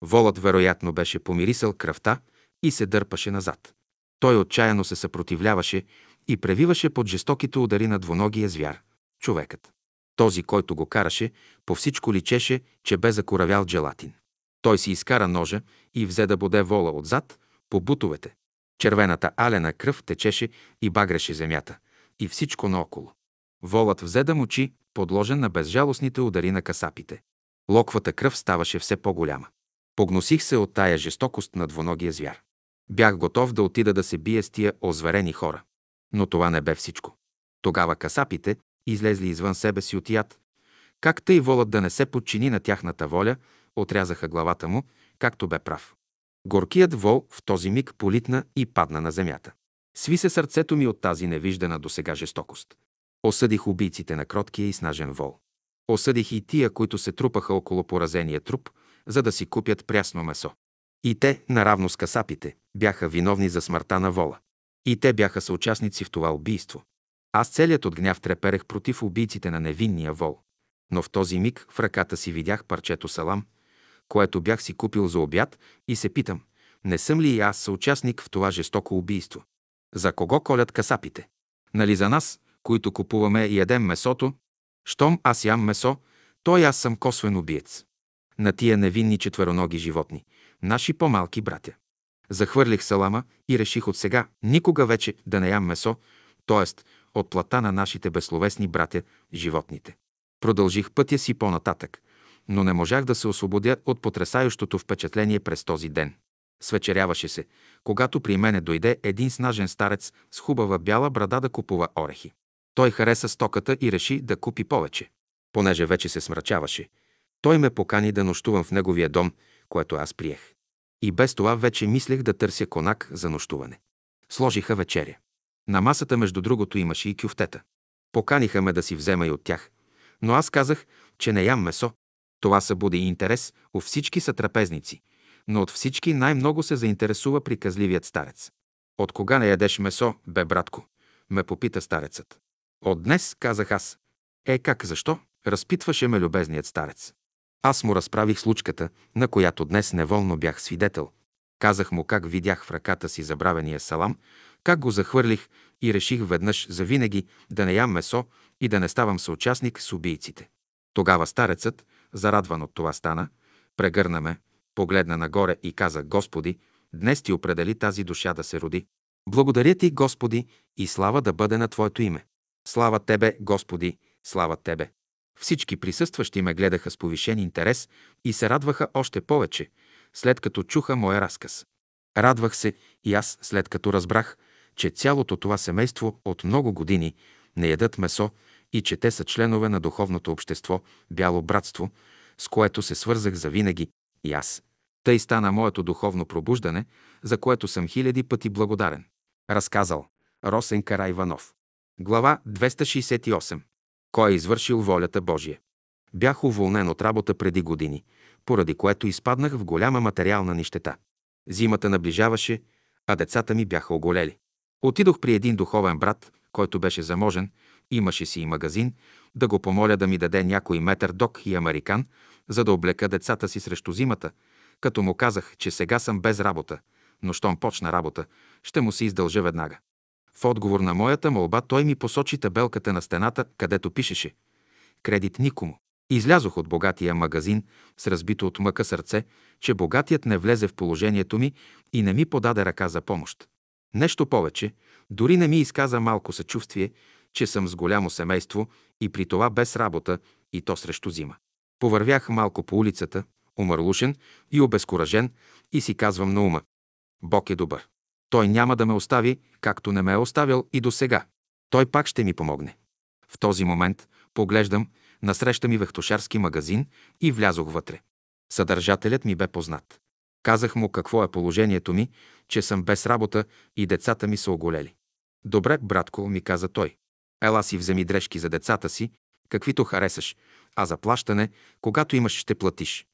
Волът вероятно беше помирисал кръвта и се дърпаше назад. Той отчаяно се съпротивляваше и превиваше под жестоките удари на двуногия звяр – човекът. Този, който го караше, по всичко личеше, че бе закоравял джелатин. Той си изкара ножа и взе да боде вола отзад, по бутовете. Червената алена кръв течеше и багреше земята, и всичко наоколо. Волът взе да мочи, подложен на безжалостните удари на касапите. Локвата кръв ставаше все по-голяма. Погносих се от тая жестокост на двуногия звяр. Бях готов да отида да се бие с тия озверени хора. Но това не бе всичко. Тогава касапите, излезли извън себе си от яд, как тъй волът да не се подчини на тяхната воля, отрязаха главата му, както бе прав. Горкият вол в този миг политна и падна на земята. Сви се сърцето ми от тази невиждана до сега жестокост. Осъдих убийците на кроткия и снажен вол. Осъдих и тия, които се трупаха около поразения труп, за да си купят прясно месо. И те, наравно с касапите, бяха виновни за смъртта на вола. И те бяха съучастници в това убийство. Аз целият от гняв треперех против убийците на невинния вол. Но в този миг в ръката си видях парчето салам, което бях си купил за обяд и се питам, не съм ли и аз съучастник в това жестоко убийство? За кого колят касапите? Нали за нас, които купуваме и ядем месото? Щом аз ям месо, то аз съм косвен убиец. На тия невинни четвероноги животни, наши по-малки братя. Захвърлих салама и реших от сега никога вече да не ям месо, т.е. от плата на нашите безсловесни братя, животните. Продължих пътя си по-нататък, но не можах да се освободя от потрясающото впечатление през този ден. Свечеряваше се, когато при мене дойде един снажен старец с хубава бяла брада да купува орехи. Той хареса стоката и реши да купи повече. Понеже вече се смрачаваше, той ме покани да нощувам в неговия дом, което аз приех. И без това вече мислех да търся конак за нощуване. Сложиха вечеря. На масата, между другото, имаше и кюфтета. Поканиха ме да си взема и от тях, но аз казах, че не ям месо. Това събуди интерес у всички са трапезници, но от всички най-много се заинтересува приказливият старец. От кога не ядеш месо, бе, братко? ме попита старецът. От днес, казах аз. Е, как, защо? Разпитваше ме любезният старец. Аз му разправих случката, на която днес неволно бях свидетел. Казах му как видях в ръката си забравения салам, как го захвърлих и реших веднъж за винаги да не ям месо и да не ставам съучастник с убийците. Тогава старецът, зарадван от това стана, прегърна ме, погледна нагоре и каза, Господи, днес ти определи тази душа да се роди. Благодаря ти, Господи, и слава да бъде на Твоето име. Слава Тебе, Господи, слава Тебе. Всички присъстващи ме гледаха с повишен интерес и се радваха още повече, след като чуха моя разказ. Радвах се и аз, след като разбрах, че цялото това семейство от много години не ядат месо и че те са членове на духовното общество Бяло братство, с което се свързах завинаги и аз. Тъй стана моето духовно пробуждане, за което съм хиляди пъти благодарен. Разказал Росен Карайванов. Глава 268. Кой е извършил волята Божия? Бях уволнен от работа преди години, поради което изпаднах в голяма материална нищета. Зимата наближаваше, а децата ми бяха оголели. Отидох при един духовен брат, който беше заможен, имаше си и магазин, да го помоля да ми даде някой метър док и американ, за да облека децата си срещу зимата, като му казах, че сега съм без работа, но щом почна работа, ще му се издължа веднага. В отговор на моята молба той ми посочи табелката на стената, където пишеше «Кредит никому». Излязох от богатия магазин с разбито от мъка сърце, че богатият не влезе в положението ми и не ми подаде ръка за помощ. Нещо повече, дори не ми изказа малко съчувствие, че съм с голямо семейство и при това без работа и то срещу зима. Повървях малко по улицата, умърлушен и обезкуражен и си казвам на ума. Бог е добър. Той няма да ме остави, както не ме е оставил и до сега. Той пак ще ми помогне. В този момент поглеждам, насреща ми вехтошарски магазин и влязох вътре. Съдържателят ми бе познат. Казах му какво е положението ми, че съм без работа и децата ми са оголели. Добре, братко, ми каза той. Ела си вземи дрежки за децата си, каквито харесаш, а за плащане, когато имаш, ще платиш.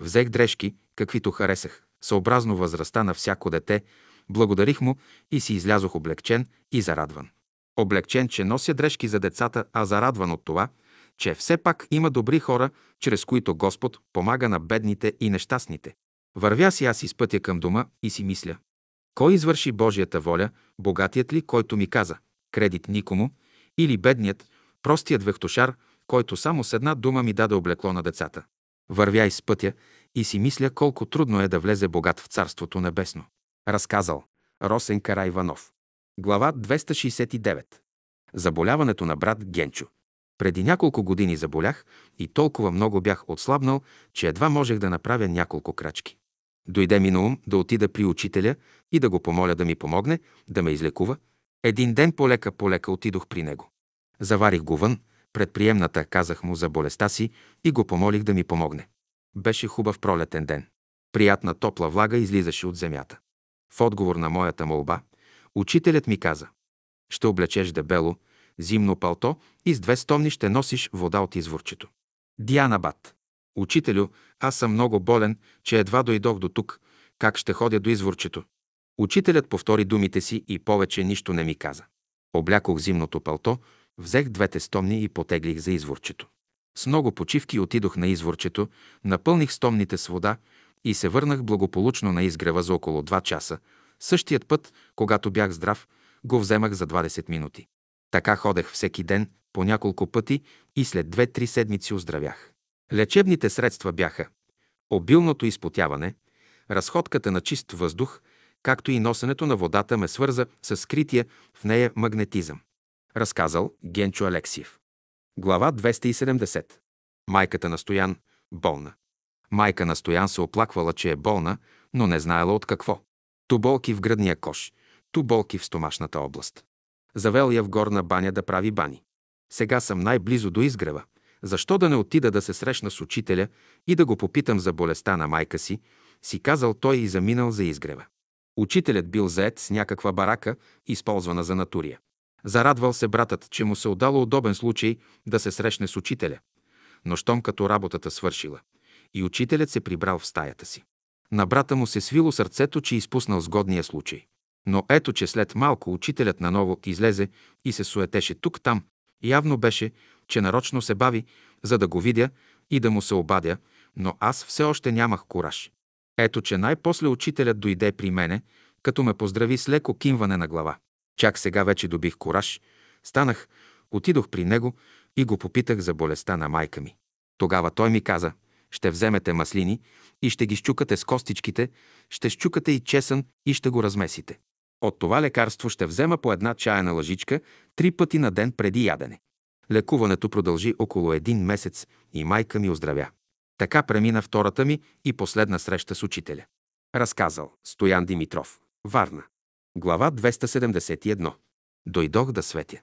Взех дрежки, каквито харесах, съобразно възрастта на всяко дете, благодарих му и си излязох облегчен и зарадван. Облегчен, че нося дрежки за децата, а зарадван от това, че все пак има добри хора, чрез които Господ помага на бедните и нещастните. Вървя си аз из пътя към дома и си мисля. Кой извърши Божията воля, богатият ли, който ми каза «Кредит никому», или бедният, простият вехтошар, който само с една дума ми даде облекло на децата. Вървя из пътя и си мисля колко трудно е да влезе богат в Царството Небесно. Разказал Росен Карайванов. Глава 269. Заболяването на брат Генчо. Преди няколко години заболях и толкова много бях отслабнал, че едва можех да направя няколко крачки. Дойде ми на ум да отида при учителя и да го помоля да ми помогне, да ме излекува. Един ден полека-полека отидох при него. Заварих го вън, пред приемната казах му за болестта си и го помолих да ми помогне. Беше хубав пролетен ден. Приятна топла влага излизаше от земята. В отговор на моята молба, учителят ми каза «Ще облечеш дебело, зимно палто и с две стомни ще носиш вода от изворчето». Диана Бат. Учителю, аз съм много болен, че едва дойдох до тук. Как ще ходя до изворчето? Учителят повтори думите си и повече нищо не ми каза. Облякох зимното палто, взех двете стомни и потеглих за изворчето. С много почивки отидох на изворчето, напълних стомните с вода и се върнах благополучно на изгрева за около 2 часа. Същият път, когато бях здрав, го вземах за 20 минути. Така ходех всеки ден, по няколко пъти и след 2-3 седмици оздравях. Лечебните средства бяха обилното изпотяване, разходката на чист въздух, както и носенето на водата ме свърза с скрития в нея магнетизъм. Разказал Генчо Алексиев. Глава 270. Майката на Стоян – болна. Майка на Стоян се оплаквала, че е болна, но не знаела от какво. Ту болки в гръдния кош, ту болки в стомашната област. Завел я в горна баня да прави бани. Сега съм най-близо до изгрева. Защо да не отида да се срещна с учителя и да го попитам за болестта на майка си, си казал той и заминал за изгрева. Учителят бил заед с някаква барака, използвана за натурия. Зарадвал се братът, че му се отдало удобен случай да се срещне с учителя. Но щом като работата свършила, и учителят се прибрал в стаята си. На брата му се свило сърцето, че изпуснал сгодния случай. Но ето, че след малко учителят наново излезе и се суетеше тук-там. Явно беше, че нарочно се бави, за да го видя и да му се обадя, но аз все още нямах кураж. Ето, че най-после учителят дойде при мене, като ме поздрави с леко кимване на глава. Чак сега вече добих кураж, станах, отидох при него и го попитах за болестта на майка ми. Тогава той ми каза, ще вземете маслини и ще ги щукате с костичките, ще щукате и чесън и ще го размесите. От това лекарство ще взема по една чаяна лъжичка три пъти на ден преди ядене. Лекуването продължи около един месец и майка ми оздравя. Така премина втората ми и последна среща с учителя. Разказал Стоян Димитров. Варна. Глава 271. Дойдох да светя.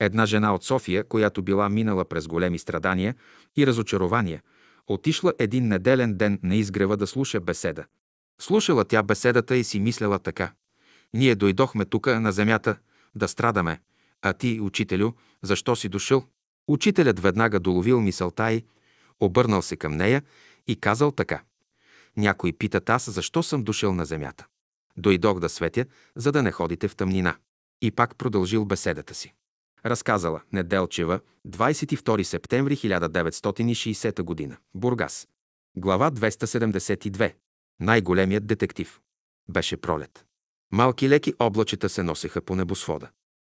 Една жена от София, която била минала през големи страдания и разочарования, отишла един неделен ден на изгрева да слуша беседа. Слушала тя беседата и си мисляла така. Ние дойдохме тука на земята да страдаме, а ти, учителю, защо си дошъл? Учителят веднага доловил мисълта й, обърнал се към нея и казал така. Някой питат аз защо съм дошъл на земята. Дойдох да светя, за да не ходите в тъмнина. И пак продължил беседата си. Разказала Неделчева, 22 септември 1960 г. Бургас. Глава 272. Най-големият детектив. Беше пролет. Малки леки облачета се носеха по небосвода.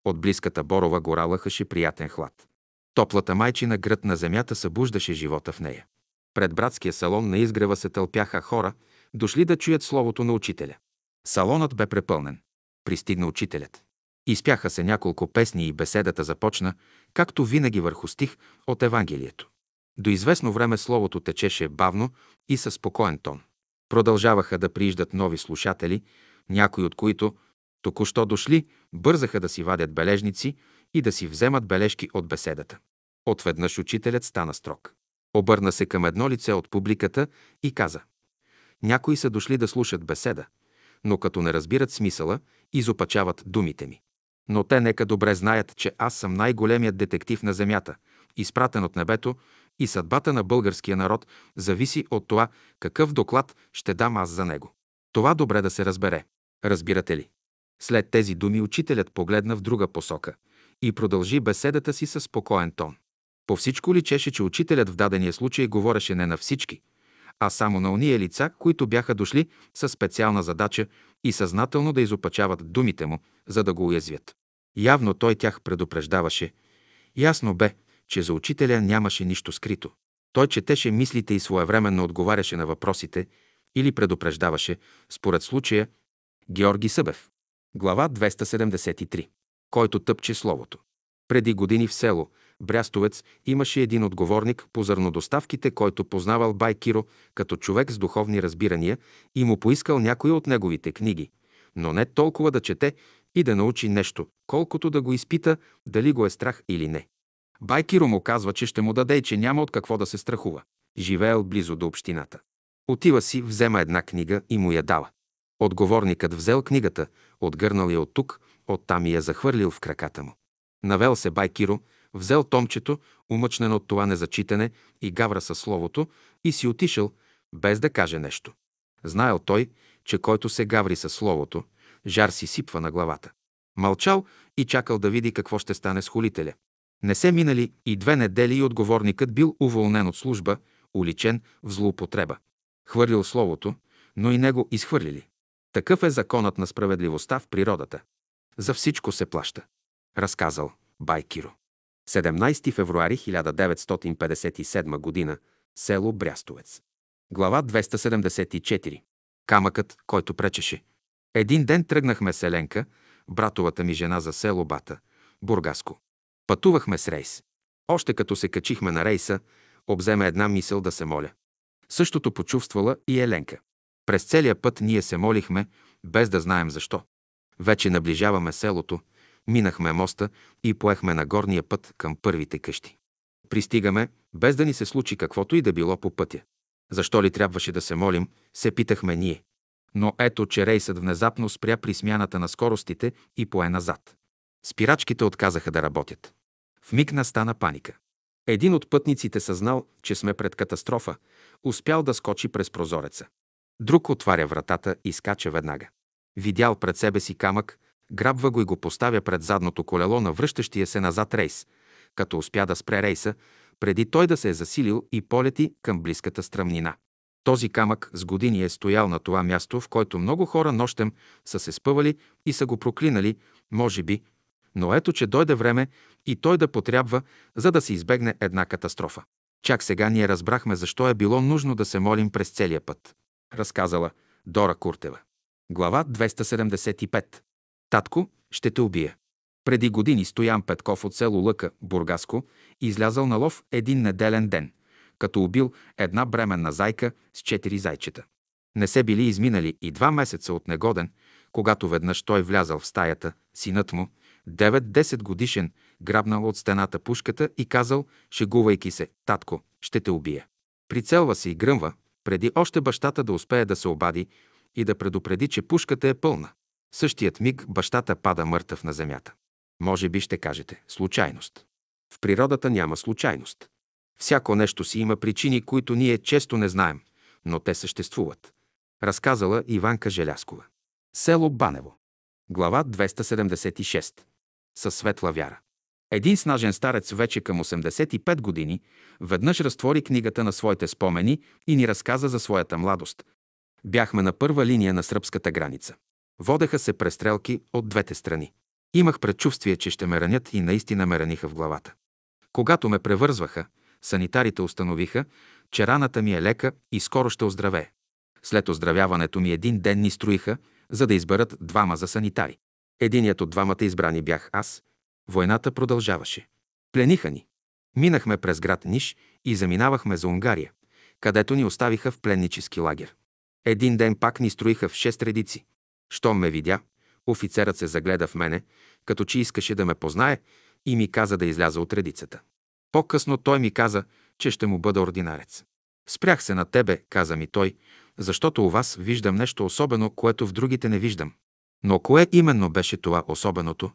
От близката Борова гора лъхаше приятен хлад. Топлата майчина гръд на земята събуждаше живота в нея. Пред братския салон на изгрева се тълпяха хора, дошли да чуят словото на учителя. Салонът бе препълнен. Пристигна учителят. Изпяха се няколко песни и беседата започна, както винаги върху стих от Евангелието. До известно време словото течеше бавно и със спокоен тон. Продължаваха да прииждат нови слушатели, някои от които, току-що дошли, бързаха да си вадят бележници и да си вземат бележки от беседата. Отведнъж учителят стана строг. Обърна се към едно лице от публиката и каза Някои са дошли да слушат беседа, но като не разбират смисъла, изопачават думите ми. Но те нека добре знаят, че аз съм най-големият детектив на земята, изпратен от небето и съдбата на българския народ зависи от това какъв доклад ще дам аз за него. Това добре да се разбере. Разбирате ли? След тези думи учителят погледна в друга посока и продължи беседата си със спокоен тон. По всичко личеше, че учителят в дадения случай говореше не на всички, а само на ония лица, които бяха дошли със специална задача и съзнателно да изопачават думите му, за да го уязвят. Явно той тях предупреждаваше. Ясно бе, че за учителя нямаше нищо скрито. Той четеше мислите и своевременно отговаряше на въпросите или предупреждаваше, според случая, Георги Събев. Глава 273. Който тъпче Словото. Преди години в село Брястовец имаше един отговорник по зърнодоставките, който познавал Бай Киро като човек с духовни разбирания и му поискал някои от неговите книги, но не толкова да чете и да научи нещо, колкото да го изпита дали го е страх или не. Байкиро му казва, че ще му даде и че няма от какво да се страхува. Живеел близо до общината. Отива си, взема една книга и му я дава. Отговорникът взел книгата, отгърнал я от тук, оттам и я захвърлил в краката му. Навел се Байкиро, взел томчето, умъчнен от това незачитане и гавра със словото, и си отишъл, без да каже нещо. Знаел той, че който се гаври със словото, жар си сипва на главата. Мълчал и чакал да види какво ще стане с холителя. Не се минали и две недели и отговорникът бил уволнен от служба, уличен в злоупотреба. Хвърлил словото, но и него изхвърлили. Такъв е законът на справедливостта в природата. За всичко се плаща. Разказал Байкиро. 17 февруари 1957 г. Село Брястовец. Глава 274. Камъкът, който пречеше. Един ден тръгнахме с Еленка, братовата ми жена за село Бата, Бургаско. Пътувахме с рейс. Още като се качихме на рейса, обземе една мисъл да се моля. Същото почувствала и Еленка. През целия път ние се молихме, без да знаем защо. Вече наближаваме селото, минахме моста и поехме на горния път към първите къщи. Пристигаме, без да ни се случи каквото и да било по пътя. Защо ли трябваше да се молим, се питахме ние. Но ето, че рейсът внезапно спря при смяната на скоростите и пое назад. Спирачките отказаха да работят. В миг настана паника. Един от пътниците съзнал, че сме пред катастрофа, успял да скочи през прозореца. Друг отваря вратата и скача веднага. Видял пред себе си камък, грабва го и го поставя пред задното колело на връщащия се назад рейс, като успя да спре рейса, преди той да се е засилил и полети към близката стръмнина. Този камък с години е стоял на това място, в който много хора нощем са се спъвали и са го проклинали, може би, но ето, че дойде време и той да потрябва, за да се избегне една катастрофа. Чак сега ние разбрахме защо е било нужно да се молим през целия път. Разказала Дора Куртева. Глава 275. Татко, ще те убия. Преди години Стоян Петков от село Лъка, Бургаско, излязал на лов един неделен ден, като убил една бременна зайка с четири зайчета. Не се били изминали и два месеца от негоден, когато веднъж той влязал в стаята, синът му, 9-10 годишен, грабнал от стената пушката и казал, шегувайки се, татко, ще те убия. Прицелва се и гръмва, преди още бащата да успее да се обади и да предупреди, че пушката е пълна. Същият миг бащата пада мъртъв на земята. Може би ще кажете – случайност. В природата няма случайност. Всяко нещо си има причини, които ние често не знаем, но те съществуват. Разказала Иванка Желяскова. Село Банево. Глава 276. Със светла вяра. Един снажен старец вече към 85 години веднъж разтвори книгата на своите спомени и ни разказа за своята младост. Бяхме на първа линия на сръбската граница. Водеха се престрелки от двете страни. Имах предчувствие, че ще ме ранят и наистина ме раниха в главата. Когато ме превързваха, санитарите установиха, че раната ми е лека и скоро ще оздравее. След оздравяването ми един ден ни строиха, за да изберат двама за санитари. Единият от двамата избрани бях аз. Войната продължаваше. Плениха ни. Минахме през град Ниш и заминавахме за Унгария, където ни оставиха в пленнически лагер. Един ден пак ни строиха в шест редици. Щом ме видя, офицерът се загледа в мене, като че искаше да ме познае и ми каза да изляза от редицата. По-късно той ми каза, че ще му бъда ординарец. Спрях се на тебе, каза ми той, защото у вас виждам нещо особено, което в другите не виждам. Но кое именно беше това особеното?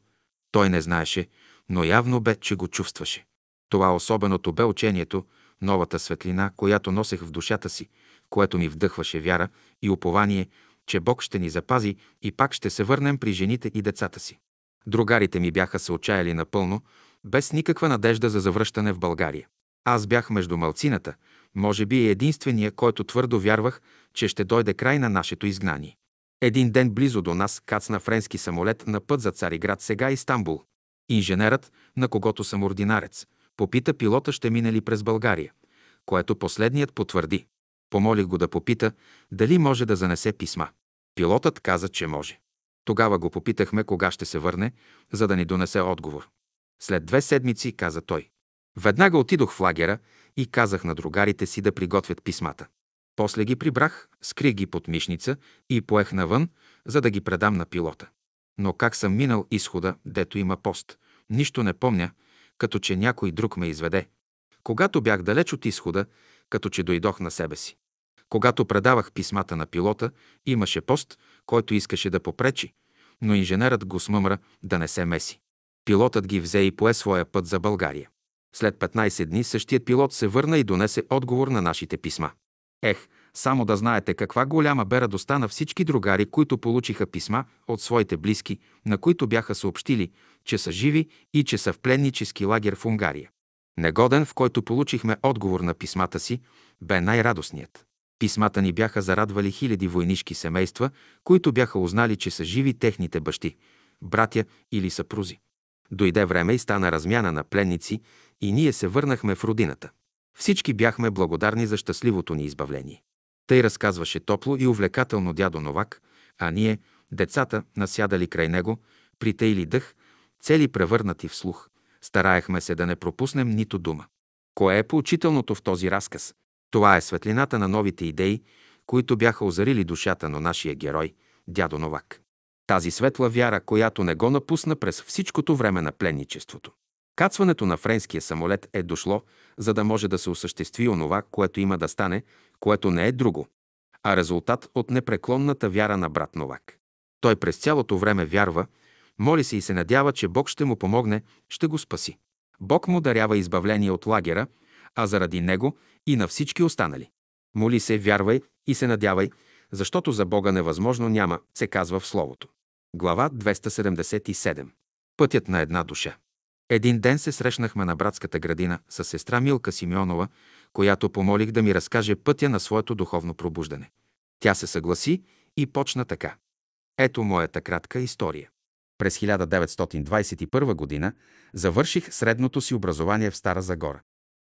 Той не знаеше, но явно бе, че го чувстваше. Това особеното бе учението, новата светлина, която носех в душата си, което ми вдъхваше вяра и упование, че Бог ще ни запази и пак ще се върнем при жените и децата си. Другарите ми бяха се отчаяли напълно, без никаква надежда за завръщане в България. Аз бях между малцината, може би единствения, който твърдо вярвах, че ще дойде край на нашето изгнание. Един ден близо до нас кацна френски самолет на път за Цариград, сега Истанбул. Инженерът, на когото съм ординарец, попита пилота ще мине ли през България, което последният потвърди. Помолих го да попита дали може да занесе писма. Пилотът каза, че може. Тогава го попитахме кога ще се върне, за да ни донесе отговор. След две седмици, каза той. Веднага отидох в лагера и казах на другарите си да приготвят писмата. После ги прибрах, скрих ги под мишница и поех навън, за да ги предам на пилота. Но как съм минал изхода, дето има пост, нищо не помня, като че някой друг ме изведе. Когато бях далеч от изхода, като че дойдох на себе си. Когато предавах писмата на пилота, имаше пост, който искаше да попречи, но инженерът го смъмра да не се меси. Пилотът ги взе и пое своя път за България. След 15 дни същият пилот се върна и донесе отговор на нашите писма. Ех, само да знаете каква голяма бе радостта на всички другари, които получиха писма от своите близки, на които бяха съобщили, че са живи и че са в пленнически лагер в Унгария. Негоден, в който получихме отговор на писмата си, бе най-радостният. Писмата ни бяха зарадвали хиляди войнишки семейства, които бяха узнали, че са живи техните бащи, братя или съпрузи. Дойде време и стана размяна на пленници и ние се върнахме в родината. Всички бяхме благодарни за щастливото ни избавление. Тъй разказваше топло и увлекателно дядо Новак, а ние, децата, насядали край него, притейли дъх, цели превърнати в слух. Стараехме се да не пропуснем нито дума. Кое е поучителното в този разказ? Това е светлината на новите идеи, които бяха озарили душата на нашия герой, дядо Новак. Тази светла вяра, която не го напусна през всичкото време на пленничеството. Кацването на френския самолет е дошло, за да може да се осъществи онова, което има да стане, което не е друго, а резултат от непреклонната вяра на брат Новак. Той през цялото време вярва, моли се и се надява, че Бог ще му помогне, ще го спаси. Бог му дарява избавление от лагера, а заради него и на всички останали. Моли се, вярвай и се надявай, защото за Бога невъзможно няма, се казва в Словото. Глава 277. Пътят на една душа. Един ден се срещнахме на братската градина с сестра Милка Симеонова, която помолих да ми разкаже пътя на своето духовно пробуждане. Тя се съгласи и почна така. Ето моята кратка история. През 1921 година завърших средното си образование в Стара Загора.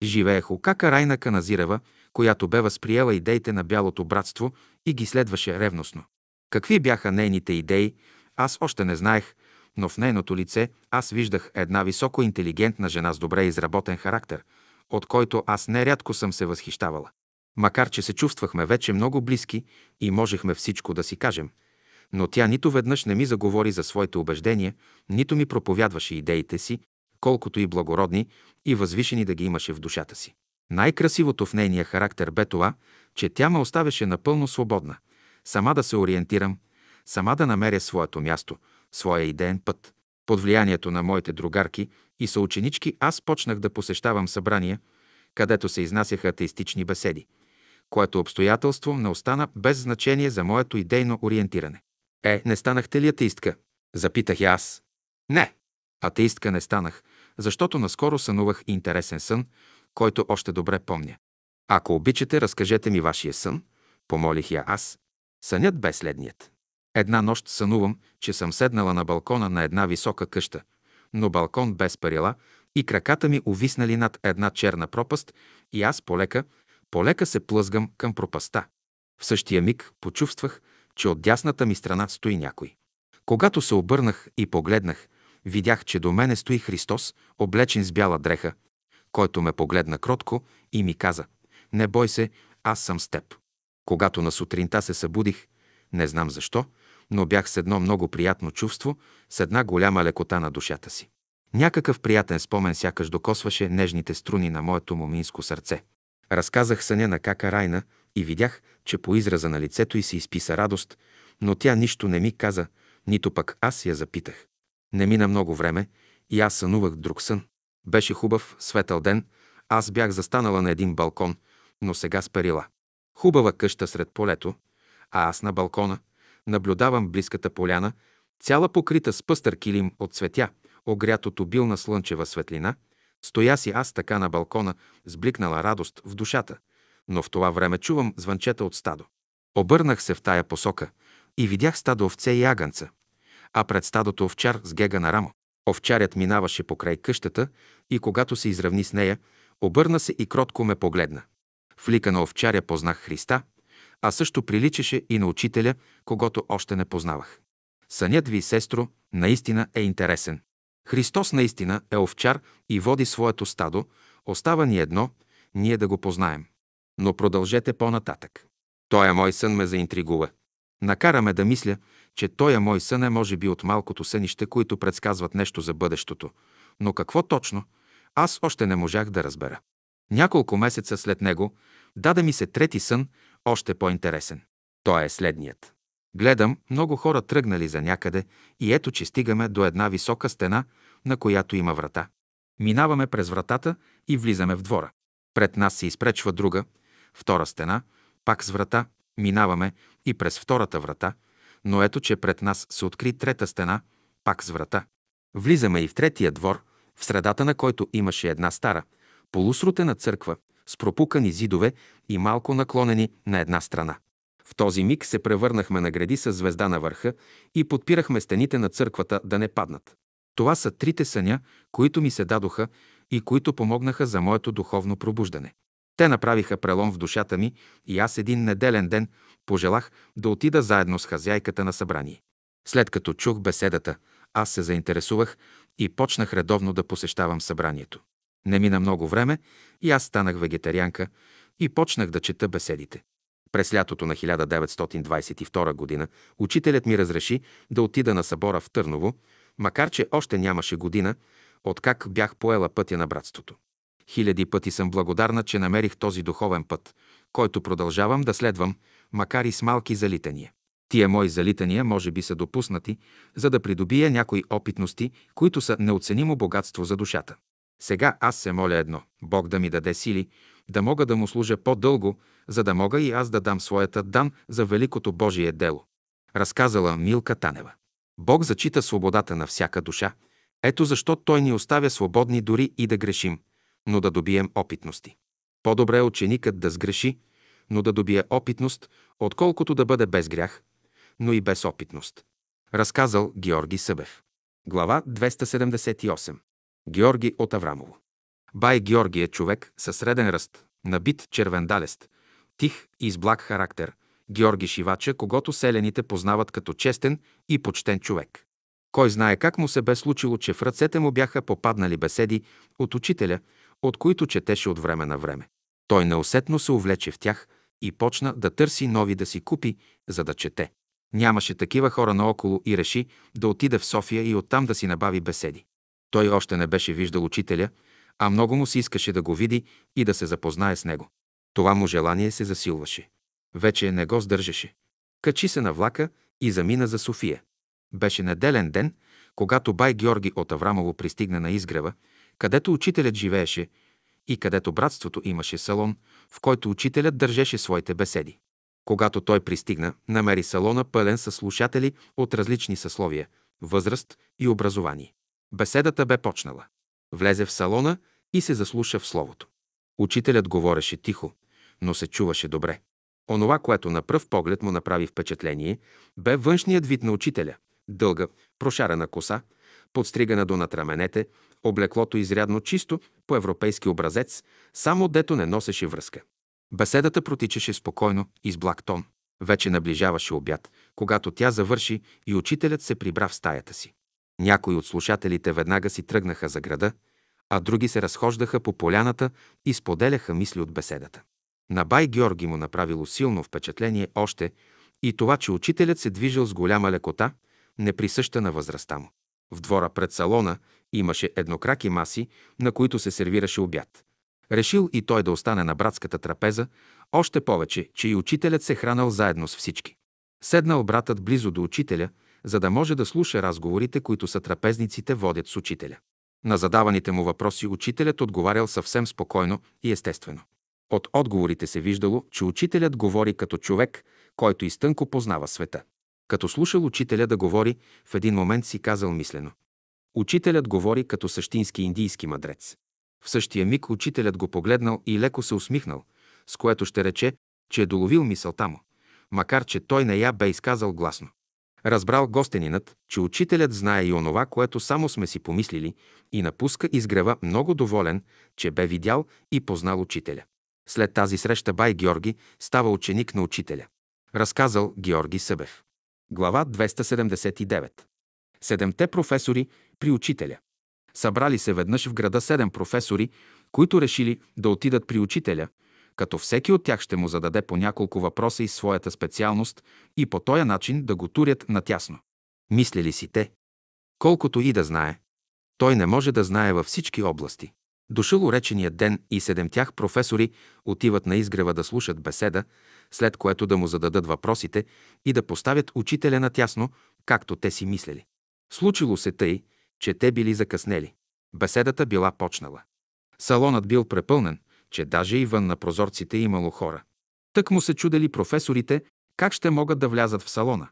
Живеех у кака Райна Каназирева, която бе възприела идеите на Бялото братство и ги следваше ревностно. Какви бяха нейните идеи, Аз още не знаех, но в нейното лице аз виждах една високо интелигентна жена с добре изработен характер, от който аз нерядко съм се възхищавала. Макар, че се чувствахме вече много близки и можехме всичко да си кажем, но тя нито веднъж не ми заговори за своите убеждения, нито ми проповядваше идеите си, колкото и благородни и възвишени да ги имаше в душата си. Най-красивото в нейния характер бе това, че тя ме оставяше напълно свободна, сама да се ориентирам, сама да намеря своето място, своя идеен път. Под влиянието на моите другарки и съученички аз почнах да посещавам събрания, където се изнасяха атеистични беседи, което обстоятелство не остана без значение за моето идейно ориентиране. Е, не станахте ли атеистка? Запитах я аз. Не, атеистка не станах, защото наскоро сънувах интересен сън, който още добре помня. Ако обичате, разкажете ми вашия сън, помолих я аз. Сънят бе следният. Една нощ сънувам, че съм седнала на балкона на една висока къща, но балкон без парила и краката ми увиснали над една черна пропаст и аз полека, полека се плъзгам към пропаста. В същия миг почувствах, че от дясната ми страна стои някой. Когато се обърнах и погледнах, видях, че до мене стои Христос, облечен с бяла дреха, който ме погледна кротко и ми каза «Не бой се, аз съм с теб». Когато на сутринта се събудих, не знам защо, но бях с едно много приятно чувство, с една голяма лекота на душата си. Някакъв приятен спомен сякаш докосваше нежните струни на моето моминско сърце. Разказах съня на кака Райна и видях, че по израза на лицето й се изписа радост, но тя нищо не ми каза, нито пък аз я запитах. Не мина много време и аз сънувах друг сън. Беше хубав, светъл ден, аз бях застанала на един балкон, но сега с перила. Хубава къща сред полето, а аз на балкона наблюдавам близката поляна, цяла покрита с пъстър килим от цветя, огрят от обилна слънчева светлина, стоя си аз така на балкона с бликнала радост в душата, но в това време чувам звънчета от стадо. Обърнах се в тая посока и видях стадо овце и агънца, а пред стадото овчар с гега на рамо. Овчарят минаваше покрай къщата и когато се изравни с нея, обърна се и кротко ме погледна. В лика на овчаря познах Христа, а също приличаше и на учителя, когато още не познавах. Сънят ви, сестро, наистина е интересен. Христос наистина е овчар и води своето стадо, остава ни едно, ние да го познаем. Но продължете по-нататък. Тоя мой сън ме заинтригува. Накараме да мисля, че тоя мой сън е може би от малкото сънище, които предсказват нещо за бъдещето. Но какво точно, аз още не можах да разбера. Няколко месеца след него даде ми се трети сън, още по-интересен. Той е следният. Гледам, много хора тръгнали за някъде и ето, че стигаме до една висока стена, на която има врата. Минаваме през вратата и влизаме в двора. Пред нас се изпречва друга, втора стена, пак с врата, минаваме и през втората врата, но ето, че пред нас се откри трета стена, пак с врата. Влизаме и в третия двор, в средата на който имаше една стара, полусрутена църква, с пропукани зидове и малко наклонени на една страна. В този миг се превърнахме на гради с звезда на върха и подпирахме стените на църквата да не паднат. Това са трите съня, които ми се дадоха и които помогнаха за моето духовно пробуждане. Те направиха прелом в душата ми и аз един неделен ден пожелах да отида заедно с хазяйката на събрание. След като чух беседата, аз се заинтересувах и почнах редовно да посещавам събранието. Не мина много време и аз станах вегетарианка и почнах да чета беседите. През лятото на 1922 година учителят ми разреши да отида на събора в Търново, макар че още нямаше година, откак бях поела пътя на братството. Хиляди пъти съм благодарна, че намерих този духовен път, който продължавам да следвам, макар и с малки залитания. Тия мои залитания може би са допуснати, за да придобия някои опитности, които са неоценимо богатство за душата. Сега аз се моля едно – Бог да ми даде сили, да мога да му служа по-дълго, за да мога и аз да дам своята дан за великото Божие дело. Разказала Милка Танева. Бог зачита свободата на всяка душа. Ето защо Той ни оставя свободни дори и да грешим, но да добием опитности. По-добре е ученикът да сгреши, но да добие опитност, отколкото да бъде без грях, но и без опитност. Разказал Георги Събев. Глава 278. Георги от Аврамово. Бай Георги е човек със среден ръст, набит червендалест, тих и с благ характер, Георги Шивача, когато селените познават като честен и почтен човек. Кой знае как му се бе случило, че в ръцете му бяха попаднали беседи от учителя, от които четеше от време на време. Той неусетно се увлече в тях и почна да търси нови да си купи, за да чете. Нямаше такива хора наоколо и реши да отиде в София и оттам да си набави беседи. Той още не беше виждал учителя, а много му се искаше да го види и да се запознае с него. Това му желание се засилваше. Вече не го сдържаше. Качи се на влака и замина за София. Беше неделен ден, когато бай Георги от Аврамово пристигна на изгрева, където учителят живееше и където братството имаше салон, в който учителят държеше своите беседи. Когато той пристигна, намери салона пълен с слушатели от различни съсловия, възраст и образование. Беседата бе почнала. Влезе в салона и се заслуша в словото. Учителят говореше тихо, но се чуваше добре. Онова, което на пръв поглед му направи впечатление, бе външният вид на учителя. Дълга, прошарена коса, подстригана до над раменете, облеклото изрядно чисто, по европейски образец, само дето не носеше връзка. Беседата протичаше спокойно и с благ тон. Вече наближаваше обяд, когато тя завърши и учителят се прибра в стаята си. Някои от слушателите веднага си тръгнаха за града, а други се разхождаха по поляната и споделяха мисли от беседата. На бай Георги му направило силно впечатление още и това, че учителят се движил с голяма лекота, неприсъща на възрастта му. В двора пред салона имаше еднокраки маси, на които се сервираше обяд. Решил и той да остане на братската трапеза, още повече, че и учителят се хранал заедно с всички. Седнал братът близо до учителя, за да може да слуша разговорите, които са трапезниците водят с учителя. На задаваните му въпроси учителят отговарял съвсем спокойно и естествено. От отговорите се виждало, че учителят говори като човек, който изтънко познава света. Като слушал учителя да говори, в един момент си казал мислено. Учителят говори като същински индийски мъдрец. В същия миг учителят го погледнал и леко се усмихнал, с което ще рече, че е доловил мисълта му, макар че той не я бе изказал гласно. Разбрал гостенинът, че учителят знае и онова, което само сме си помислили, и напуска изгрева много доволен, че бе видял и познал учителя. След тази среща бай Георги става ученик на учителя. Разказал Георги Събев. Глава 279. Седемте професори при учителя. Събрали се веднъж в града седем професори, които решили да отидат при учителя, като всеки от тях ще му зададе по няколко въпроса из своята специалност и по този начин да го турят натясно. Мислили си те. Колкото и да знае, той не може да знае във всички области. Дошъл уреченият ден и седемтях професори отиват на изгрева да слушат беседа, след което да му зададат въпросите и да поставят учителя натясно, както те си мислели. Случило се тъй, че те били закъснели. Беседата била почнала. Салонът бил препълнен, че даже и вън на прозорците имало хора. Тък му се чудели професорите как ще могат да влязат в салона.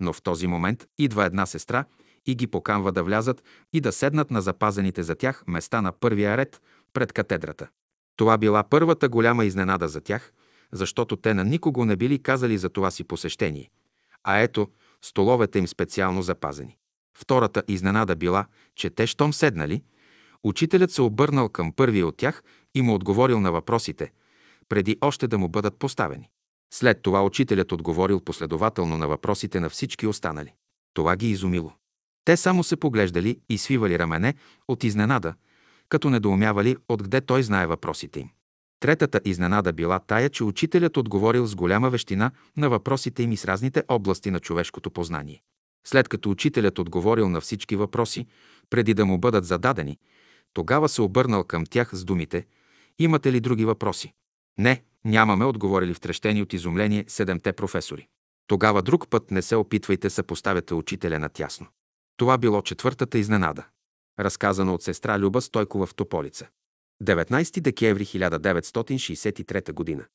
Но в този момент идва една сестра и ги поканва да влязат и да седнат на запазените за тях места на първия ред пред катедрата. Това била първата голяма изненада за тях, защото те на никого не били казали за това си посещение. А ето, столовете им специално запазени. Втората изненада била, че те щом седнали, учителят се обърнал към първия от тях и му отговорил на въпросите, преди още да му бъдат поставени. След това учителят отговорил последователно на въпросите на всички останали. Това ги изумило. Те само се поглеждали и свивали рамене от изненада, като недоумявали откъде той знае въпросите им. Третата изненада била тая, че учителят отговорил с голяма вещина на въпросите им и с разните области на човешкото познание. След като учителят отговорил на всички въпроси, преди да му бъдат зададени, тогава се обърнал към тях с думите «Имате ли други въпроси?» «Не, нямаме», отговорили втрещени от изумление седемте професори. Тогава друг път не се опитвайте съпоставяте учителя на тясно. Това било четвъртата изненада. Разказано от сестра Люба Стойкова в Тополица. 19 декември 1963 г.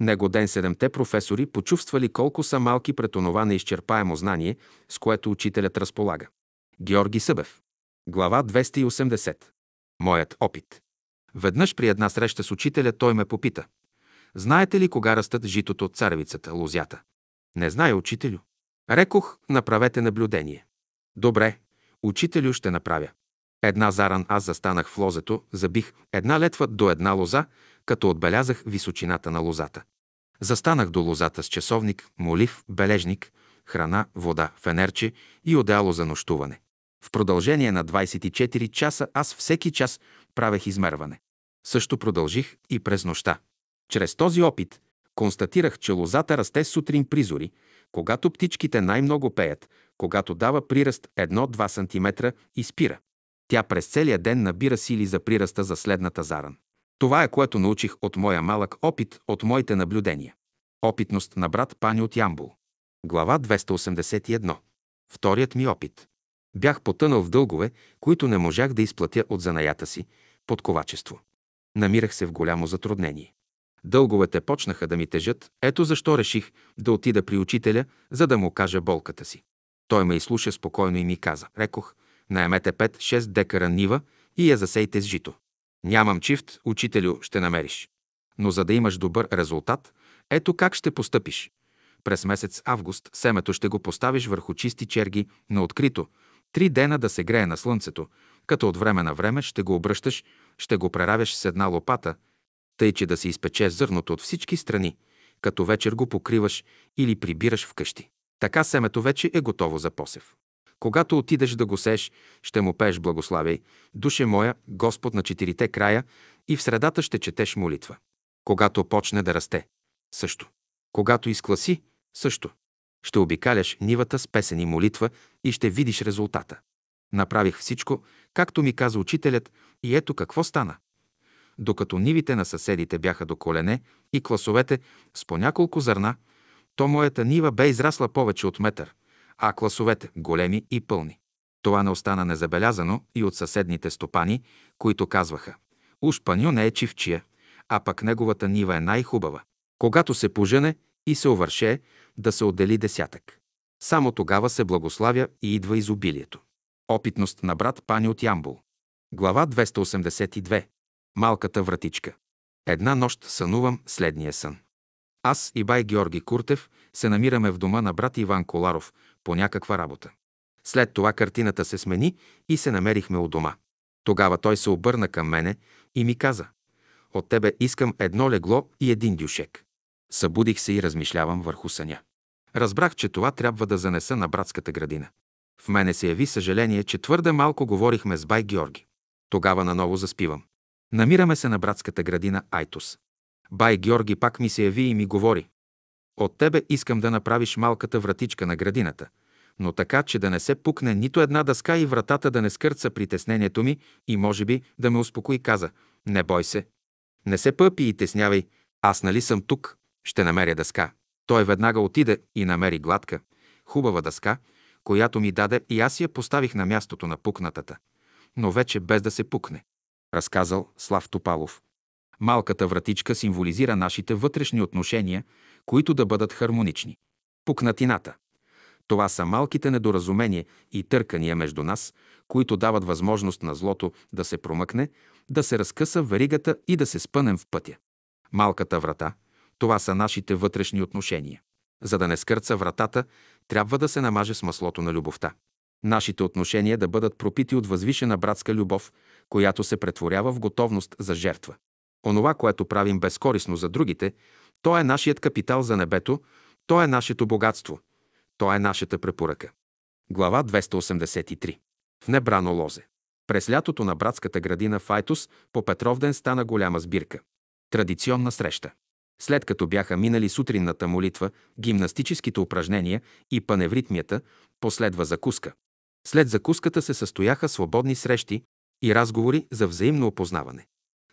Него ден седемте професори почувствали колко са малки пред онова неизчерпаемо знание, с което учителят разполага. Георги Събев. Глава 280. Моят опит. Веднъж при една среща с учителя той ме попита. Знаете ли кога растат житото, царевицата, лозята? Не знае, учителю. Рекох, направете наблюдение. Добре, учителю ще направя. Една заран аз застанах в лозето, забих една летва до една лоза, като отбелязах височината на лозата. Застанах до лозата с часовник, молив, бележник, храна, вода, фенерче и одеяло за нощуване. В продължение на 24 часа аз всеки час правех измерване. Също продължих и през нощта. Чрез този опит констатирах, че лозата расте сутрин призори, когато птичките най-много пеят, когато дава приръст 1-2 см и спира. Тя през целия ден набира сили за приръста за следната заран. Това е което научих от моя малък опит, от моите наблюдения. Опитност на брат Пани от Ямбул. Глава 281. Вторият ми опит. Бях потънал в дългове, които не можах да изплатя от занаята си, под ковачество. Намирах се в голямо затруднение. Дълговете почнаха да ми тежат, ето защо реших да отида при учителя, за да му кажа болката си. Той ме изслуша спокойно и ми каза, рекох, наемете 5-6 декара нива и я засейте с жито. Нямам чифт, учителю, ще намериш. Но за да имаш добър резултат, ето как ще постъпиш. През месец август семето ще го поставиш върху чисти черги на открито, три дена да се грее на слънцето, като от време на време ще го обръщаш, ще го преравяш с една лопата, тъй че да се изпече зърното от всички страни, като вечер го покриваш или прибираш вкъщи. Така семето вече е готово за посев. Когато отидеш да го сееш, ще му пееш благославяй, душе моя, Господ на четирите края, и в средата ще четеш молитва. Когато почне да расте, също. Когато изкласи, също. Ще обикаляш нивата с песени молитва и ще видиш резултата. Направих всичко, както ми каза учителят, и ето какво стана. Докато нивите на съседите бяха до колене и класовете с по няколко зърна, то моята нива бе израсла повече от метър, а класовете големи и пълни. Това не остана незабелязано и от съседните стопани, които казваха «Уж паню не е чивчия, а пък неговата нива е най-хубава. Когато се пожене и се овършее, да се отдели десятък. Само тогава се благославя и идва изобилието. Опитност на брат Пани от Ямбул. Глава 282. Малката вратичка. Една нощ сънувам следния сън. Аз и бай Георги Куртев се намираме в дома на брат Иван Коларов по някаква работа. След това картината се смени и се намерихме у дома. Тогава той се обърна към мене и ми каза «От тебе искам едно легло и един дюшек». Събудих се и размишлявам върху съня. Разбрах, че това трябва да занеса на братската градина. В мене се яви съжаление, че твърде малко говорихме с бай Георги. Тогава наново заспивам. Намираме се на братската градина Айтос. Бай Георги пак ми се яви и ми говори. От тебе искам да направиш малката вратичка на градината, но така, че да не се пукне нито една дъска и вратата да не скърца притеснението ми и може би да ме успокои, каза. Не бой се. Не се пъпи и теснявай. Аз нали съм тук? Ще намеря дъска. Той веднага отиде и намери гладка, хубава дъска, която ми даде и аз я поставих на мястото на пукнатата, но вече без да се пукне. Разказал Слав Топалов. Малката вратичка символизира нашите вътрешни отношения, които да бъдат хармонични. Пукнатината. Това са малките недоразумения и търкания между нас, които дават възможност на злото да се промъкне, да се разкъса веригата и да се спънем в пътя. Малката врата – това са нашите вътрешни отношения. За да не скърца вратата, трябва да се намаже с маслото на любовта. Нашите отношения да бъдат пропити от възвишена братска любов, която се претворява в готовност за жертва. Онова, което правим безкорисно за другите, то е нашият капитал за небето, то е нашето богатство, то е нашата препоръка. Глава 283. В небрано лозе. През лятото на братската градина в Айтос по Петровден стана голяма сбирка. Традиционна среща. След като бяха минали сутринната молитва, гимнастическите упражнения и паневритмията, последва закуска. След закуската се състояха свободни срещи и разговори за взаимно опознаване.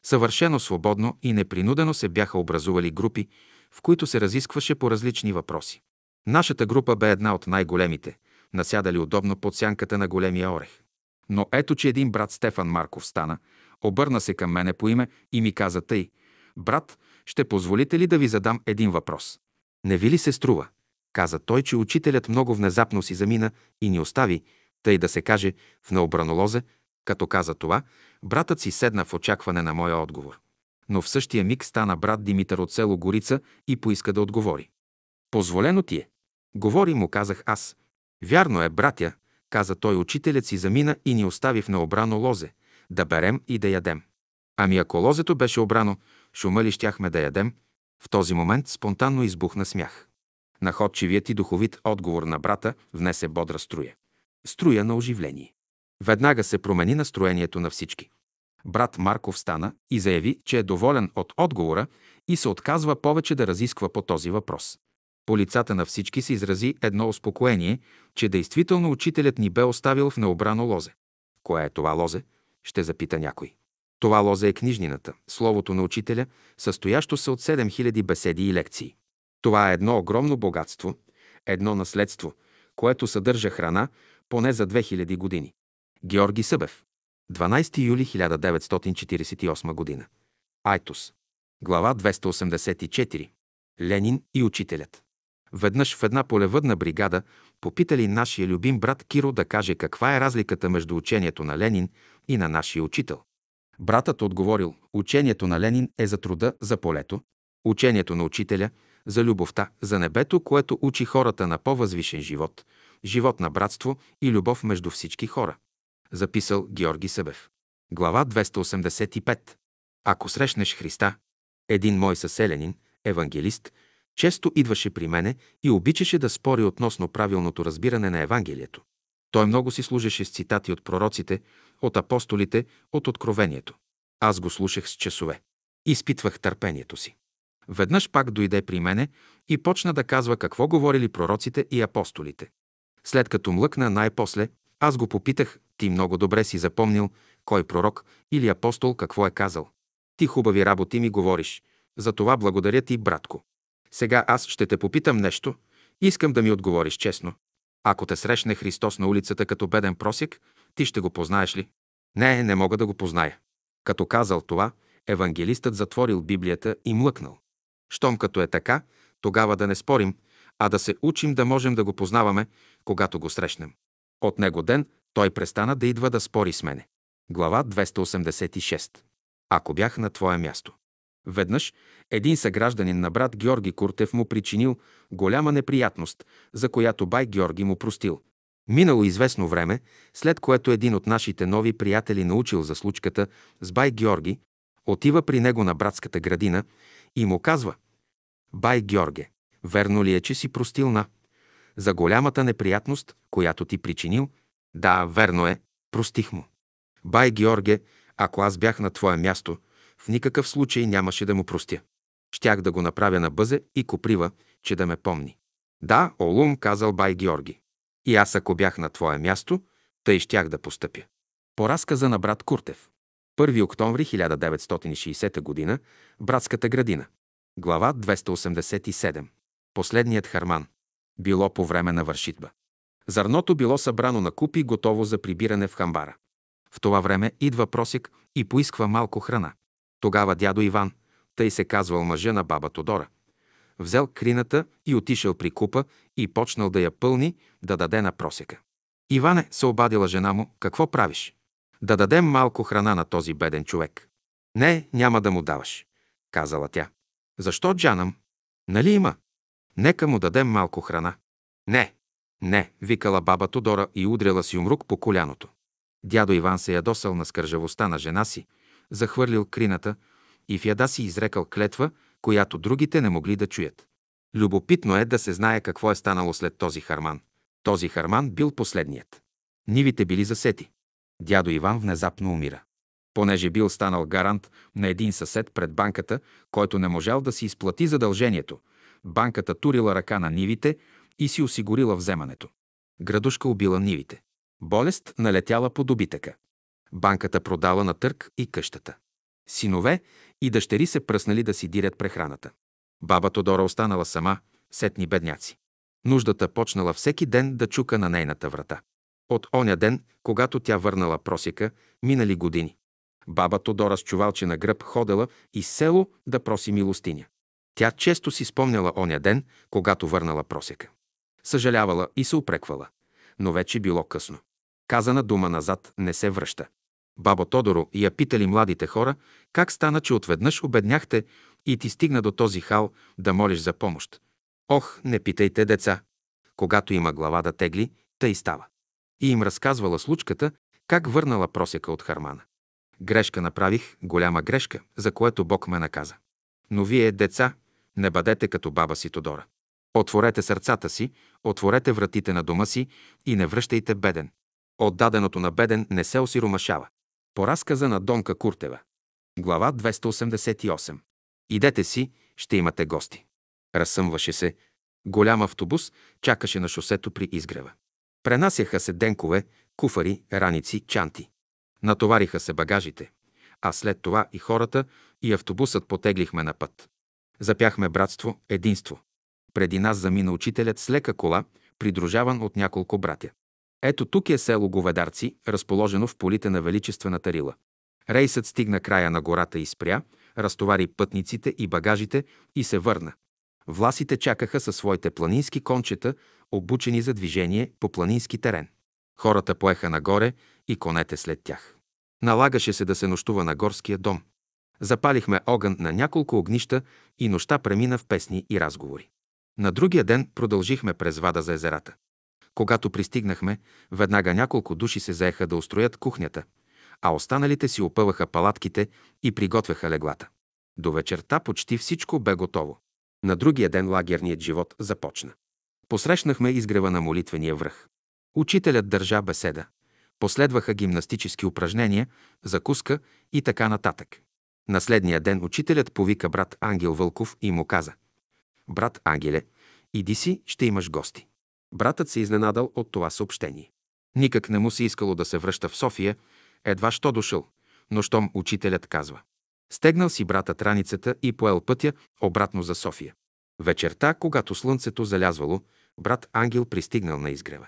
Съвършено свободно и непринудено се бяха образували групи, в които се разискваше по различни въпроси. Нашата група бе една от най-големите, насядали удобно под сянката на големия орех. Но ето, че един брат Стефан Марков стана, обърна се към мене по име и ми каза тъй, брат, ще позволите ли да ви задам един въпрос? Не ви ли се струва? Каза той, че учителят много внезапно си замина и ни остави, тъй да се каже, в необранолозе, като каза това, братът си седна в очакване на моя отговор. Но в същия миг стана брат Димитър от село Горица и поиска да отговори. Позволено ти е. Говори му, казах аз. Вярно е, братя, каза той, учителят си замина и ни остави в необрано лозе, да берем и да ядем. Ами ако лозето беше обрано, шума ли щяхме да ядем? В този момент спонтанно избухна смях. Находчивият и духовит отговор на брата внесе бодра струя. Струя на оживление. Веднага се промени настроението на всички. Брат Марков стана и заяви, че е доволен от отговора и се отказва повече да разисква по този въпрос. По лицата на всички се изрази едно успокоение, че действително учителят ни бе оставил в необрано лозе. Кое е това лозе? Ще запита някой. Това лозе е книжнината, словото на учителя, състоящо се от 7000 беседи и лекции. Това е едно огромно богатство, едно наследство, което съдържа храна поне за 2000 години. Георги Събев. 12 юли 1948 година. Айтос. Глава 284. Ленин и учителят. Веднъж в една полевъдна бригада попитали нашия любим брат Киро да каже каква е разликата между учението на Ленин и на нашия учител. Братът отговорил, учението на Ленин е за труда, за полето, учението на учителя – за любовта, за небето, което учи хората на по-възвишен живот, живот на братство и любов между всички хора. Записал Георги Събев. Глава 285. Ако срещнеш Христа, един мой съселянин, евангелист, често идваше при мене и обичаше да спори относно правилното разбиране на Евангелието. Той много си служеше с цитати от пророците, от апостолите, от откровението. Аз го слушах с часове. Изпитвах търпението си. Веднъж пак дойде при мене и почна да казва какво говорили пророците и апостолите. След като млъкна най-после, аз го попитах, ти много добре си запомнил кой пророк или апостол какво е казал. Ти хубави работи ми говориш. За това благодаря ти, братко. Сега аз ще те попитам нещо. Искам да ми отговориш честно. Ако те срещне Христос на улицата като беден просик, ти ще го познаеш ли? Не, не мога да го позная. Като казал това, евангелистът затворил Библията и млъкнал. Щом като е така, тогава да не спорим, а да се учим да можем да го познаваме, когато го срещнем. От него ден той престана да идва да спори с мене. Глава 286. Ако бях на твое място. Веднъж един съгражданин на брат Георги Куртев му причинил голяма неприятност, за която бай Георги му простил. Минало известно време, след което един от нашите нови приятели научил за случката с бай Георги, отива при него на братската градина и му казва «Бай Георге, верно ли е, че си простил на за голямата неприятност, която ти причинил? Да, верно е, простих му. Бай Георге, ако аз бях на твое място, в никакъв случай нямаше да му простя. Щях да го направя на бъзе и коприва, че да ме помни. Да, Олум, казал Бай Георги. И аз, ако бях на твое място, тъй щях да постъпя. По разказа на брат Куртев. 1 октомври 1960 г. Братската градина. Глава 287. Последният харман. Било по време на вършитба. Зърното било събрано на купи, готово за прибиране в хамбара. В това време идва просик и поисква малко храна. Тогава дядо Иван, тъй се казвал мъжа на баба Тодора, взел крината и отишъл при купа и почнал да я пълни, да даде на просека. Иване, се обадила жена му, какво правиш? Да дадем малко храна на този беден човек. Не, няма да му даваш, казала тя. Защо джанам? Нали има? Нека му дадем малко храна. Не, не, викала баба Тодора и удряла си умрук по коляното. Дядо Иван се ядосал на скържавостта на жена си, захвърлил крината и в яда си изрекал клетва, която другите не могли да чуят. Любопитно е да се знае какво е станало след този харман. Този харман бил последният. Нивите били засети. Дядо Иван внезапно умира. Понеже бил станал гарант на един съсед пред банката, който не можал да си изплати задължението, банката турила ръка на нивите и си осигурила вземането. Градушка убила нивите. Болест налетяла по добитъка. Банката продала на търк и къщата. Синове и дъщери се пръснали да си дирят прехраната. Баба Тодора останала сама, сетни бедняци. Нуждата почнала всеки ден да чука на нейната врата. От оня ден, когато тя върнала просека, минали години. Баба Тодора с чувалче на гръб ходела из село да проси милостиня. Тя често си спомняла оня ден, когато върнала просека. Съжалявала и се упреквала. Но вече било късно. Казана дума назад не се връща. Бабо Тодоро я питали младите хора, как стана, че отведнъж обедняхте и ти стигна до този хал да молиш за помощ. Ох, не питайте деца. Когато има глава да тегли, тъй става и им разказвала случката, как върнала просека от Хармана. Грешка направих, голяма грешка, за което Бог ме наказа. Но вие, деца, Не бъдете като баба си Тодора. Отворете сърцата си, отворете вратите на дома си и не връщайте беден. Отдаденото на беден не се осиромашава. По разказа на Донка Куртева. Глава 288. Идете си, ще имате гости. Разсъмваше се. Голям автобус чакаше на шосето при изгрева. Пренасяха се денкове, куфари, раници, чанти. Натовариха се багажите. А след това и хората, и автобусът потеглихме на път. Запяхме братство, единство. Преди нас замина учителят с лека кола, придружаван от няколко братя. Ето тук е село Говедарци, разположено в полите на Величествената Рила. Рейсът стигна края на гората и спря, разтовари пътниците и багажите и се върна. Власите чакаха със своите планински кончета, обучени за движение по планински терен. Хората поеха нагоре и конете след тях. Налагаше се да се нощува на горския дом. Запалихме огън на няколко огнища и нощта премина в песни и разговори. На другия ден продължихме през вада за езерата. Когато пристигнахме, веднага няколко души се заеха да устроят кухнята, а останалите си опъваха палатките и приготвяха леглата. До вечерта почти всичко бе готово. На другия ден лагерният живот започна. Посрещнахме изгрева на молитвения връх. Учителят държа беседа. Последваха гимнастически упражнения, закуска и така нататък. На следния ден учителят повика брат Ангел Вълков и му каза «Брат Ангеле, иди си, ще имаш гости». Братът се изненадал от това съобщение. Никак не му се искало да се връща в София, едва що дошъл, но щом учителят казва. Стегнал си братът раницата и поел пътя обратно за София. Вечерта, когато слънцето залязвало, брат Ангел пристигнал на изгрева.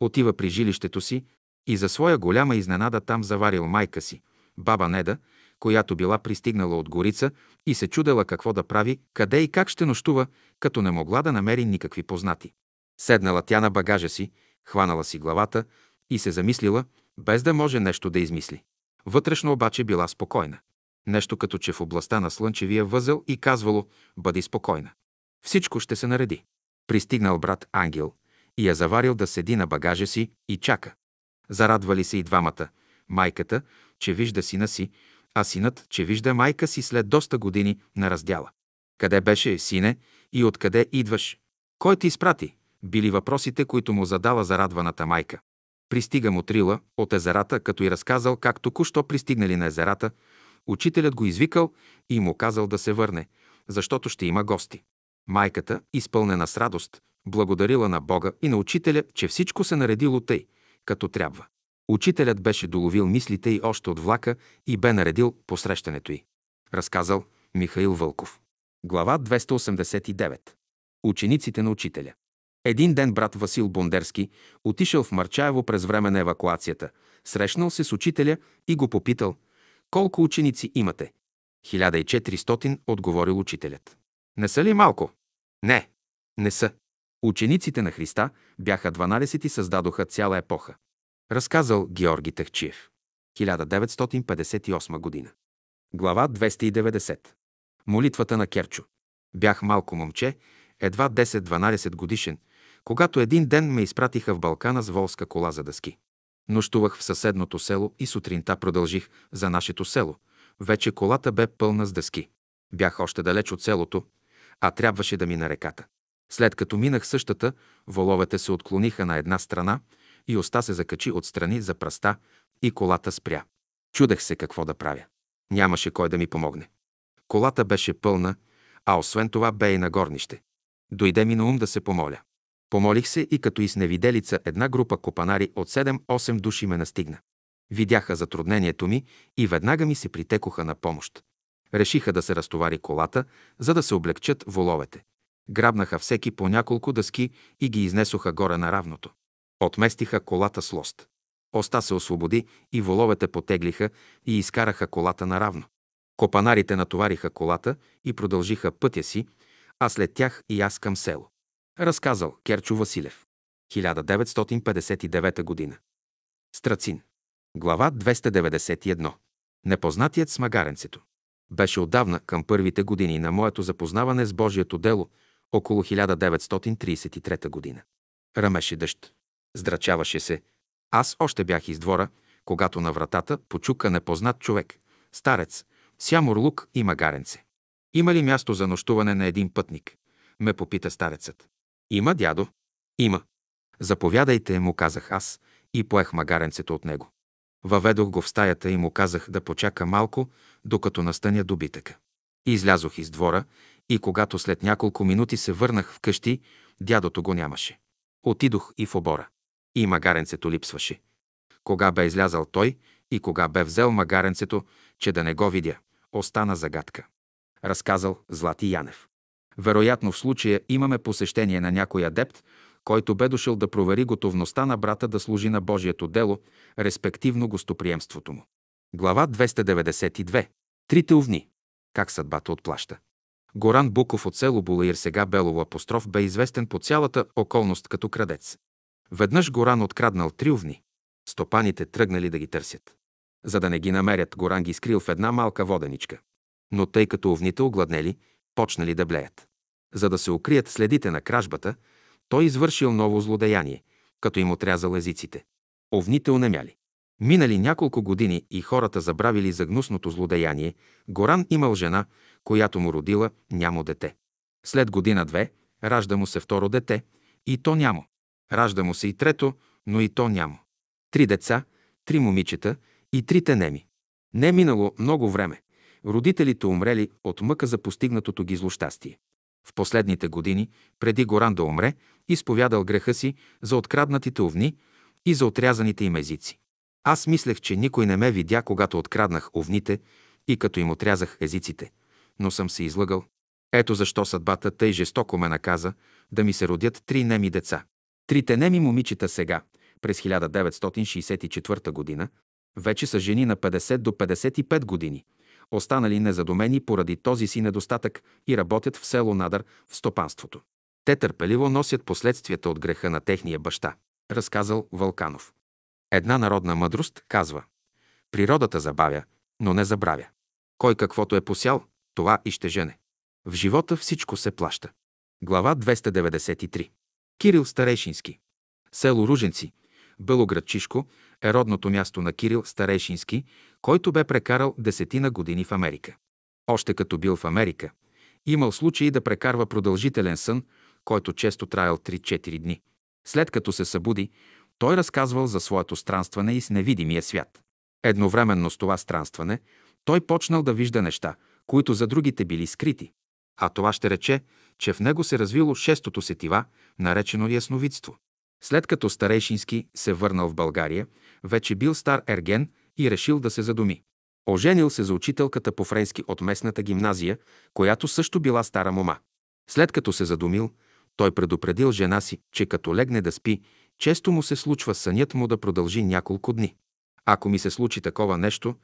Отива при жилището си и за своя голяма изненада там заварил майка си, баба Неда, която била пристигнала от Горица и се чудела какво да прави, къде и как ще нощува, като не могла да намери никакви познати. Седнала тя на багажа си, хванала си главата и се замислила, без да може нещо да измисли. Вътрешно обаче била спокойна. Нещо като че в областта на слънчевия възел и казвало «Бъди спокойна». Всичко ще се нареди. Пристигнал брат Ангел и я заварил да седи на багажа си и чака. Зарадвали се и двамата. Майката, че вижда сина си, а синът, че вижда майка си след доста години на раздяла. Къде беше, сине, и откъде идваш? Кой ти изпрати? Били въпросите, които му задала зарадваната майка. Пристига му Трила от езерата, като и разказал как току-що пристигнали на езерата, учителят го извикал и му казал да се върне, защото ще има гости. Майката, изпълнена с радост, благодарила на Бога и на учителя, че всичко се наредило тъй, като трябва. Учителят беше доловил мислите й още от влака и бе наредил посрещането й. Разказал Михаил Вълков. Глава 289. Учениците на учителя. Един ден брат Васил Бондерски отишъл в Марчаево през време на евакуацията, срещнал се с учителя и го попитал «Колко ученици имате?» 1400, отговорил учителят. Не са ли малко? Не, не са. Учениците на Христа бяха 12 и създадоха цяла епоха. Разказал Георги Техчиев. 1958 година. Глава 290. Молитвата на Керчо. Бях малко момче, едва 10-12 годишен, когато един ден ме изпратиха в Балкана с волска кола за дъски. Нощувах в съседното село и сутринта продължих за нашето село. Вече колата бе пълна с дъски. Бях още далеч от селото, а трябваше да мина реката. След като минах същата, воловете се отклониха на една страна и оста се закачи отстрани за пръста и колата спря. Чудех се какво да правя. Нямаше кой да ми помогне. Колата беше пълна, а освен това бе и на горнище. Дойде ми на ум да се помоля. Помолих се и като и с невиделица една група копанари от 7-8 души ме настигна. Видяха затруднението ми и веднага ми се притекоха на помощ. Решиха да се разтовари колата, за да се облегчат воловете. Грабнаха всеки по няколко дъски и ги изнесоха горе на равното. Отместиха колата с лост. Оста се освободи и воловете потеглиха и изкараха колата наравно. Копанарите натовариха колата и продължиха пътя си, а след тях и аз към село. Разказал Керчо Василев. 1959 година. Страцин. Глава 291. Непознатият с магаренцето. Беше отдавна към първите години на моето запознаване с Божието дело, около 1933 година. Рамеше дъжд. Здрачаваше се. Аз още бях из двора, когато на вратата почука непознат човек, старец, сямур лук и магаренце. Има ли място за нощуване на един пътник? ме попита старецът. Има, дядо. Има. Заповядайте, му казах аз и поех магаренцето от него. Въведох го в стаята и му казах да почака малко, докато настаня добитъка. Излязох из двора и когато след няколко минути се върнах вкъщи, дядото го нямаше. Отидох и в обора. И магаренцето липсваше. Кога бе излязал той и кога бе взел магаренцето, че да не го видя, остана загадка. Разказал Злати Янев. Вероятно в случая имаме посещение на някой адепт, който бе дошъл да провери готовността на брата да служи на Божието дело, респективно гостоприемството му. Глава 292. Трите овни. Как съдбата отплаща. Горан Буков от село Булаир, сега Белово апостроф, бе известен по цялата околност като крадец. Веднъж Горан откраднал три овни. Стопаните тръгнали да ги търсят. За да не ги намерят, Горан ги скрил в една малка воденичка. Но тъй като овните огладнели, почнали да блеят. За да се укрият следите на кражбата, той извършил ново злодеяние, като им отрязал езиците. Овните онемяли. Минали няколко години и хората забравили за гнусното злодеяние, Горан имал жена, която му родила нямо дете. След година-две ражда му се второ дете и то нямо. Ражда му се и трето, но и то нямо. Три деца, три момичета и трите неми. Не е минало много време. Родителите умрели от мъка за постигнатото ги злощастие. В последните години, преди Горан да умре, изповядал греха си за откраднатите овни и за отрязаните им езици. Аз мислех, че никой не ме видя, когато откраднах овните и като им отрязах езиците, но съм се излъгал. Ето защо съдбата тъй жестоко ме наказа да ми се родят три неми деца. Трите неми момичета сега, през 1964 година, вече са жени на 50 до 55 години, останали незадомени поради този си недостатък и работят в село Надар в стопанството. Те търпеливо носят последствията от греха на техния баща, разказал Вълканов. Една народна мъдрост казва Природата забавя, но не забравя. Кой каквото е посял, това и ще жене. В живота всичко се плаща. Глава 293. Кирил Старейшински. Село Руженци, Белоградчишко, е родното място на Кирил Старейшински, който бе прекарал десетина години в Америка. Още като бил в Америка, имал случаи да прекарва продължителен сън, който често траял 3-4 дни. След като се събуди, той разказвал за своето странстване и с невидимия свят. Едновременно с това странстване, той почнал да вижда неща, които за другите били скрити. А това ще рече, че в него се развило шестото сетива, наречено ясновидство. След като Старейшински се върнал в България, вече бил стар ерген и решил да се задуми. Оженил се за учителката по френски от местната гимназия, която също била стара мома. След като се задумил, той предупредил жена си, че като легне да спи, често му се случва сънят му да продължи няколко дни. Ако ми се случи такова нещо,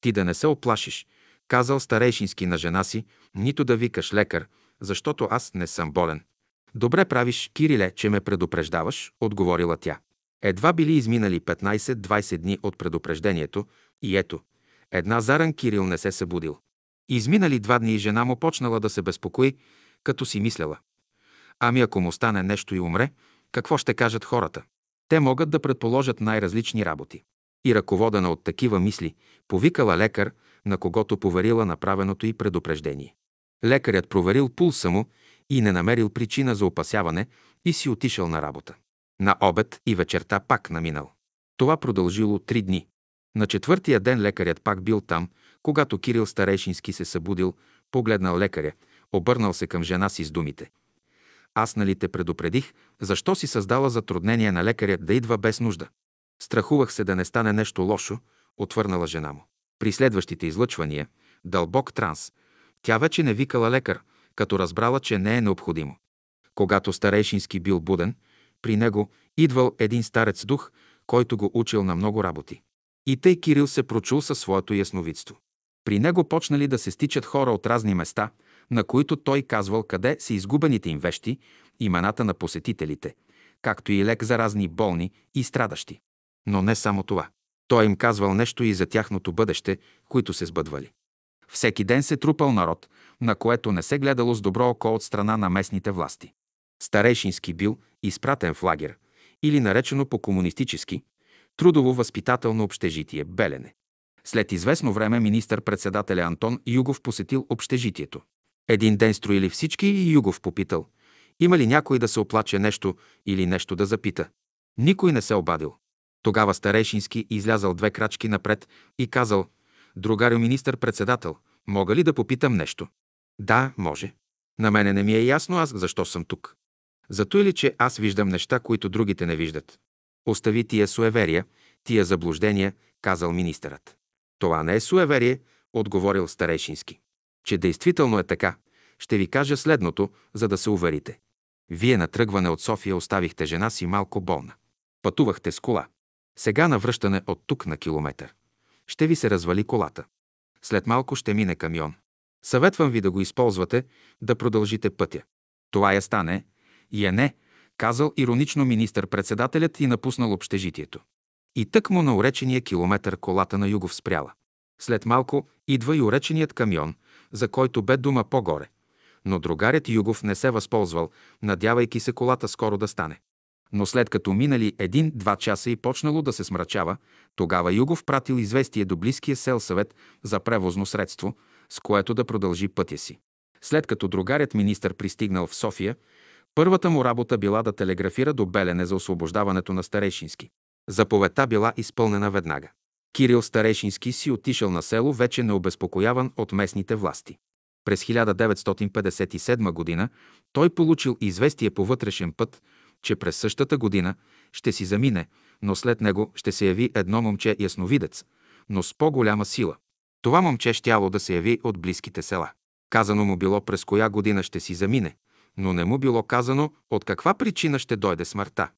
ти да не се оплашиш, казал старейшински на жена си, нито да викаш лекар, защото аз не съм болен. Добре правиш, Кириле, че ме предупреждаваш, отговорила тя. Едва били изминали 15-20 дни от предупреждението и ето, една заран Кирил не се събудил. Изминали два дни и жена му почнала да се безпокои, като си мисляла. Ами ако му стане нещо и умре, какво ще кажат хората? Те могат да предположат най-различни работи. И ръководена от такива мисли, повикала лекар, на когото поверила направеното и предупреждение. Лекарят проверил пулса му и не намерил причина за опасяване и си отишъл на работа. На обед и вечерта пак наминал. Това продължило три дни. На четвъртия ден лекарят пак бил там, когато Кирил Старейшински се събудил, погледнал лекаря, обърнал се към жена си с думите. Аз нали те предупредих, защо си създала затруднение на лекаря да идва без нужда? Страхувах се да не стане нещо лошо, отвърнала жена му. При следващите излъчвания, дълбок транс, тя вече не викала лекар, като разбрала, че не е необходимо. Когато Старейшински бил буден, при него идвал един старец дух, който го учил на много работи. И тъй Кирил се прочул със своето ясновидство. При него почнали да се стичат хора от разни места, на които той казвал къде са изгубените им вещи, имената на посетителите, както и лек за разни болни и страдащи. Но не само това. Той им казвал нещо и за тяхното бъдеще, които се сбъдвали. Всеки ден се трупал народ, на което не се гледало с добро око от страна на местните власти. Старейшински бил изпратен в лагер, или наречено по-комунистически, трудово-възпитателно общежитие Белене. След известно време министър-председателя Антон Югов посетил общежитието. Един ден строили всички и Югов попитал. Има ли някой да се оплаче нещо или нещо да запита? Никой не се обадил. Тогава Старейшински излязал две крачки напред и казал «Другарю министър-председател, мога ли да попитам нещо?» «Да, може. На мене не ми е ясно аз защо съм тук. Зато или че аз виждам неща, които другите не виждат. Остави тия суеверия, тия заблуждения, казал министърът. Това не е суеверие, отговорил Старейшински. Че действително е така, ще ви кажа следното, за да се уверите. Вие на тръгване от София оставихте жена си малко болна. Пътувахте с кола. Сега на връщане от тук на километър. Ще ви се развали колата. След малко ще мине камион. Съветвам ви да го използвате, да продължите пътя. Това я стане, и е не, казал иронично министър-председателят и напуснал общежитието. И тък му на уречения километър колата на Югов спряла. След малко идва и уреченият камион, за който бе дума по-горе. Но другарят Югов не се възползвал, надявайки се колата скоро да стане. Но след като минали един-два часа и почнало да се смрачава, тогава Югов пратил известие до близкия сел съвет за превозно средство, с което да продължи пътя си. След като другарят министър пристигнал в София, първата му работа била да телеграфира до Белене за освобождаването на Старейшински. Заповедта била изпълнена веднага. Кирил Старейшински си отишъл на село, вече необезпокояван от местните власти. През 1957 г. той получил известие по вътрешен път, че през същата година ще си замине, но след него ще се яви едно момче ясновидец, но с по-голяма сила. Това момче щяло да се яви от близките села. Казано му било през коя година ще си замине, но не му било казано от каква причина ще дойде смъртта.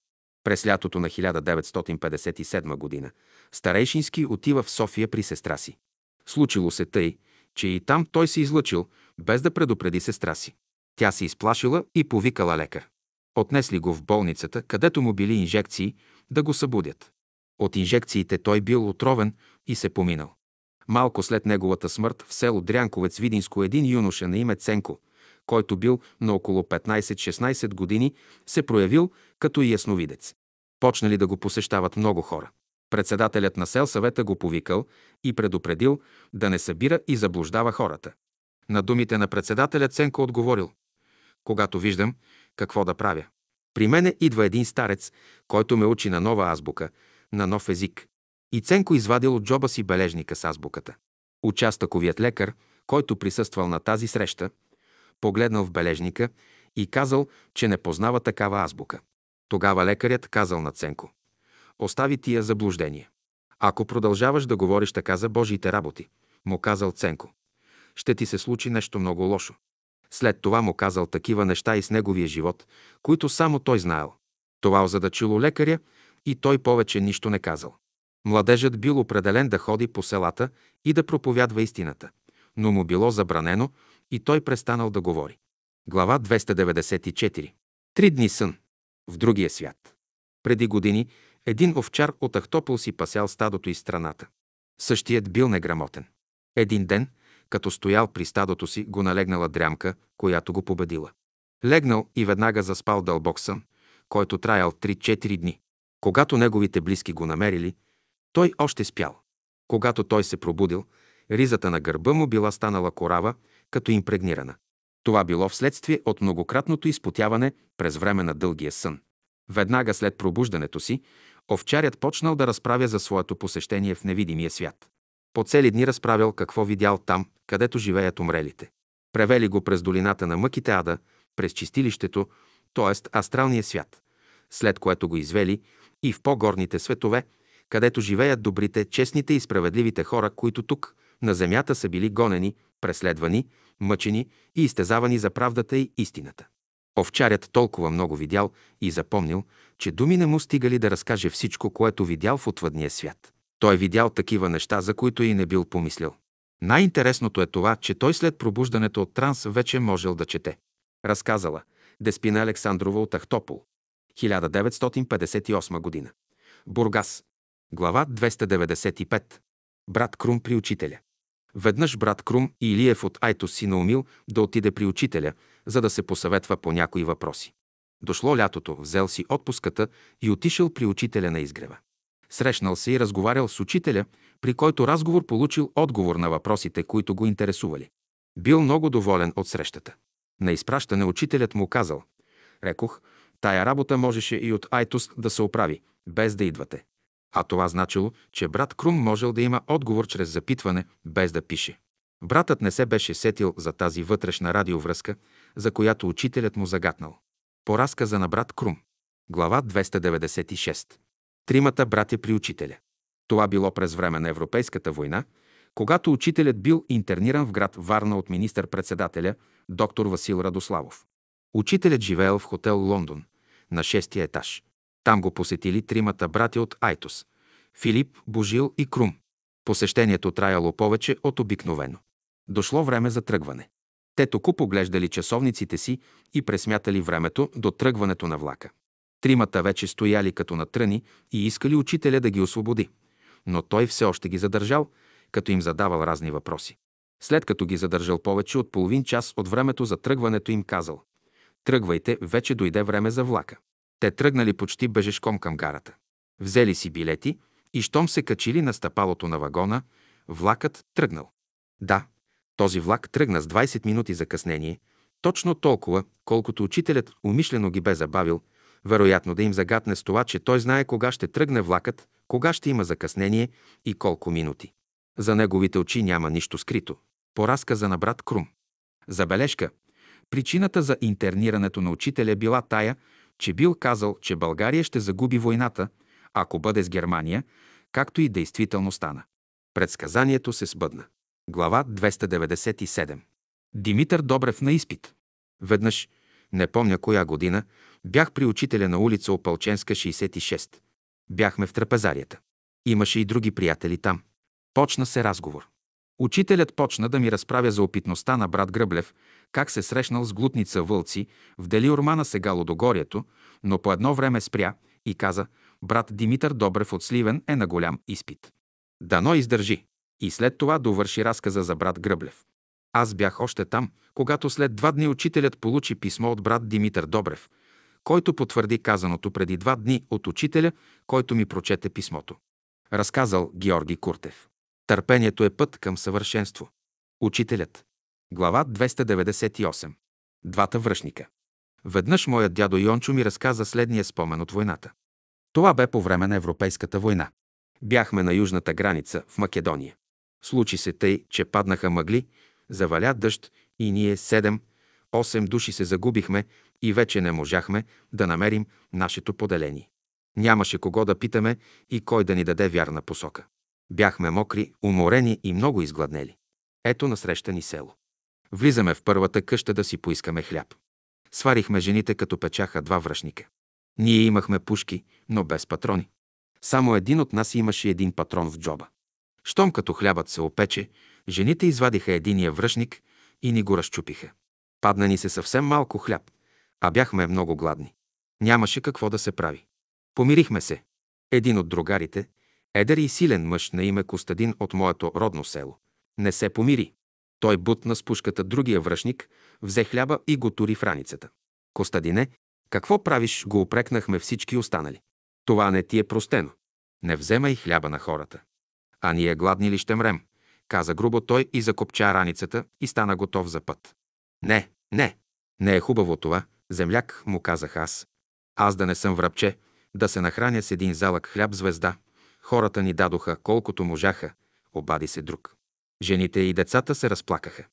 През лятото на 1957 година Старейшински отива в София при сестра си. Случило се тъй, че и там той се излъчил, без да предупреди сестра си. Тя се изплашила и повикала лекар. Отнесли го в болницата, където му били инжекции, да го събудят. От инжекциите той бил отровен и се поминал. Малко след неговата смърт в село Дрянковец Видинско един юноша на име Ценко, който бил на около 15-16 години, се проявил като ясновидец. Почнали да го посещават много хора. Председателят на селсъвета го повикал и предупредил да не събира и заблуждава хората. На думите на председателя Ценко отговорил «Когато виждам какво да правя. При мене идва един старец, който ме учи на нова азбука, на нов език. И Ценко извадил от джоба си бележника с азбуката. Участъковият лекар, който присъствал на тази среща, погледнал в бележника и казал, че не познава такава азбука. Тогава лекарят казал на Ценко. Остави тия заблуждения. Ако продължаваш да говориш така за Божиите работи, му казал Ценко, ще ти се случи нещо много лошо. След това му казал такива неща и с неговия живот, които само той знаел. Това озадачило лекаря и той повече нищо не казал. Младежът бил определен да ходи по селата и да проповядва истината, но му било забранено и той престанал да говори. Глава 294. Три дни сън. В другия свят. Преди години един овчар от Ахтопол си пасял стадото из страната. Същият бил неграмотен. Един ден, като стоял при стадото си, го налегнала дрямка, която го победила. Легнал и веднага заспал дълбок сън, който траял 3-4 дни. Когато неговите близки го намерили, той още спял. Когато той се пробудил, ризата на гърба му била станала корава, като импрегнирана. Това било вследствие от многократното изпотяване през време на дългия сън. Веднага след пробуждането си, овчарят почнал да разправя за своето посещение в невидимия свят. По цели дни разправял какво видял там, където живеят умрелите. Превели го през долината на мъките ада, през чистилището, т.е. астралния свят, след което го извели и в по-горните светове, където живеят добрите, честните и справедливите хора, които тук, на земята, са били гонени, преследвани, мъчени и изтезавани за правдата и истината. Овчарят толкова много видял и запомнил, че думи не му стигали да разкаже всичко, което видял в отвъдния свят. Той видял такива неща, за които и не бил помислил. Най-интересното е това, че той след пробуждането от транс вече можел да чете. Разказала Деспина Александрова от Ахтопол. 1958 година. Бургас. Глава 295. Брат Крум при учителя. Веднъж брат Крум и Илиев от Айтос си наумил да отиде при учителя, за да се посъветва по някои въпроси. Дошло лятото, взел си отпуската и отишъл при учителя на изгрева. Срещнал се и разговарял с учителя, при който разговор получил отговор на въпросите, които го интересували. Бил много доволен от срещата. На изпращане учителят му казал, рекох, тая работа можеше и от Айтус да се оправи, без да идвате. А това значило, че брат Крум можел да има отговор чрез запитване, без да пише. Братът не се беше сетил за тази вътрешна радиовръзка, за която учителят му загатнал. По разказа на брат Крум. Глава 296. Тримата братя при учителя. Това било през време на Европейската война, когато учителят бил интерниран в град Варна от министър-председателя доктор Васил Радославов. Учителят живеел в хотел Лондон, на шестия етаж. Там го посетили тримата братя от Айтос – Филип, Божил и Крум. Посещението траяло повече от обикновено. Дошло време за тръгване. Те току поглеждали часовниците си и пресмятали времето до тръгването на влака. Тримата вече стояли като на тръни и искали учителя да ги освободи. Но той все още ги задържал, като им задавал разни въпроси. След като ги задържал повече от половин час от времето за тръгването им казал «Тръгвайте, вече дойде време за влака». Те тръгнали почти бежешком към гарата. Взели си билети и щом се качили на стъпалото на вагона, влакът тръгнал. Да, този влак тръгна с 20 минути закъснение, точно толкова, колкото учителят умишлено ги бе забавил, вероятно да им загатне с това, че той знае кога ще тръгне влакът, кога ще има закъснение и колко минути. За неговите очи няма нищо скрито. По разказа на брат Крум. Забележка. Причината за интернирането на учителя била тая, че бил казал, че България ще загуби войната, ако бъде с Германия, както и действително стана. Предсказанието се сбъдна. Глава 297. Димитър Добрев на изпит. Веднъж, не помня коя година, бях при учителя на улица Опалченска, 66. Бяхме в трапезарията. Имаше и други приятели там. Почна се разговор. Учителят почна да ми разправя за опитността на брат Гръблев, как се срещнал с глутница вълци в дели Ормана сега Лодогорието, но по едно време спря и каза, брат Димитър Добрев от Сливен е на голям изпит. Дано издържи. И след това довърши разказа за брат Гръблев. Аз бях още там, когато след два дни учителят получи писмо от брат Димитър Добрев, който потвърди казаното преди два дни от учителя, който ми прочете писмото. Разказал Георги Куртев. Търпението е път към съвършенство. Учителят. Глава 298. Двата връшника. Веднъж моят дядо Йончо ми разказа следния спомен от войната. Това бе по време на Европейската война. Бяхме на южната граница в Македония. Случи се тъй, че паднаха мъгли, заваля дъжд и ние седем, осем души се загубихме и вече не можахме да намерим нашето поделение. Нямаше кого да питаме и кой да ни даде вярна посока. Бяхме мокри, уморени и много изгладнели. Ето насреща ни село. Влизаме в първата къща да си поискаме хляб. Сварихме жените, като печаха два връшника. Ние имахме пушки, но без патрони. Само един от нас имаше един патрон в джоба. Щом като хлябът се опече, жените извадиха единия връшник и ни го разчупиха. Падна ни се съвсем малко хляб, а бяхме много гладни. Нямаше какво да се прави. Помирихме се. Един от другарите, едър и силен мъж на име Костадин от моето родно село, не се помири. Той бутна с пушката другия връшник, взе хляба и го тури в раницата. Костадине, какво правиш, го опрекнахме всички останали. Това не ти е простено. Не вземай хляба на хората. А ние гладни ли ще мрем? Каза грубо той и закопча раницата и стана готов за път. Не, не, не е хубаво това, земляк, му казах аз. Аз да не съм връбче, да се нахраня с един залък хляб звезда. Хората ни дадоха колкото можаха, обади се друг. Жените и децата се разплакаха.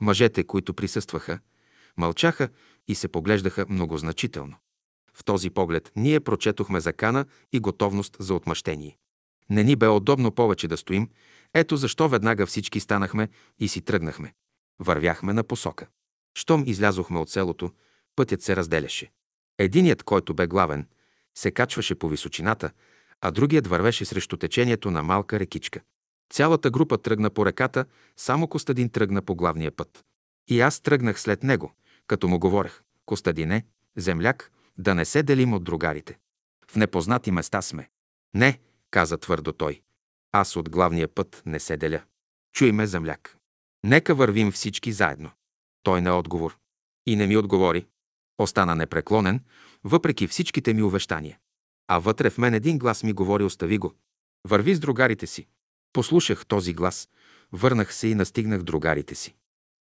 Мъжете, които присъстваха, мълчаха и се поглеждаха многозначително. В този поглед ние прочетохме закана и готовност за отмъщение. Не ни бе удобно повече да стоим, ето защо веднага всички станахме и си тръгнахме. Вървяхме на посока. Щом излязохме от селото, пътят се разделяше. Единият, който бе главен, се качваше по височината, а другият вървеше срещу течението на малка рекичка. Цялата група тръгна по реката, само Костадин тръгна по главния път. И аз тръгнах след него, като му говорех. Костадине, земляк, да не се делим от другарите. В непознати места сме. Не, каза твърдо той. Аз от главния път не се деля. Чуй ме, земляк. Нека вървим всички заедно. Той не отговор. И не ми отговори. Остана непреклонен, въпреки всичките ми увещания. А вътре в мен един глас ми говори, остави го. Върви с другарите си. Послушах този глас, върнах се и настигнах другарите си.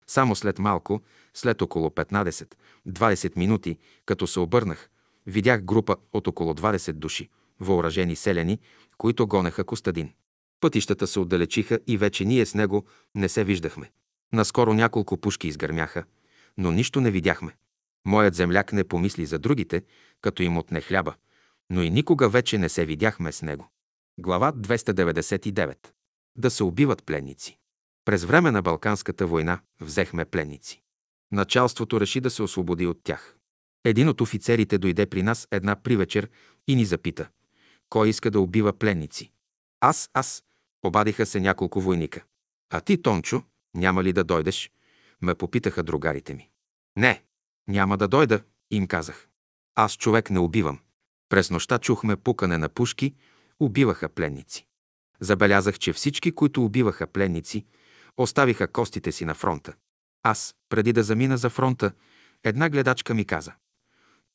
Само след малко, след около 15-20 минути, като се обърнах, видях група от около 20 души, въоръжени селяни, които гонеха Костадин. Пътищата се отдалечиха и вече ние с него не се виждахме. Наскоро няколко пушки изгърмяха, но нищо не видяхме. Моят земляк не помисли за другите, като им отне хляба, но и никога вече не се видяхме с него. Глава 299. Да се убиват пленници. През време на Балканската война взехме пленници. Началството реши да се освободи от тях. Един от офицерите дойде при нас една привечер и ни запита. Кой иска да убива пленници? Аз, аз, обадиха се няколко войника. А ти, Тончо, няма ли да дойдеш? Ме попитаха другарите ми. Не, няма да дойда, им казах. Аз човек не убивам. През нощта чухме пукане на пушки, убиваха пленници. Забелязах, че всички, които убиваха пленници, оставиха костите си на фронта. Аз, преди да замина за фронта, една гледачка ми каза.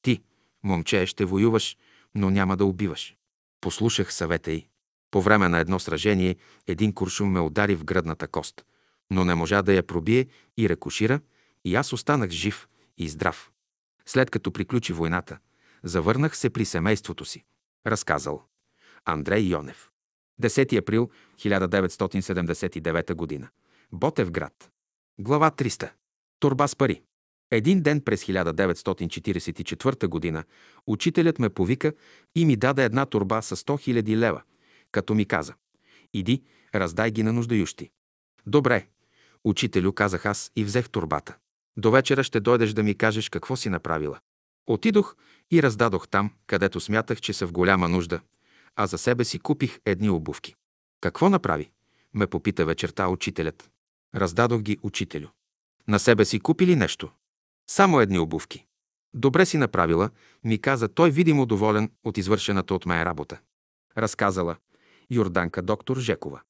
Ти, момче, ще воюваш, но няма да убиваш. Послушах съвета й. По време на едно сражение един куршум ме удари в гръдната кост, но не можа да я пробие и рекушира, и аз останах жив и здрав. След като приключи войната, завърнах се при семейството си. Разказал Андрей Йонев. 10 април 1979 г. Ботев град. Глава 300. Турба с пари. Един ден през 1944 г. учителят ме повика и ми даде една турба с 100 000 лева, като ми каза «Иди, раздай ги на нуждающи». Добре, учителю, казах аз и взех турбата. До вечера ще дойдеш да ми кажеш какво си направила. Отидох и раздадох там, където смятах, че са в голяма нужда, а за себе си купих едни обувки. Какво направи? ме попита вечерта учителят. Раздадох ги учителю. На себе си купи ли нещо? Само едни обувки. Добре си направила, ми каза той видимо доволен от извършената от мен работа. Разказала Йорданка доктор Жекова.